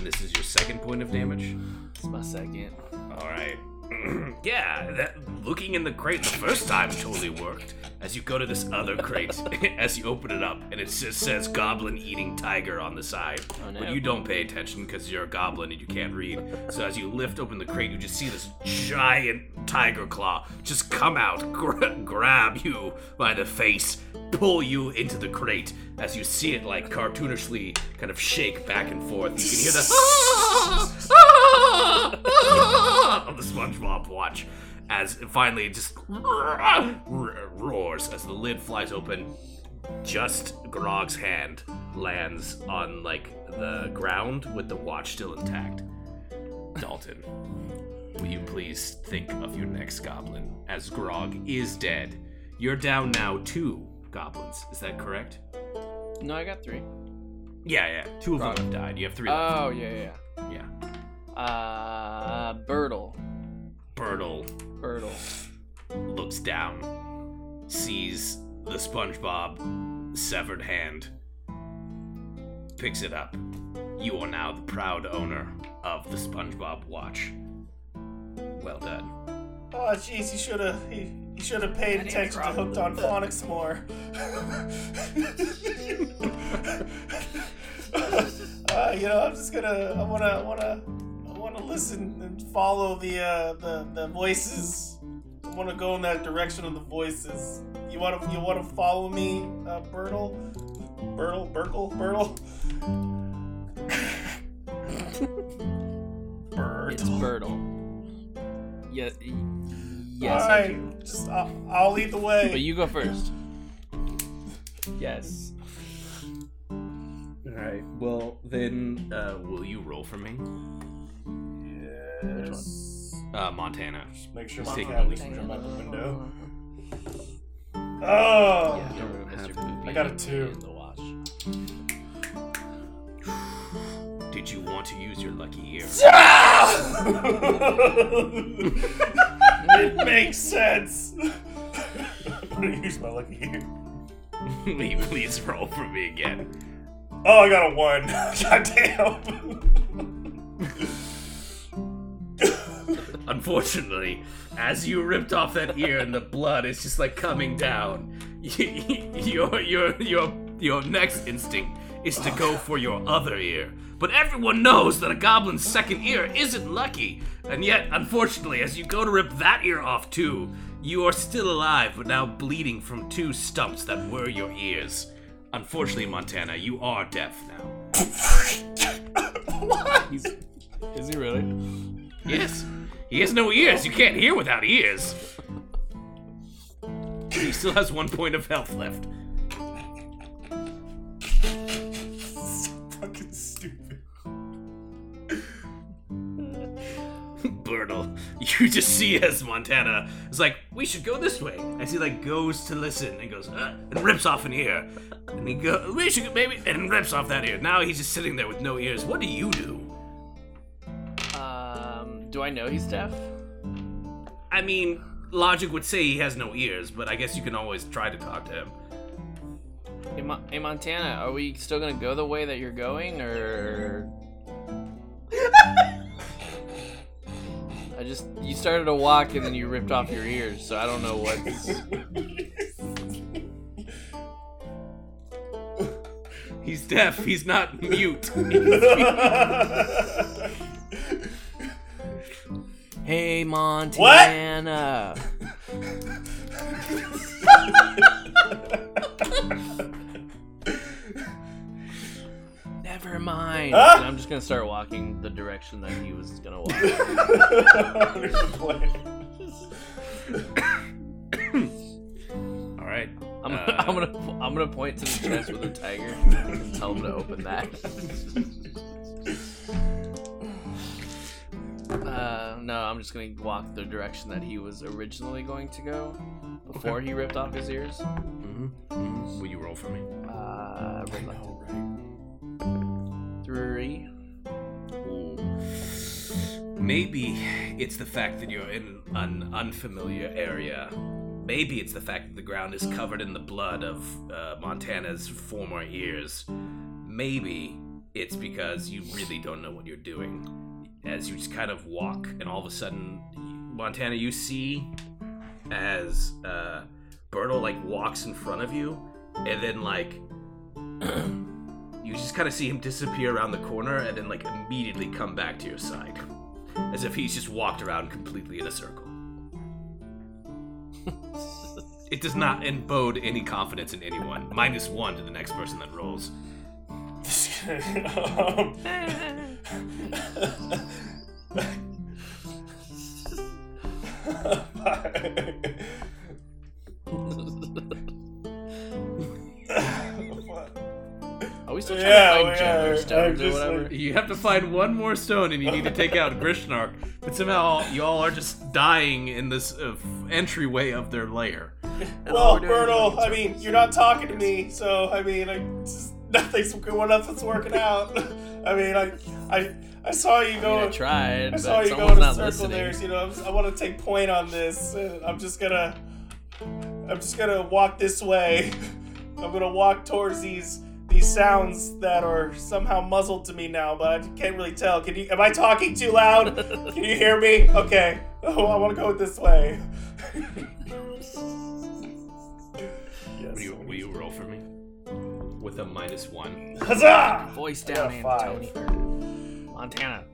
[SPEAKER 2] This is your second point of damage.
[SPEAKER 1] It's my second.
[SPEAKER 2] All right. yeah, that looking in the crate the first time totally worked. As you go to this other crate, as you open it up, and it just says "Goblin Eating Tiger" on the side.
[SPEAKER 1] Oh, no.
[SPEAKER 2] But you don't pay attention because you're a goblin and you can't read. So as you lift open the crate, you just see this giant tiger claw just come out, gra- grab you by the face, pull you into the crate. As you see it like cartoonishly kind of shake back and forth, you can hear the of the SpongeBob watch as it finally just roars as the lid flies open. Just Grog's hand lands on like the ground with the watch still intact. Dalton, will you please think of your next goblin as Grog is dead? You're down now two goblins. Is that correct?
[SPEAKER 1] No, I got three.
[SPEAKER 2] Yeah, yeah. Two of
[SPEAKER 1] Grog.
[SPEAKER 2] them have died. You have three left.
[SPEAKER 1] Oh yeah, yeah.
[SPEAKER 2] yeah.
[SPEAKER 1] yeah. Uh, Birtle.
[SPEAKER 2] Birtle
[SPEAKER 1] Birtle.
[SPEAKER 2] looks down, sees the SpongeBob severed hand, picks it up. You are now the proud owner of the SpongeBob watch. Well done.
[SPEAKER 3] Oh, jeez, he should have he, he should have paid attention to Hooked on Phonics more. uh, you know, I'm just gonna I wanna I wanna I wanna listen and follow the uh, the the voices. I wanna go in that direction of the voices. You wanna you wanna follow me, uh, Bertle? Bertle, Burkle, Bertle?
[SPEAKER 1] It's
[SPEAKER 3] Bertle.
[SPEAKER 1] Birtle. Yeah. y- Yes, I
[SPEAKER 3] Alright,
[SPEAKER 1] do.
[SPEAKER 3] just I'll, I'll lead the way.
[SPEAKER 1] But you go first. Yes.
[SPEAKER 2] All right. Well, then, uh, will you roll for me,
[SPEAKER 3] Yes.
[SPEAKER 2] uh, Montana?
[SPEAKER 3] Just Make sure
[SPEAKER 2] Let's
[SPEAKER 3] my
[SPEAKER 2] take
[SPEAKER 3] cat
[SPEAKER 2] a
[SPEAKER 3] doesn't jump out the window. Oh!
[SPEAKER 2] Yeah.
[SPEAKER 1] Don't ruin
[SPEAKER 2] have
[SPEAKER 1] Mr.
[SPEAKER 3] I got a two.
[SPEAKER 1] in the watch.
[SPEAKER 2] Did you want to use your lucky ear?
[SPEAKER 3] it makes sense. I'm gonna use my lucky ear.
[SPEAKER 2] Will you please roll for me again?
[SPEAKER 3] Oh, I got a one. Goddamn.
[SPEAKER 2] Unfortunately, as you ripped off that ear and the blood is just like coming down, your your your your next instinct is to go for your other ear. But everyone knows that a goblin's second ear isn't lucky, and yet, unfortunately, as you go to rip that ear off too, you are still alive, but now bleeding from two stumps that were your ears. Unfortunately, Montana, you are deaf now.
[SPEAKER 1] He's, is he really?
[SPEAKER 2] Yes. He has no ears. You can't hear without ears. He still has one point of health left.
[SPEAKER 3] So fucking stupid.
[SPEAKER 2] Bertle, you just see as Montana is like, we should go this way. As he like goes to listen and goes, uh, and rips off an ear. And he go, we should maybe, and rips off that ear. Now he's just sitting there with no ears. What do you do?
[SPEAKER 1] Do I know he's deaf?
[SPEAKER 2] I mean, logic would say he has no ears, but I guess you can always try to talk to him.
[SPEAKER 1] Hey, Mo- hey, Montana, are we still gonna go the way that you're going, or? I just you started to walk and then you ripped off your ears, so I don't know what's.
[SPEAKER 2] He's deaf. He's not mute.
[SPEAKER 1] Hey, Montana. Never mind.
[SPEAKER 3] Huh?
[SPEAKER 1] I'm just gonna start walking the direction that he was gonna walk.
[SPEAKER 3] Here's the plan.
[SPEAKER 2] All right.
[SPEAKER 1] I'm,
[SPEAKER 2] Uh,
[SPEAKER 1] I'm gonna I'm gonna point to the chest with a tiger and tell him to open that. uh, no, I'm just gonna walk the direction that he was originally going to go before he ripped off his ears.
[SPEAKER 2] Mm-hmm. Will you roll for me?
[SPEAKER 1] Uh, three.
[SPEAKER 2] Maybe it's the fact that you're in an unfamiliar area. Maybe it's the fact that the ground is covered in the blood of uh, Montana's former ears. Maybe it's because you really don't know what you're doing. As you just kind of walk, and all of a sudden, Montana, you see as uh, Bertle like walks in front of you, and then like you just kind of see him disappear around the corner, and then like immediately come back to your side, as if he's just walked around completely in a circle. It does not embode any confidence in anyone. Minus one to the next person that rolls.
[SPEAKER 3] Um,
[SPEAKER 1] Are we still trying
[SPEAKER 3] Yeah,
[SPEAKER 1] to
[SPEAKER 3] we
[SPEAKER 1] find
[SPEAKER 3] are.
[SPEAKER 1] gemstones or
[SPEAKER 3] I'm
[SPEAKER 1] whatever?
[SPEAKER 3] like-
[SPEAKER 2] You have to find one more stone, and you need to take out Grishnark. But somehow you all are just dying in this uh, entryway of their lair.
[SPEAKER 3] well, Bertle, I mean, you're not talking to me, so I mean, I just, nothing's well, nothing's working out. I mean, I, I, I saw you
[SPEAKER 1] I, mean,
[SPEAKER 3] go.
[SPEAKER 1] I tried,
[SPEAKER 3] I
[SPEAKER 1] but
[SPEAKER 3] saw you go
[SPEAKER 1] someone's
[SPEAKER 3] in a
[SPEAKER 1] not
[SPEAKER 3] circle
[SPEAKER 1] listening.
[SPEAKER 3] there. So, you know, I'm I want to take point on this. I'm just gonna, I'm just gonna walk this way. I'm gonna walk towards these these sounds that are somehow muzzled to me now, but I can't really tell. Can you? Am I talking too loud? Can you hear me? Okay. Oh, I want to go this way. yes.
[SPEAKER 2] Will you, will you roll for me? With a minus one.
[SPEAKER 3] Huzzah!
[SPEAKER 1] Voice down,
[SPEAKER 3] got five.
[SPEAKER 1] Antonio. Montana.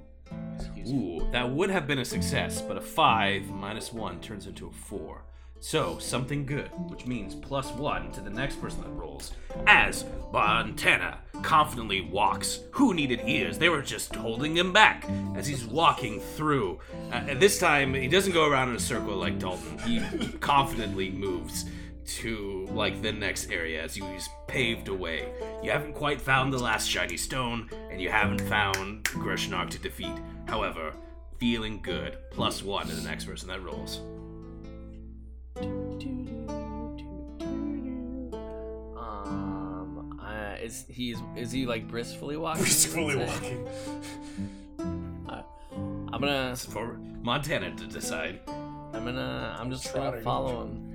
[SPEAKER 1] Excuse me.
[SPEAKER 2] Ooh, that would have been a success, but a five minus one turns into a four. So, something good, which means plus one to the next person that rolls. As Montana confidently walks. Who needed ears? They were just holding him back as he's walking through. Uh, and this time, he doesn't go around in a circle like Dalton. He confidently moves to like the next area as you just paved away. You haven't quite found the last shiny stone, and you haven't found Grishnak to defeat. However, feeling good. Plus one to the next person that rolls.
[SPEAKER 1] Um, uh, is he is he like briskly walking?
[SPEAKER 3] Briskly
[SPEAKER 1] Say?
[SPEAKER 3] walking.
[SPEAKER 1] I'm gonna
[SPEAKER 2] It's for Montana to decide.
[SPEAKER 1] I'm gonna I'm just gonna follow him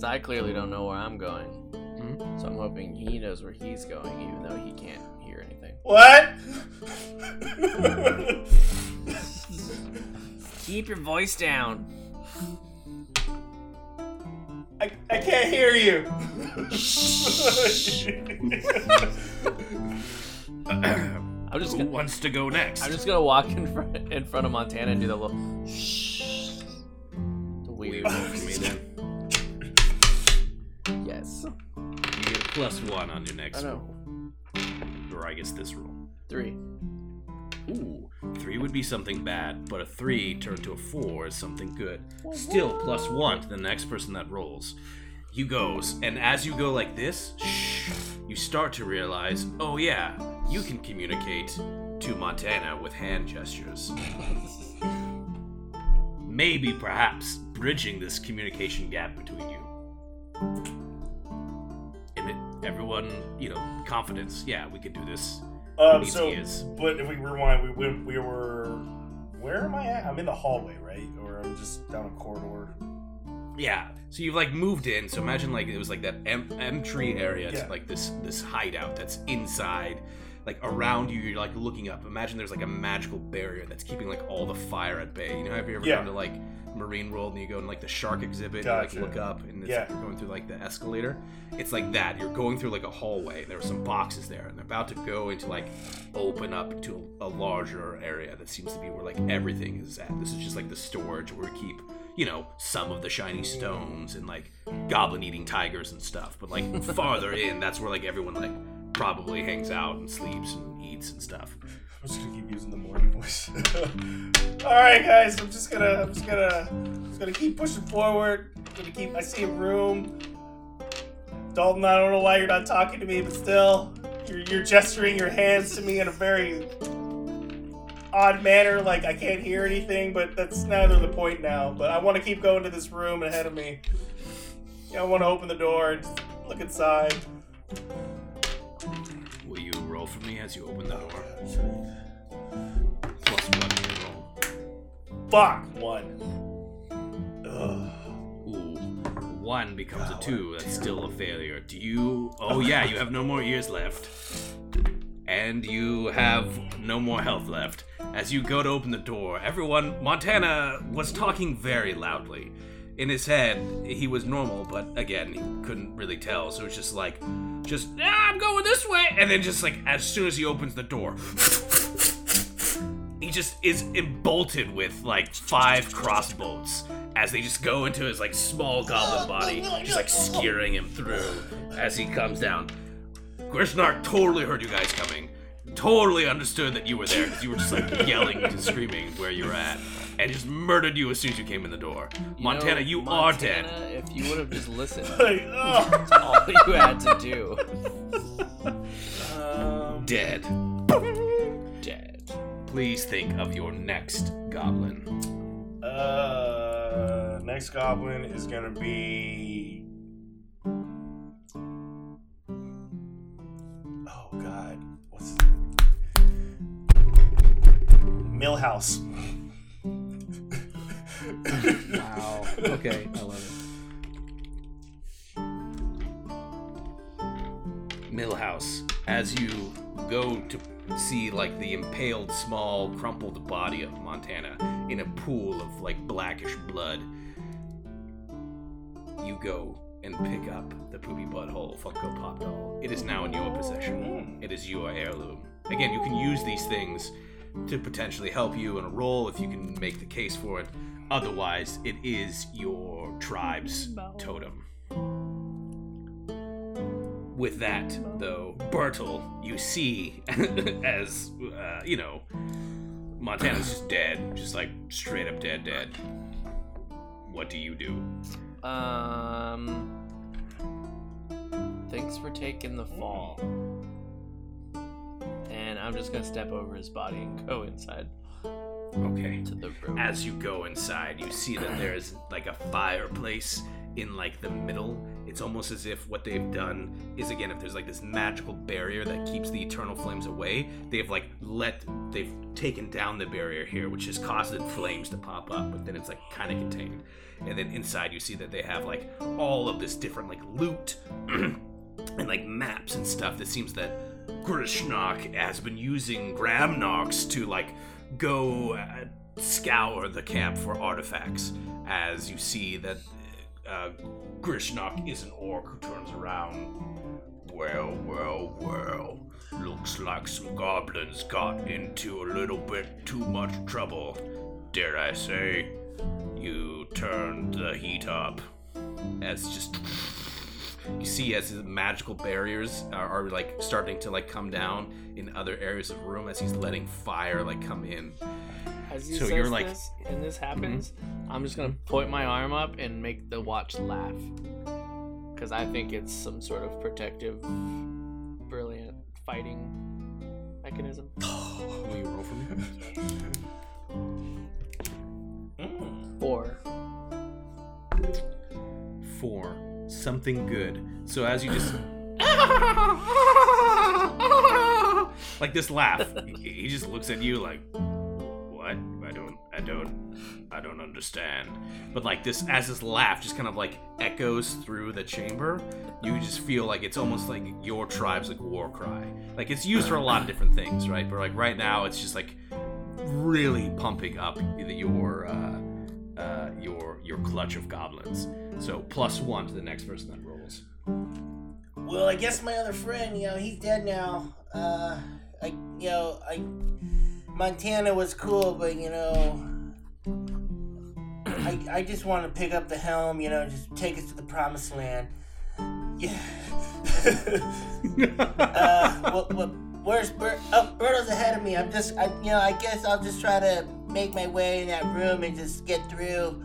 [SPEAKER 1] because I clearly don't know where I'm going.
[SPEAKER 2] Mhm.
[SPEAKER 1] So I'm hoping he knows where he's going, even though he can't hear anything.
[SPEAKER 3] What?
[SPEAKER 1] Keep your voice down.
[SPEAKER 3] I, I can't hear you.
[SPEAKER 1] I'm just
[SPEAKER 2] Who
[SPEAKER 1] gonna
[SPEAKER 2] wants to go next?
[SPEAKER 1] I'm just gonna walk in front in front of Montana and do the little shh. The weird.
[SPEAKER 2] Weird for me then.
[SPEAKER 1] Yes.
[SPEAKER 2] You get a plus one on your next
[SPEAKER 1] I know.
[SPEAKER 2] roll. Or I guess this roll.
[SPEAKER 1] Three.
[SPEAKER 2] Ooh, three would be something bad, but a three turned to a four is something good. Still plus one to the next person that rolls. You goes, and as you go like this, shh, you start to realize, oh yeah, you can communicate to Montana with hand gestures. Maybe, perhaps, bridging this communication gap between you. And everyone, you know, confidence. Yeah, we could do this.
[SPEAKER 3] Um, so, but if we rewind, we went, we were. Where am I at? I'm in the hallway, right? Or I'm just down a corridor.
[SPEAKER 2] Yeah. So you've like moved in. So imagine like it was like that em- entry area
[SPEAKER 3] Yeah.
[SPEAKER 2] to like this this hideout that's inside. Like around you, you're like looking up. Imagine there's like a magical barrier that's keeping like all the fire at bay. You know, have you ever
[SPEAKER 3] Yeah.
[SPEAKER 2] gone to like Marine World and you go in like the shark exhibit
[SPEAKER 3] Gotcha.
[SPEAKER 2] and like look up and it's
[SPEAKER 3] Yeah.
[SPEAKER 2] like you're going through like the escalator? It's like that. You're going through like a hallway. There are some boxes there, and they're about to go into like open up to a larger area that seems to be where like everything is at. This is just like the storage where we keep, you know, some of the shiny stones and like goblin eating tigers and stuff. But like farther in, that's where like everyone like probably hangs out and sleeps and eats and stuff.
[SPEAKER 3] I'm just gonna keep using the morning voice. All right, guys. I'm just gonna, I'm just gonna, I'm just gonna keep pushing forward. I'm gonna keep. I see a room. Dalton, I don't know why you're not talking to me, but still, you're, you're gesturing your hands to me in a very odd manner. Like I can't hear anything, but that's neither the point now. But I want to keep going to this room ahead of me. I want to open the door and look inside.
[SPEAKER 2] Will you roll for me as you open the door? Plus one to your roll.
[SPEAKER 3] Fuck one. Ugh.
[SPEAKER 2] Ooh, one becomes a two. That's still a failure. Do you? Oh yeah, you have no more ears left, and you have no more health left. As you go to open the door, everyone, Montana was talking very loudly. In his head, he was normal, but again, he couldn't really tell. So it's just like, just ah, I'm going this way, and then just like as soon as he opens the door. he just is embolted with like five crossbows as they just go into his like small goblin body, just like skewering him through as he comes down. Grishnak totally heard you guys coming, totally understood that you were there because you were just like yelling and screaming where you were at, and just murdered you as soon as you came in the door.
[SPEAKER 1] You
[SPEAKER 2] Montana,
[SPEAKER 1] know,
[SPEAKER 2] you are dead.
[SPEAKER 1] If you would have just listened,
[SPEAKER 3] Like, ugh.
[SPEAKER 1] that's all you had to do.
[SPEAKER 3] Um,
[SPEAKER 2] Dead.
[SPEAKER 1] Dead.
[SPEAKER 2] Please think of your next goblin.
[SPEAKER 3] Uh, next goblin is gonna be. Oh God, what's Millhouse.
[SPEAKER 6] Wow. Okay, I love it.
[SPEAKER 2] Millhouse, as you go to see like the impaled, small, crumpled body of Montana in a pool of like blackish blood, you go and pick up the poopy butthole Funko Pop doll. It is now in your possession. Mm. It is your heirloom. Again, you can use these things to potentially help you in a role if you can make the case for it. Otherwise, it is your tribe's totem. With that, though, Bertel, you see as, uh, you know, Montana's just dead. Just like straight up dead, dead. What do you do?
[SPEAKER 1] Um, thanks for taking the fall. And I'm just gonna step over his body and go inside
[SPEAKER 2] Okay.
[SPEAKER 1] to the room.
[SPEAKER 2] As you go inside, you see that there is like a fireplace in like the middle. It's almost as if what they've done is again, if there's like this magical barrier that keeps the eternal flames away, they've like let they've taken down the barrier here, which has caused the flames to pop up, but then it's like kind of contained. And then inside, you see that they have like all of this different like loot and like maps and stuff. That seems that Grishnock has been using Gramnox to like go uh, scour the camp for artifacts. As you see that uh, Grishnock is an orc who turns around. Well, well, well. Looks like some goblins got into a little bit too much trouble. Dare I say, you turned the heat up. As just you see as his magical barriers are, are like starting to like come down in other areas of the room as he's letting fire like come in.
[SPEAKER 1] As he
[SPEAKER 2] so
[SPEAKER 1] says
[SPEAKER 2] you're like-
[SPEAKER 1] this, and this happens, mm-hmm. I'm just gonna point my arm up and make the watch laugh, because I think it's some sort of protective, brilliant fighting mechanism.
[SPEAKER 7] Will you roll for me?
[SPEAKER 1] Or mm.
[SPEAKER 7] Four. Something good. So as you just
[SPEAKER 2] like this laugh, he just looks at you like, "What? I don't, I don't, I don't understand." But like this, as this laugh just kind of like echoes through the chamber, you just feel like it's almost like your tribe's like war cry. Like it's used for a lot of different things, right? But like right now, it's just like really pumping up your uh, uh, your your clutch of goblins. So plus one to the next person that rolls.
[SPEAKER 3] Well, I guess my other friend, you know, he's dead now. Uh, I, you know, I, Montana was cool, but you know, I, I just want to pick up the helm, you know, just take us to the promised land. Yeah. uh, well, well, where's Bert? Oh, Berto's ahead of me. I'm just, I, you know, I guess I'll just try to make my way in that room and just get through,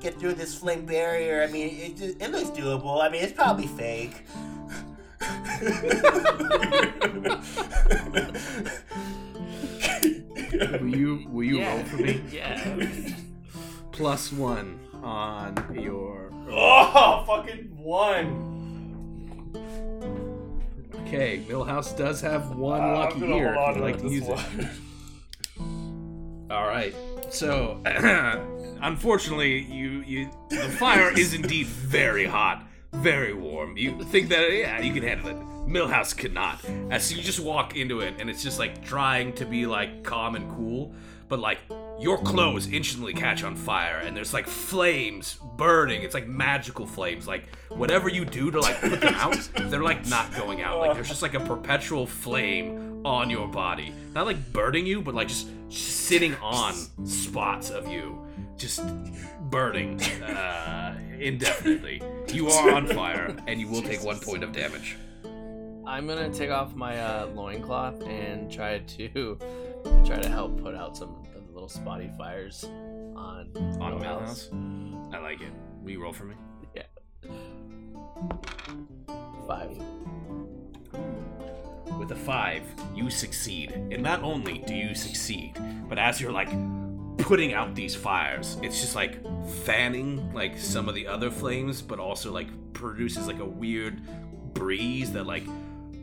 [SPEAKER 3] get through this flame barrier. I mean, it just, it looks doable. I mean, it's probably fake.
[SPEAKER 7] will you will you
[SPEAKER 1] yeah,
[SPEAKER 7] roll for me?
[SPEAKER 1] yeah.
[SPEAKER 7] Plus one on your.
[SPEAKER 8] Oh, fucking one.
[SPEAKER 7] Okay, Millhouse does have one
[SPEAKER 8] Uh,
[SPEAKER 7] lucky
[SPEAKER 8] I'm gonna
[SPEAKER 7] here.
[SPEAKER 8] hold
[SPEAKER 7] if
[SPEAKER 8] on
[SPEAKER 7] you'd like to use it. All right. So,
[SPEAKER 2] Unfortunately, you you the fire is indeed very hot, very warm. You think that yeah, you can handle it. Millhouse cannot. As you just walk into it and it's just like trying to be like calm and cool, but like your clothes instantly catch on fire and there's like flames burning. It's like magical flames. Like whatever you do to like put them out, they're like not going out. Like there's just like a perpetual flame on your body. Not like burning you, but like just sitting on spots of you just burning uh, indefinitely. You are on fire, and you will take one point of damage.
[SPEAKER 1] I'm gonna take off my uh, loincloth and try to try to help put out some of the little spotty fires on
[SPEAKER 2] On
[SPEAKER 1] Millhouse.
[SPEAKER 2] Millhouse? I like it. Will you roll for me? Yeah.
[SPEAKER 1] Five.
[SPEAKER 2] With a five, you succeed. And not only do you succeed, but as you're like putting out these fires, it's just like fanning like some of the other flames, but also like produces like a weird breeze that like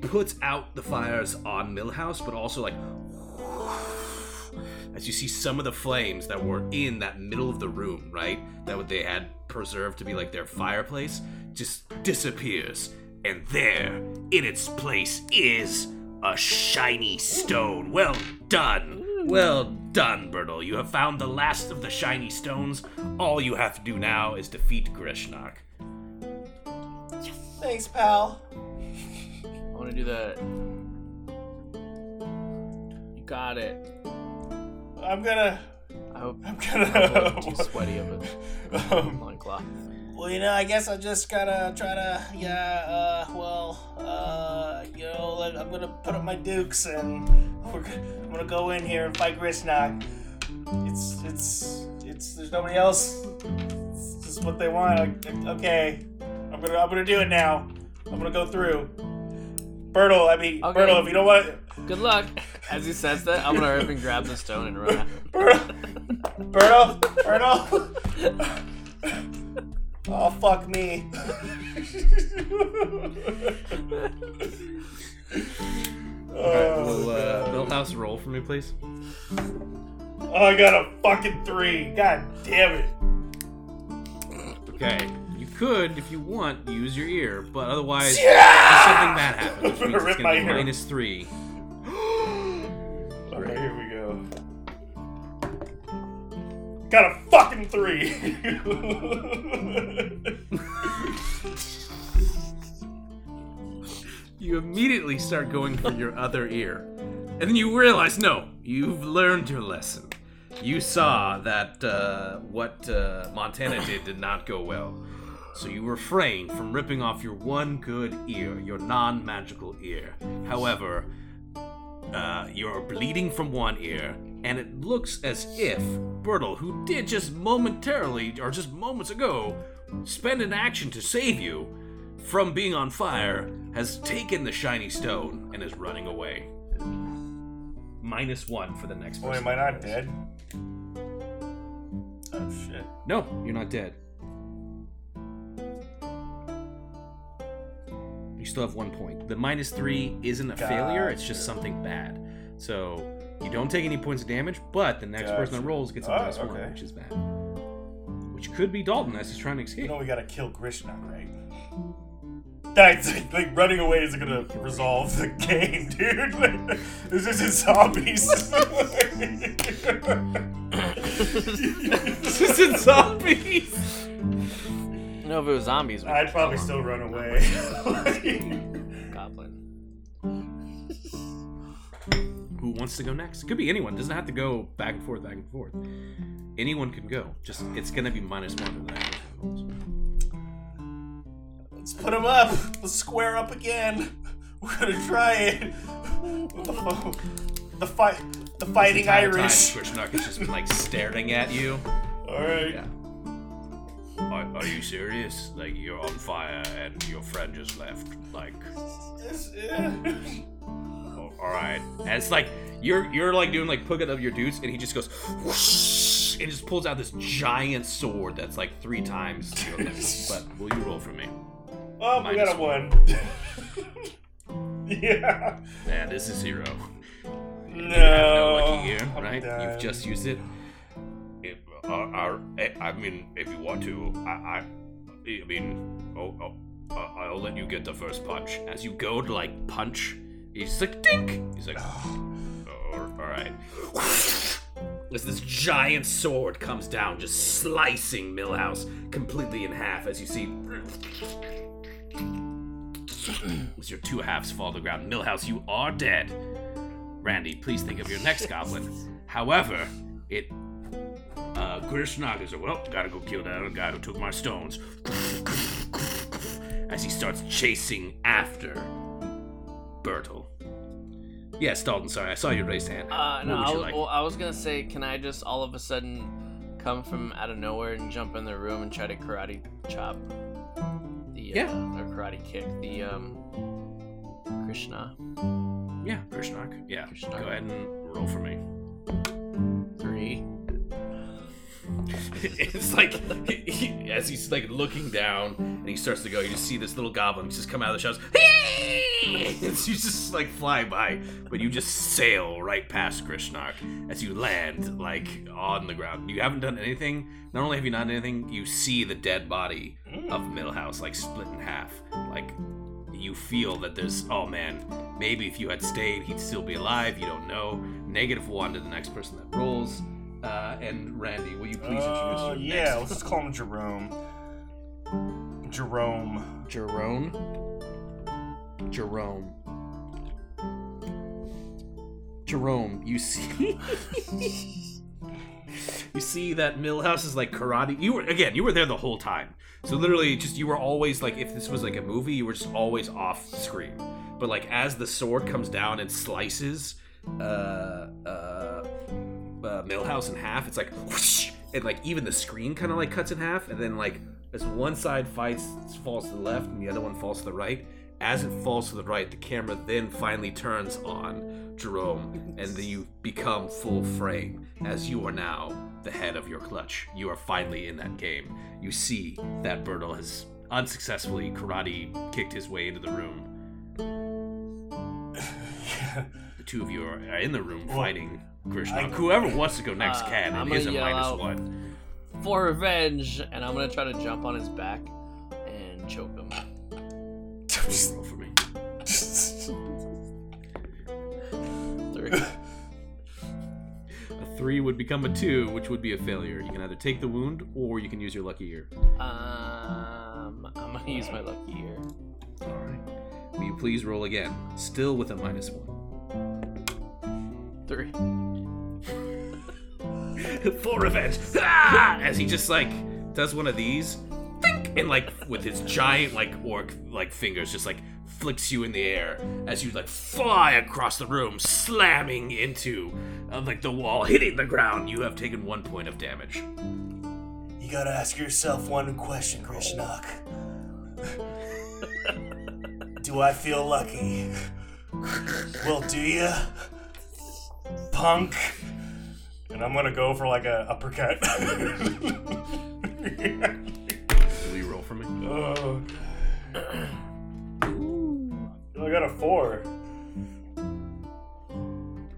[SPEAKER 2] puts out the fires on Millhouse, but also like as you see some of the flames that were in that middle of the room, right? That what they had preserved to be like their fireplace, just disappears. And there, in its place, is a shiny stone. Well done. Well done, Bertle. You have found the last of the shiny stones. All you have to do now is defeat Grishnak.
[SPEAKER 3] Thanks, pal.
[SPEAKER 1] I want to do the. Got it.
[SPEAKER 8] I'm gonna.
[SPEAKER 1] I hope
[SPEAKER 8] I'm
[SPEAKER 1] I'm
[SPEAKER 8] gonna.
[SPEAKER 1] too sweaty of a
[SPEAKER 8] um,
[SPEAKER 1] loincloth.
[SPEAKER 3] Well, you know, I guess I just gotta try to, yeah, uh, well, uh, you know, I'm gonna put up my dukes and we're gonna, I'm gonna go in here and fight Grishnak. It's, it's, it's, there's nobody else. It's just what they want. I- Okay, I'm gonna, I'm gonna do it now. I'm gonna go through. Bertle, I mean,
[SPEAKER 1] Okay.
[SPEAKER 3] Bertle, if you don't want
[SPEAKER 1] Good luck. As he says that, I'm gonna rip and grab the stone and run. out.
[SPEAKER 3] Bertle, Bertle, Bertle. Oh, fuck me.
[SPEAKER 2] Alright,
[SPEAKER 3] oh,
[SPEAKER 2] will uh,
[SPEAKER 3] God.
[SPEAKER 2] Millhouse roll for me, please?
[SPEAKER 3] oh, I got a fucking three. God damn it.
[SPEAKER 2] Okay. You could, if you want, use your ear, but otherwise, if
[SPEAKER 3] Yeah!
[SPEAKER 2] something bad happens, which means
[SPEAKER 3] gonna
[SPEAKER 2] it's
[SPEAKER 3] rip
[SPEAKER 2] gonna be
[SPEAKER 3] ear.
[SPEAKER 2] minus three.
[SPEAKER 3] Okay, here we go. Got a fucking three.
[SPEAKER 2] You immediately start going for your other ear. And then you realize, no, you've learned your lesson. You saw that uh, what uh, Montana did did not go well. So you refrain from ripping off your one good ear, your non magical ear. However, uh, you're bleeding from one ear, and it looks as if Bertle, who did just momentarily, or just moments ago, spend an action to save you from being on fire, has taken the shiny stone and is running away. Minus one for the next
[SPEAKER 3] Boy,
[SPEAKER 2] person.
[SPEAKER 3] am I not dead? Oh shit.
[SPEAKER 2] No, you're not dead. You still have one point. The minus three isn't a failure, it's just something bad. So you don't take any points of damage, but the next person that rolls gets a
[SPEAKER 3] Oh,
[SPEAKER 2] plus one, which is bad. Which could be Dalton as he's trying to
[SPEAKER 3] You
[SPEAKER 2] escape.
[SPEAKER 3] know we gotta kill Krishna, right? That's like, like running away isn't gonna resolve the game, dude. Like, this isn't zombies.
[SPEAKER 2] this isn't zombies!
[SPEAKER 1] No, if it was zombies, we'd
[SPEAKER 3] I'd probably
[SPEAKER 1] kill
[SPEAKER 3] still run away.
[SPEAKER 1] Goblin.
[SPEAKER 2] Who wants to go next? It could be anyone. doesn't have to go back and forth, back and forth. Anyone can go. Just it's gonna be minus one to the next.
[SPEAKER 3] Let's put him up. Let's square up again. We're gonna try it. The, fu- the fight, the fighting Irish.
[SPEAKER 2] Grishnak has just been like staring at you.
[SPEAKER 3] All right.
[SPEAKER 2] Yeah. Are, are you serious? Like you're on fire and your friend just left? Like, oh, all right. And it's like you're you're like doing like putting up your dudes, and he just goes whoosh, and just pulls out this giant sword that's like three times. Your length. but will you roll for me?
[SPEAKER 3] Oh, we got a one. yeah.
[SPEAKER 2] Yeah, this is zero.
[SPEAKER 3] No.
[SPEAKER 2] You have no lucky
[SPEAKER 3] I'm
[SPEAKER 2] right? You've just used it. If, uh, uh, I mean, if you want to, I, I, I mean, oh, oh, uh, I'll let you get the first punch. As you go to like punch, he's like dink. He's like, oh, all right. As this giant sword comes down, just slicing Millhouse completely in half, as you see. As your two halves fall to the ground, Millhouse, you are dead. Randy, please think of your next goblin. However, it. Uh, Grishnak is like, well, gotta go kill that other guy who took my stones. As he starts chasing after Bertle. Yes, Dalton, sorry, I saw your raised hand.
[SPEAKER 1] Uh, no, I was,
[SPEAKER 2] like?
[SPEAKER 1] well, I was gonna say, can I just all of a sudden come from out of nowhere and jump in the room and try to karate chop the
[SPEAKER 2] Yeah.
[SPEAKER 1] uh, or karate kick the um Krishna
[SPEAKER 2] yeah, Grishnak. Yeah, go ahead and roll for me.
[SPEAKER 1] three?
[SPEAKER 2] it's like he, he- as he's like looking down and he starts to go, you just see this little goblin just come out of the shadows. and you just like fly by, but you just sail right past Grishnak as you land like on the ground. You haven't done anything. Not only have you not done anything, you see the dead body hmm. of Millhouse like split in half. Like you feel that there's oh man, maybe if you had stayed, he'd still be alive. You don't know. Negative one to the next person that rolls. Uh, and Randy, will you please introduce
[SPEAKER 3] Uh,
[SPEAKER 2] your
[SPEAKER 3] yeah,
[SPEAKER 2] next
[SPEAKER 3] let's just call him Jerome. Jerome.
[SPEAKER 2] Jerome. Jerome. Jerome, you see You see that Millhouse is like karate. You were again, you were there the whole time. So literally just you were always like if this was like a movie, you were just always off screen. But like as the sword comes down and slices uh uh uh, Millhouse in half. It's like whoosh, and like even the screen kind of like cuts in half, and then like as one side fights falls to the left and the other one falls to the right, as it falls to the right, the camera then finally turns on Jerome, and then you become full frame as you are now the head of your clutch. You are finally in that game. You see that Bertle has unsuccessfully karate kicked his way into the room. The two of you are, are in the room fighting Krishna. Whoever wants to go next
[SPEAKER 1] Uh,
[SPEAKER 2] can,
[SPEAKER 1] I'm
[SPEAKER 2] and a minus
[SPEAKER 1] out.
[SPEAKER 2] one.
[SPEAKER 1] For revenge, and I'm gonna try to jump on his back and choke him.
[SPEAKER 2] Roll for me.
[SPEAKER 1] Three.
[SPEAKER 2] A three would become a two, which would be a failure. You can either take the wound or you can use your lucky ear.
[SPEAKER 1] Um, I'm gonna use my lucky ear.
[SPEAKER 2] All right. Will you please roll again? Still with a minus one.
[SPEAKER 1] Three.
[SPEAKER 2] for revenge. Ah! As he just like does one of these, think, and like with his giant like orc like fingers, just like flicks you in the air as you like fly across the room, slamming into uh, like the wall, hitting the ground. You have taken one point of damage.
[SPEAKER 3] You gotta ask yourself one question, Grishnak. Do I feel lucky? well, do ya? Punk? And I'm gonna go for like a uppercut.
[SPEAKER 2] Will you roll for me?
[SPEAKER 3] oh. I got a four.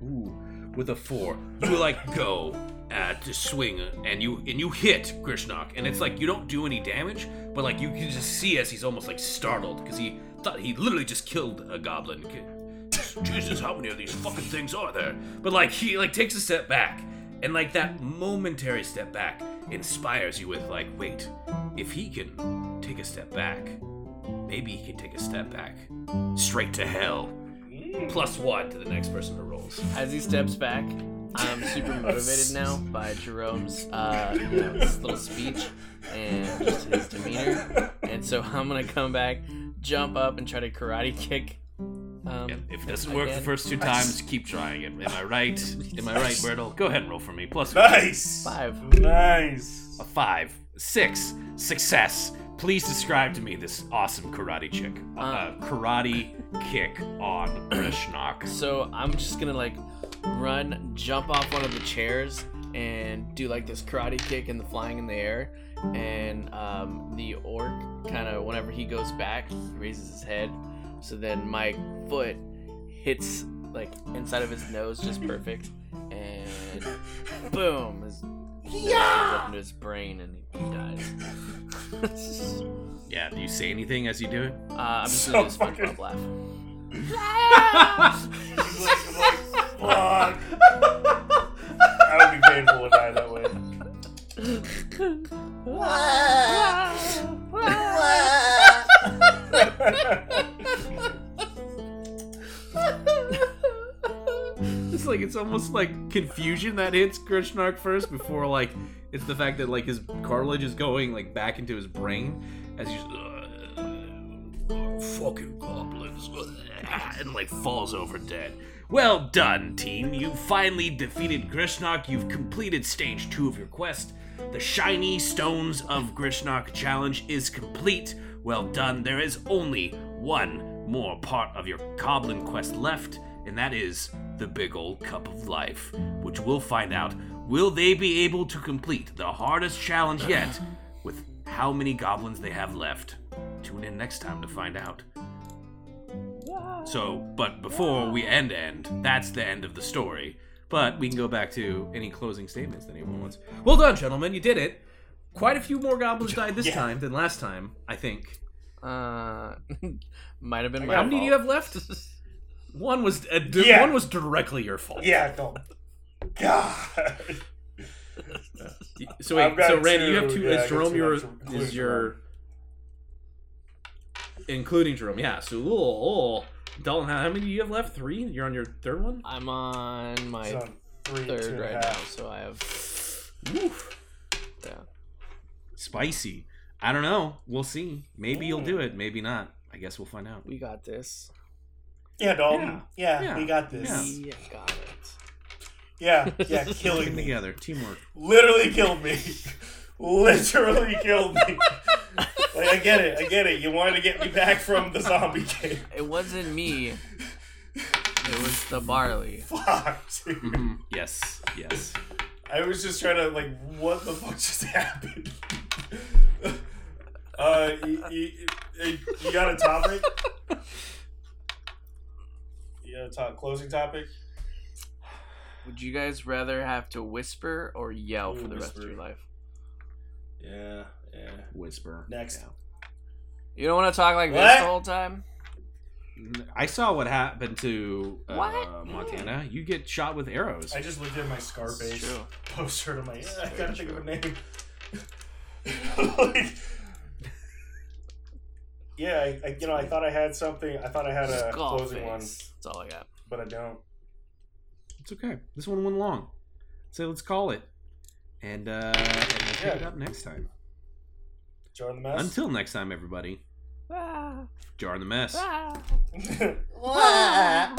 [SPEAKER 2] Ooh, with a four, you like go uh, to swing and you and you hit Grishnak, and it's like you don't do any damage, but like you can just see as he's almost like startled because he thought he literally just killed a goblin. Jesus, how many of these fucking things are there? But like he like takes a step back, and like that momentary step back inspires you with like, wait, if he can take a step back, maybe he can take a step back straight to hell. Plus one to the next person who rolls.
[SPEAKER 1] As he steps back, I'm super motivated now by Jerome's, uh, you know, little speech and just his demeanor. And so I'm gonna come back, jump up, and try to karate kick. Um,
[SPEAKER 2] Yeah, if it doesn't work the first two times, keep trying it. Am I right? Am I right, Bertle? Go ahead and roll for me. Plus
[SPEAKER 3] Nice!
[SPEAKER 1] Five.
[SPEAKER 3] Nice!
[SPEAKER 2] a five, six, success. Please describe to me this awesome karate chick. Uh, karate kick on Grishnak.
[SPEAKER 1] So I'm just gonna like run, jump off one of the chairs, and do like this karate kick and the flying in the air. And um, the orc kind of, whenever he goes back, he raises his head. So then my foot hits like inside of his nose just perfect, and boom, his yeah! up into his brain and he dies.
[SPEAKER 2] Yeah, do you say anything as you do it?
[SPEAKER 1] uh, I'm just
[SPEAKER 3] So
[SPEAKER 1] gonna do a
[SPEAKER 3] fucking-
[SPEAKER 1] SpongeBob laugh.
[SPEAKER 3] He's like, I'm like, fuck. That would be painful to die that way.
[SPEAKER 2] It's almost like confusion that hits Grishnak first before like it's the fact that like his cartilage is going like back into his brain as he's uh, fucking goblins and like falls over dead. Well done, team. You finally defeated Grishnak. You've completed stage two of your quest. The shiny stones of Grishnak challenge is complete. Well done. There is only one more part of your goblin quest left, and that is the big old cup of life, which we'll find out. Will they be able to complete the hardest challenge yet with how many goblins they have left? Tune in next time to find out. So, but before we end end, that's the end of the story. But we can go back to any closing statements that anyone wants. Well done, gentlemen, you did it. Quite a few more goblins died this
[SPEAKER 3] Yeah.
[SPEAKER 2] time than last time, I think.
[SPEAKER 1] Uh, might have been
[SPEAKER 3] I
[SPEAKER 1] my
[SPEAKER 2] How many do you have left? One was uh, d-
[SPEAKER 3] Yeah.
[SPEAKER 2] one was directly your fault.
[SPEAKER 3] Yeah, don't. God.
[SPEAKER 2] So wait,
[SPEAKER 3] I've got
[SPEAKER 2] so Randy, you have
[SPEAKER 3] two,
[SPEAKER 2] two.
[SPEAKER 3] yeah, I
[SPEAKER 2] is Jerome
[SPEAKER 3] two
[SPEAKER 2] your
[SPEAKER 3] extra, including
[SPEAKER 2] is your including Jerome? Yeah. So oh, oh. Dalton, how how many do you have left? Three. You're on your third one.
[SPEAKER 1] I'm on my
[SPEAKER 3] It's on three, two
[SPEAKER 1] third
[SPEAKER 3] and a
[SPEAKER 1] right now,
[SPEAKER 3] half.
[SPEAKER 1] so I have
[SPEAKER 2] Oof.
[SPEAKER 1] yeah.
[SPEAKER 2] Spicy. I don't know. We'll see. Maybe you'll do it. Maybe not. I guess we'll find out.
[SPEAKER 1] We got this.
[SPEAKER 3] Yeah, Dalton. Yeah,
[SPEAKER 2] Yeah.
[SPEAKER 3] we got this.
[SPEAKER 2] Yeah.
[SPEAKER 1] We got it.
[SPEAKER 3] Yeah, yeah, killing me.
[SPEAKER 2] together, teamwork.
[SPEAKER 3] Literally killed me. Literally killed me. like Like, I get it. I get it. You wanted to get me back from the zombie game.
[SPEAKER 1] It wasn't me. It was the barley.
[SPEAKER 3] Fuck, dude.
[SPEAKER 2] Mhm. Yes, yes.
[SPEAKER 3] I was just trying to like, what the fuck just happened? uh, you, you, you got a topic? You got a top closing topic?
[SPEAKER 1] Would you guys rather have to whisper or yell
[SPEAKER 3] Ooh,
[SPEAKER 1] for the rest of your life?
[SPEAKER 3] Yeah, yeah.
[SPEAKER 2] Whisper.
[SPEAKER 3] Next.
[SPEAKER 2] Yeah.
[SPEAKER 1] You don't want to talk like
[SPEAKER 3] What?
[SPEAKER 1] this the whole time?
[SPEAKER 2] I saw what happened to uh,
[SPEAKER 1] What?
[SPEAKER 2] Montana. You get shot with arrows.
[SPEAKER 3] I just looked at my
[SPEAKER 1] It's
[SPEAKER 3] Scarface poster and I'm like, yeah, I gotta think of a name. like, yeah, I, I, you know, I thought I had something. I thought I had a closing one,
[SPEAKER 1] That's all I got.
[SPEAKER 3] but I don't.
[SPEAKER 2] It's okay. This one went long. So let's call it. And uh and we'll pick
[SPEAKER 3] Yeah.
[SPEAKER 2] it up next time.
[SPEAKER 3] Join the mess.
[SPEAKER 2] Until next time, everybody.
[SPEAKER 1] Ah,
[SPEAKER 2] Jar in the mess.
[SPEAKER 1] ah.
[SPEAKER 9] Wah.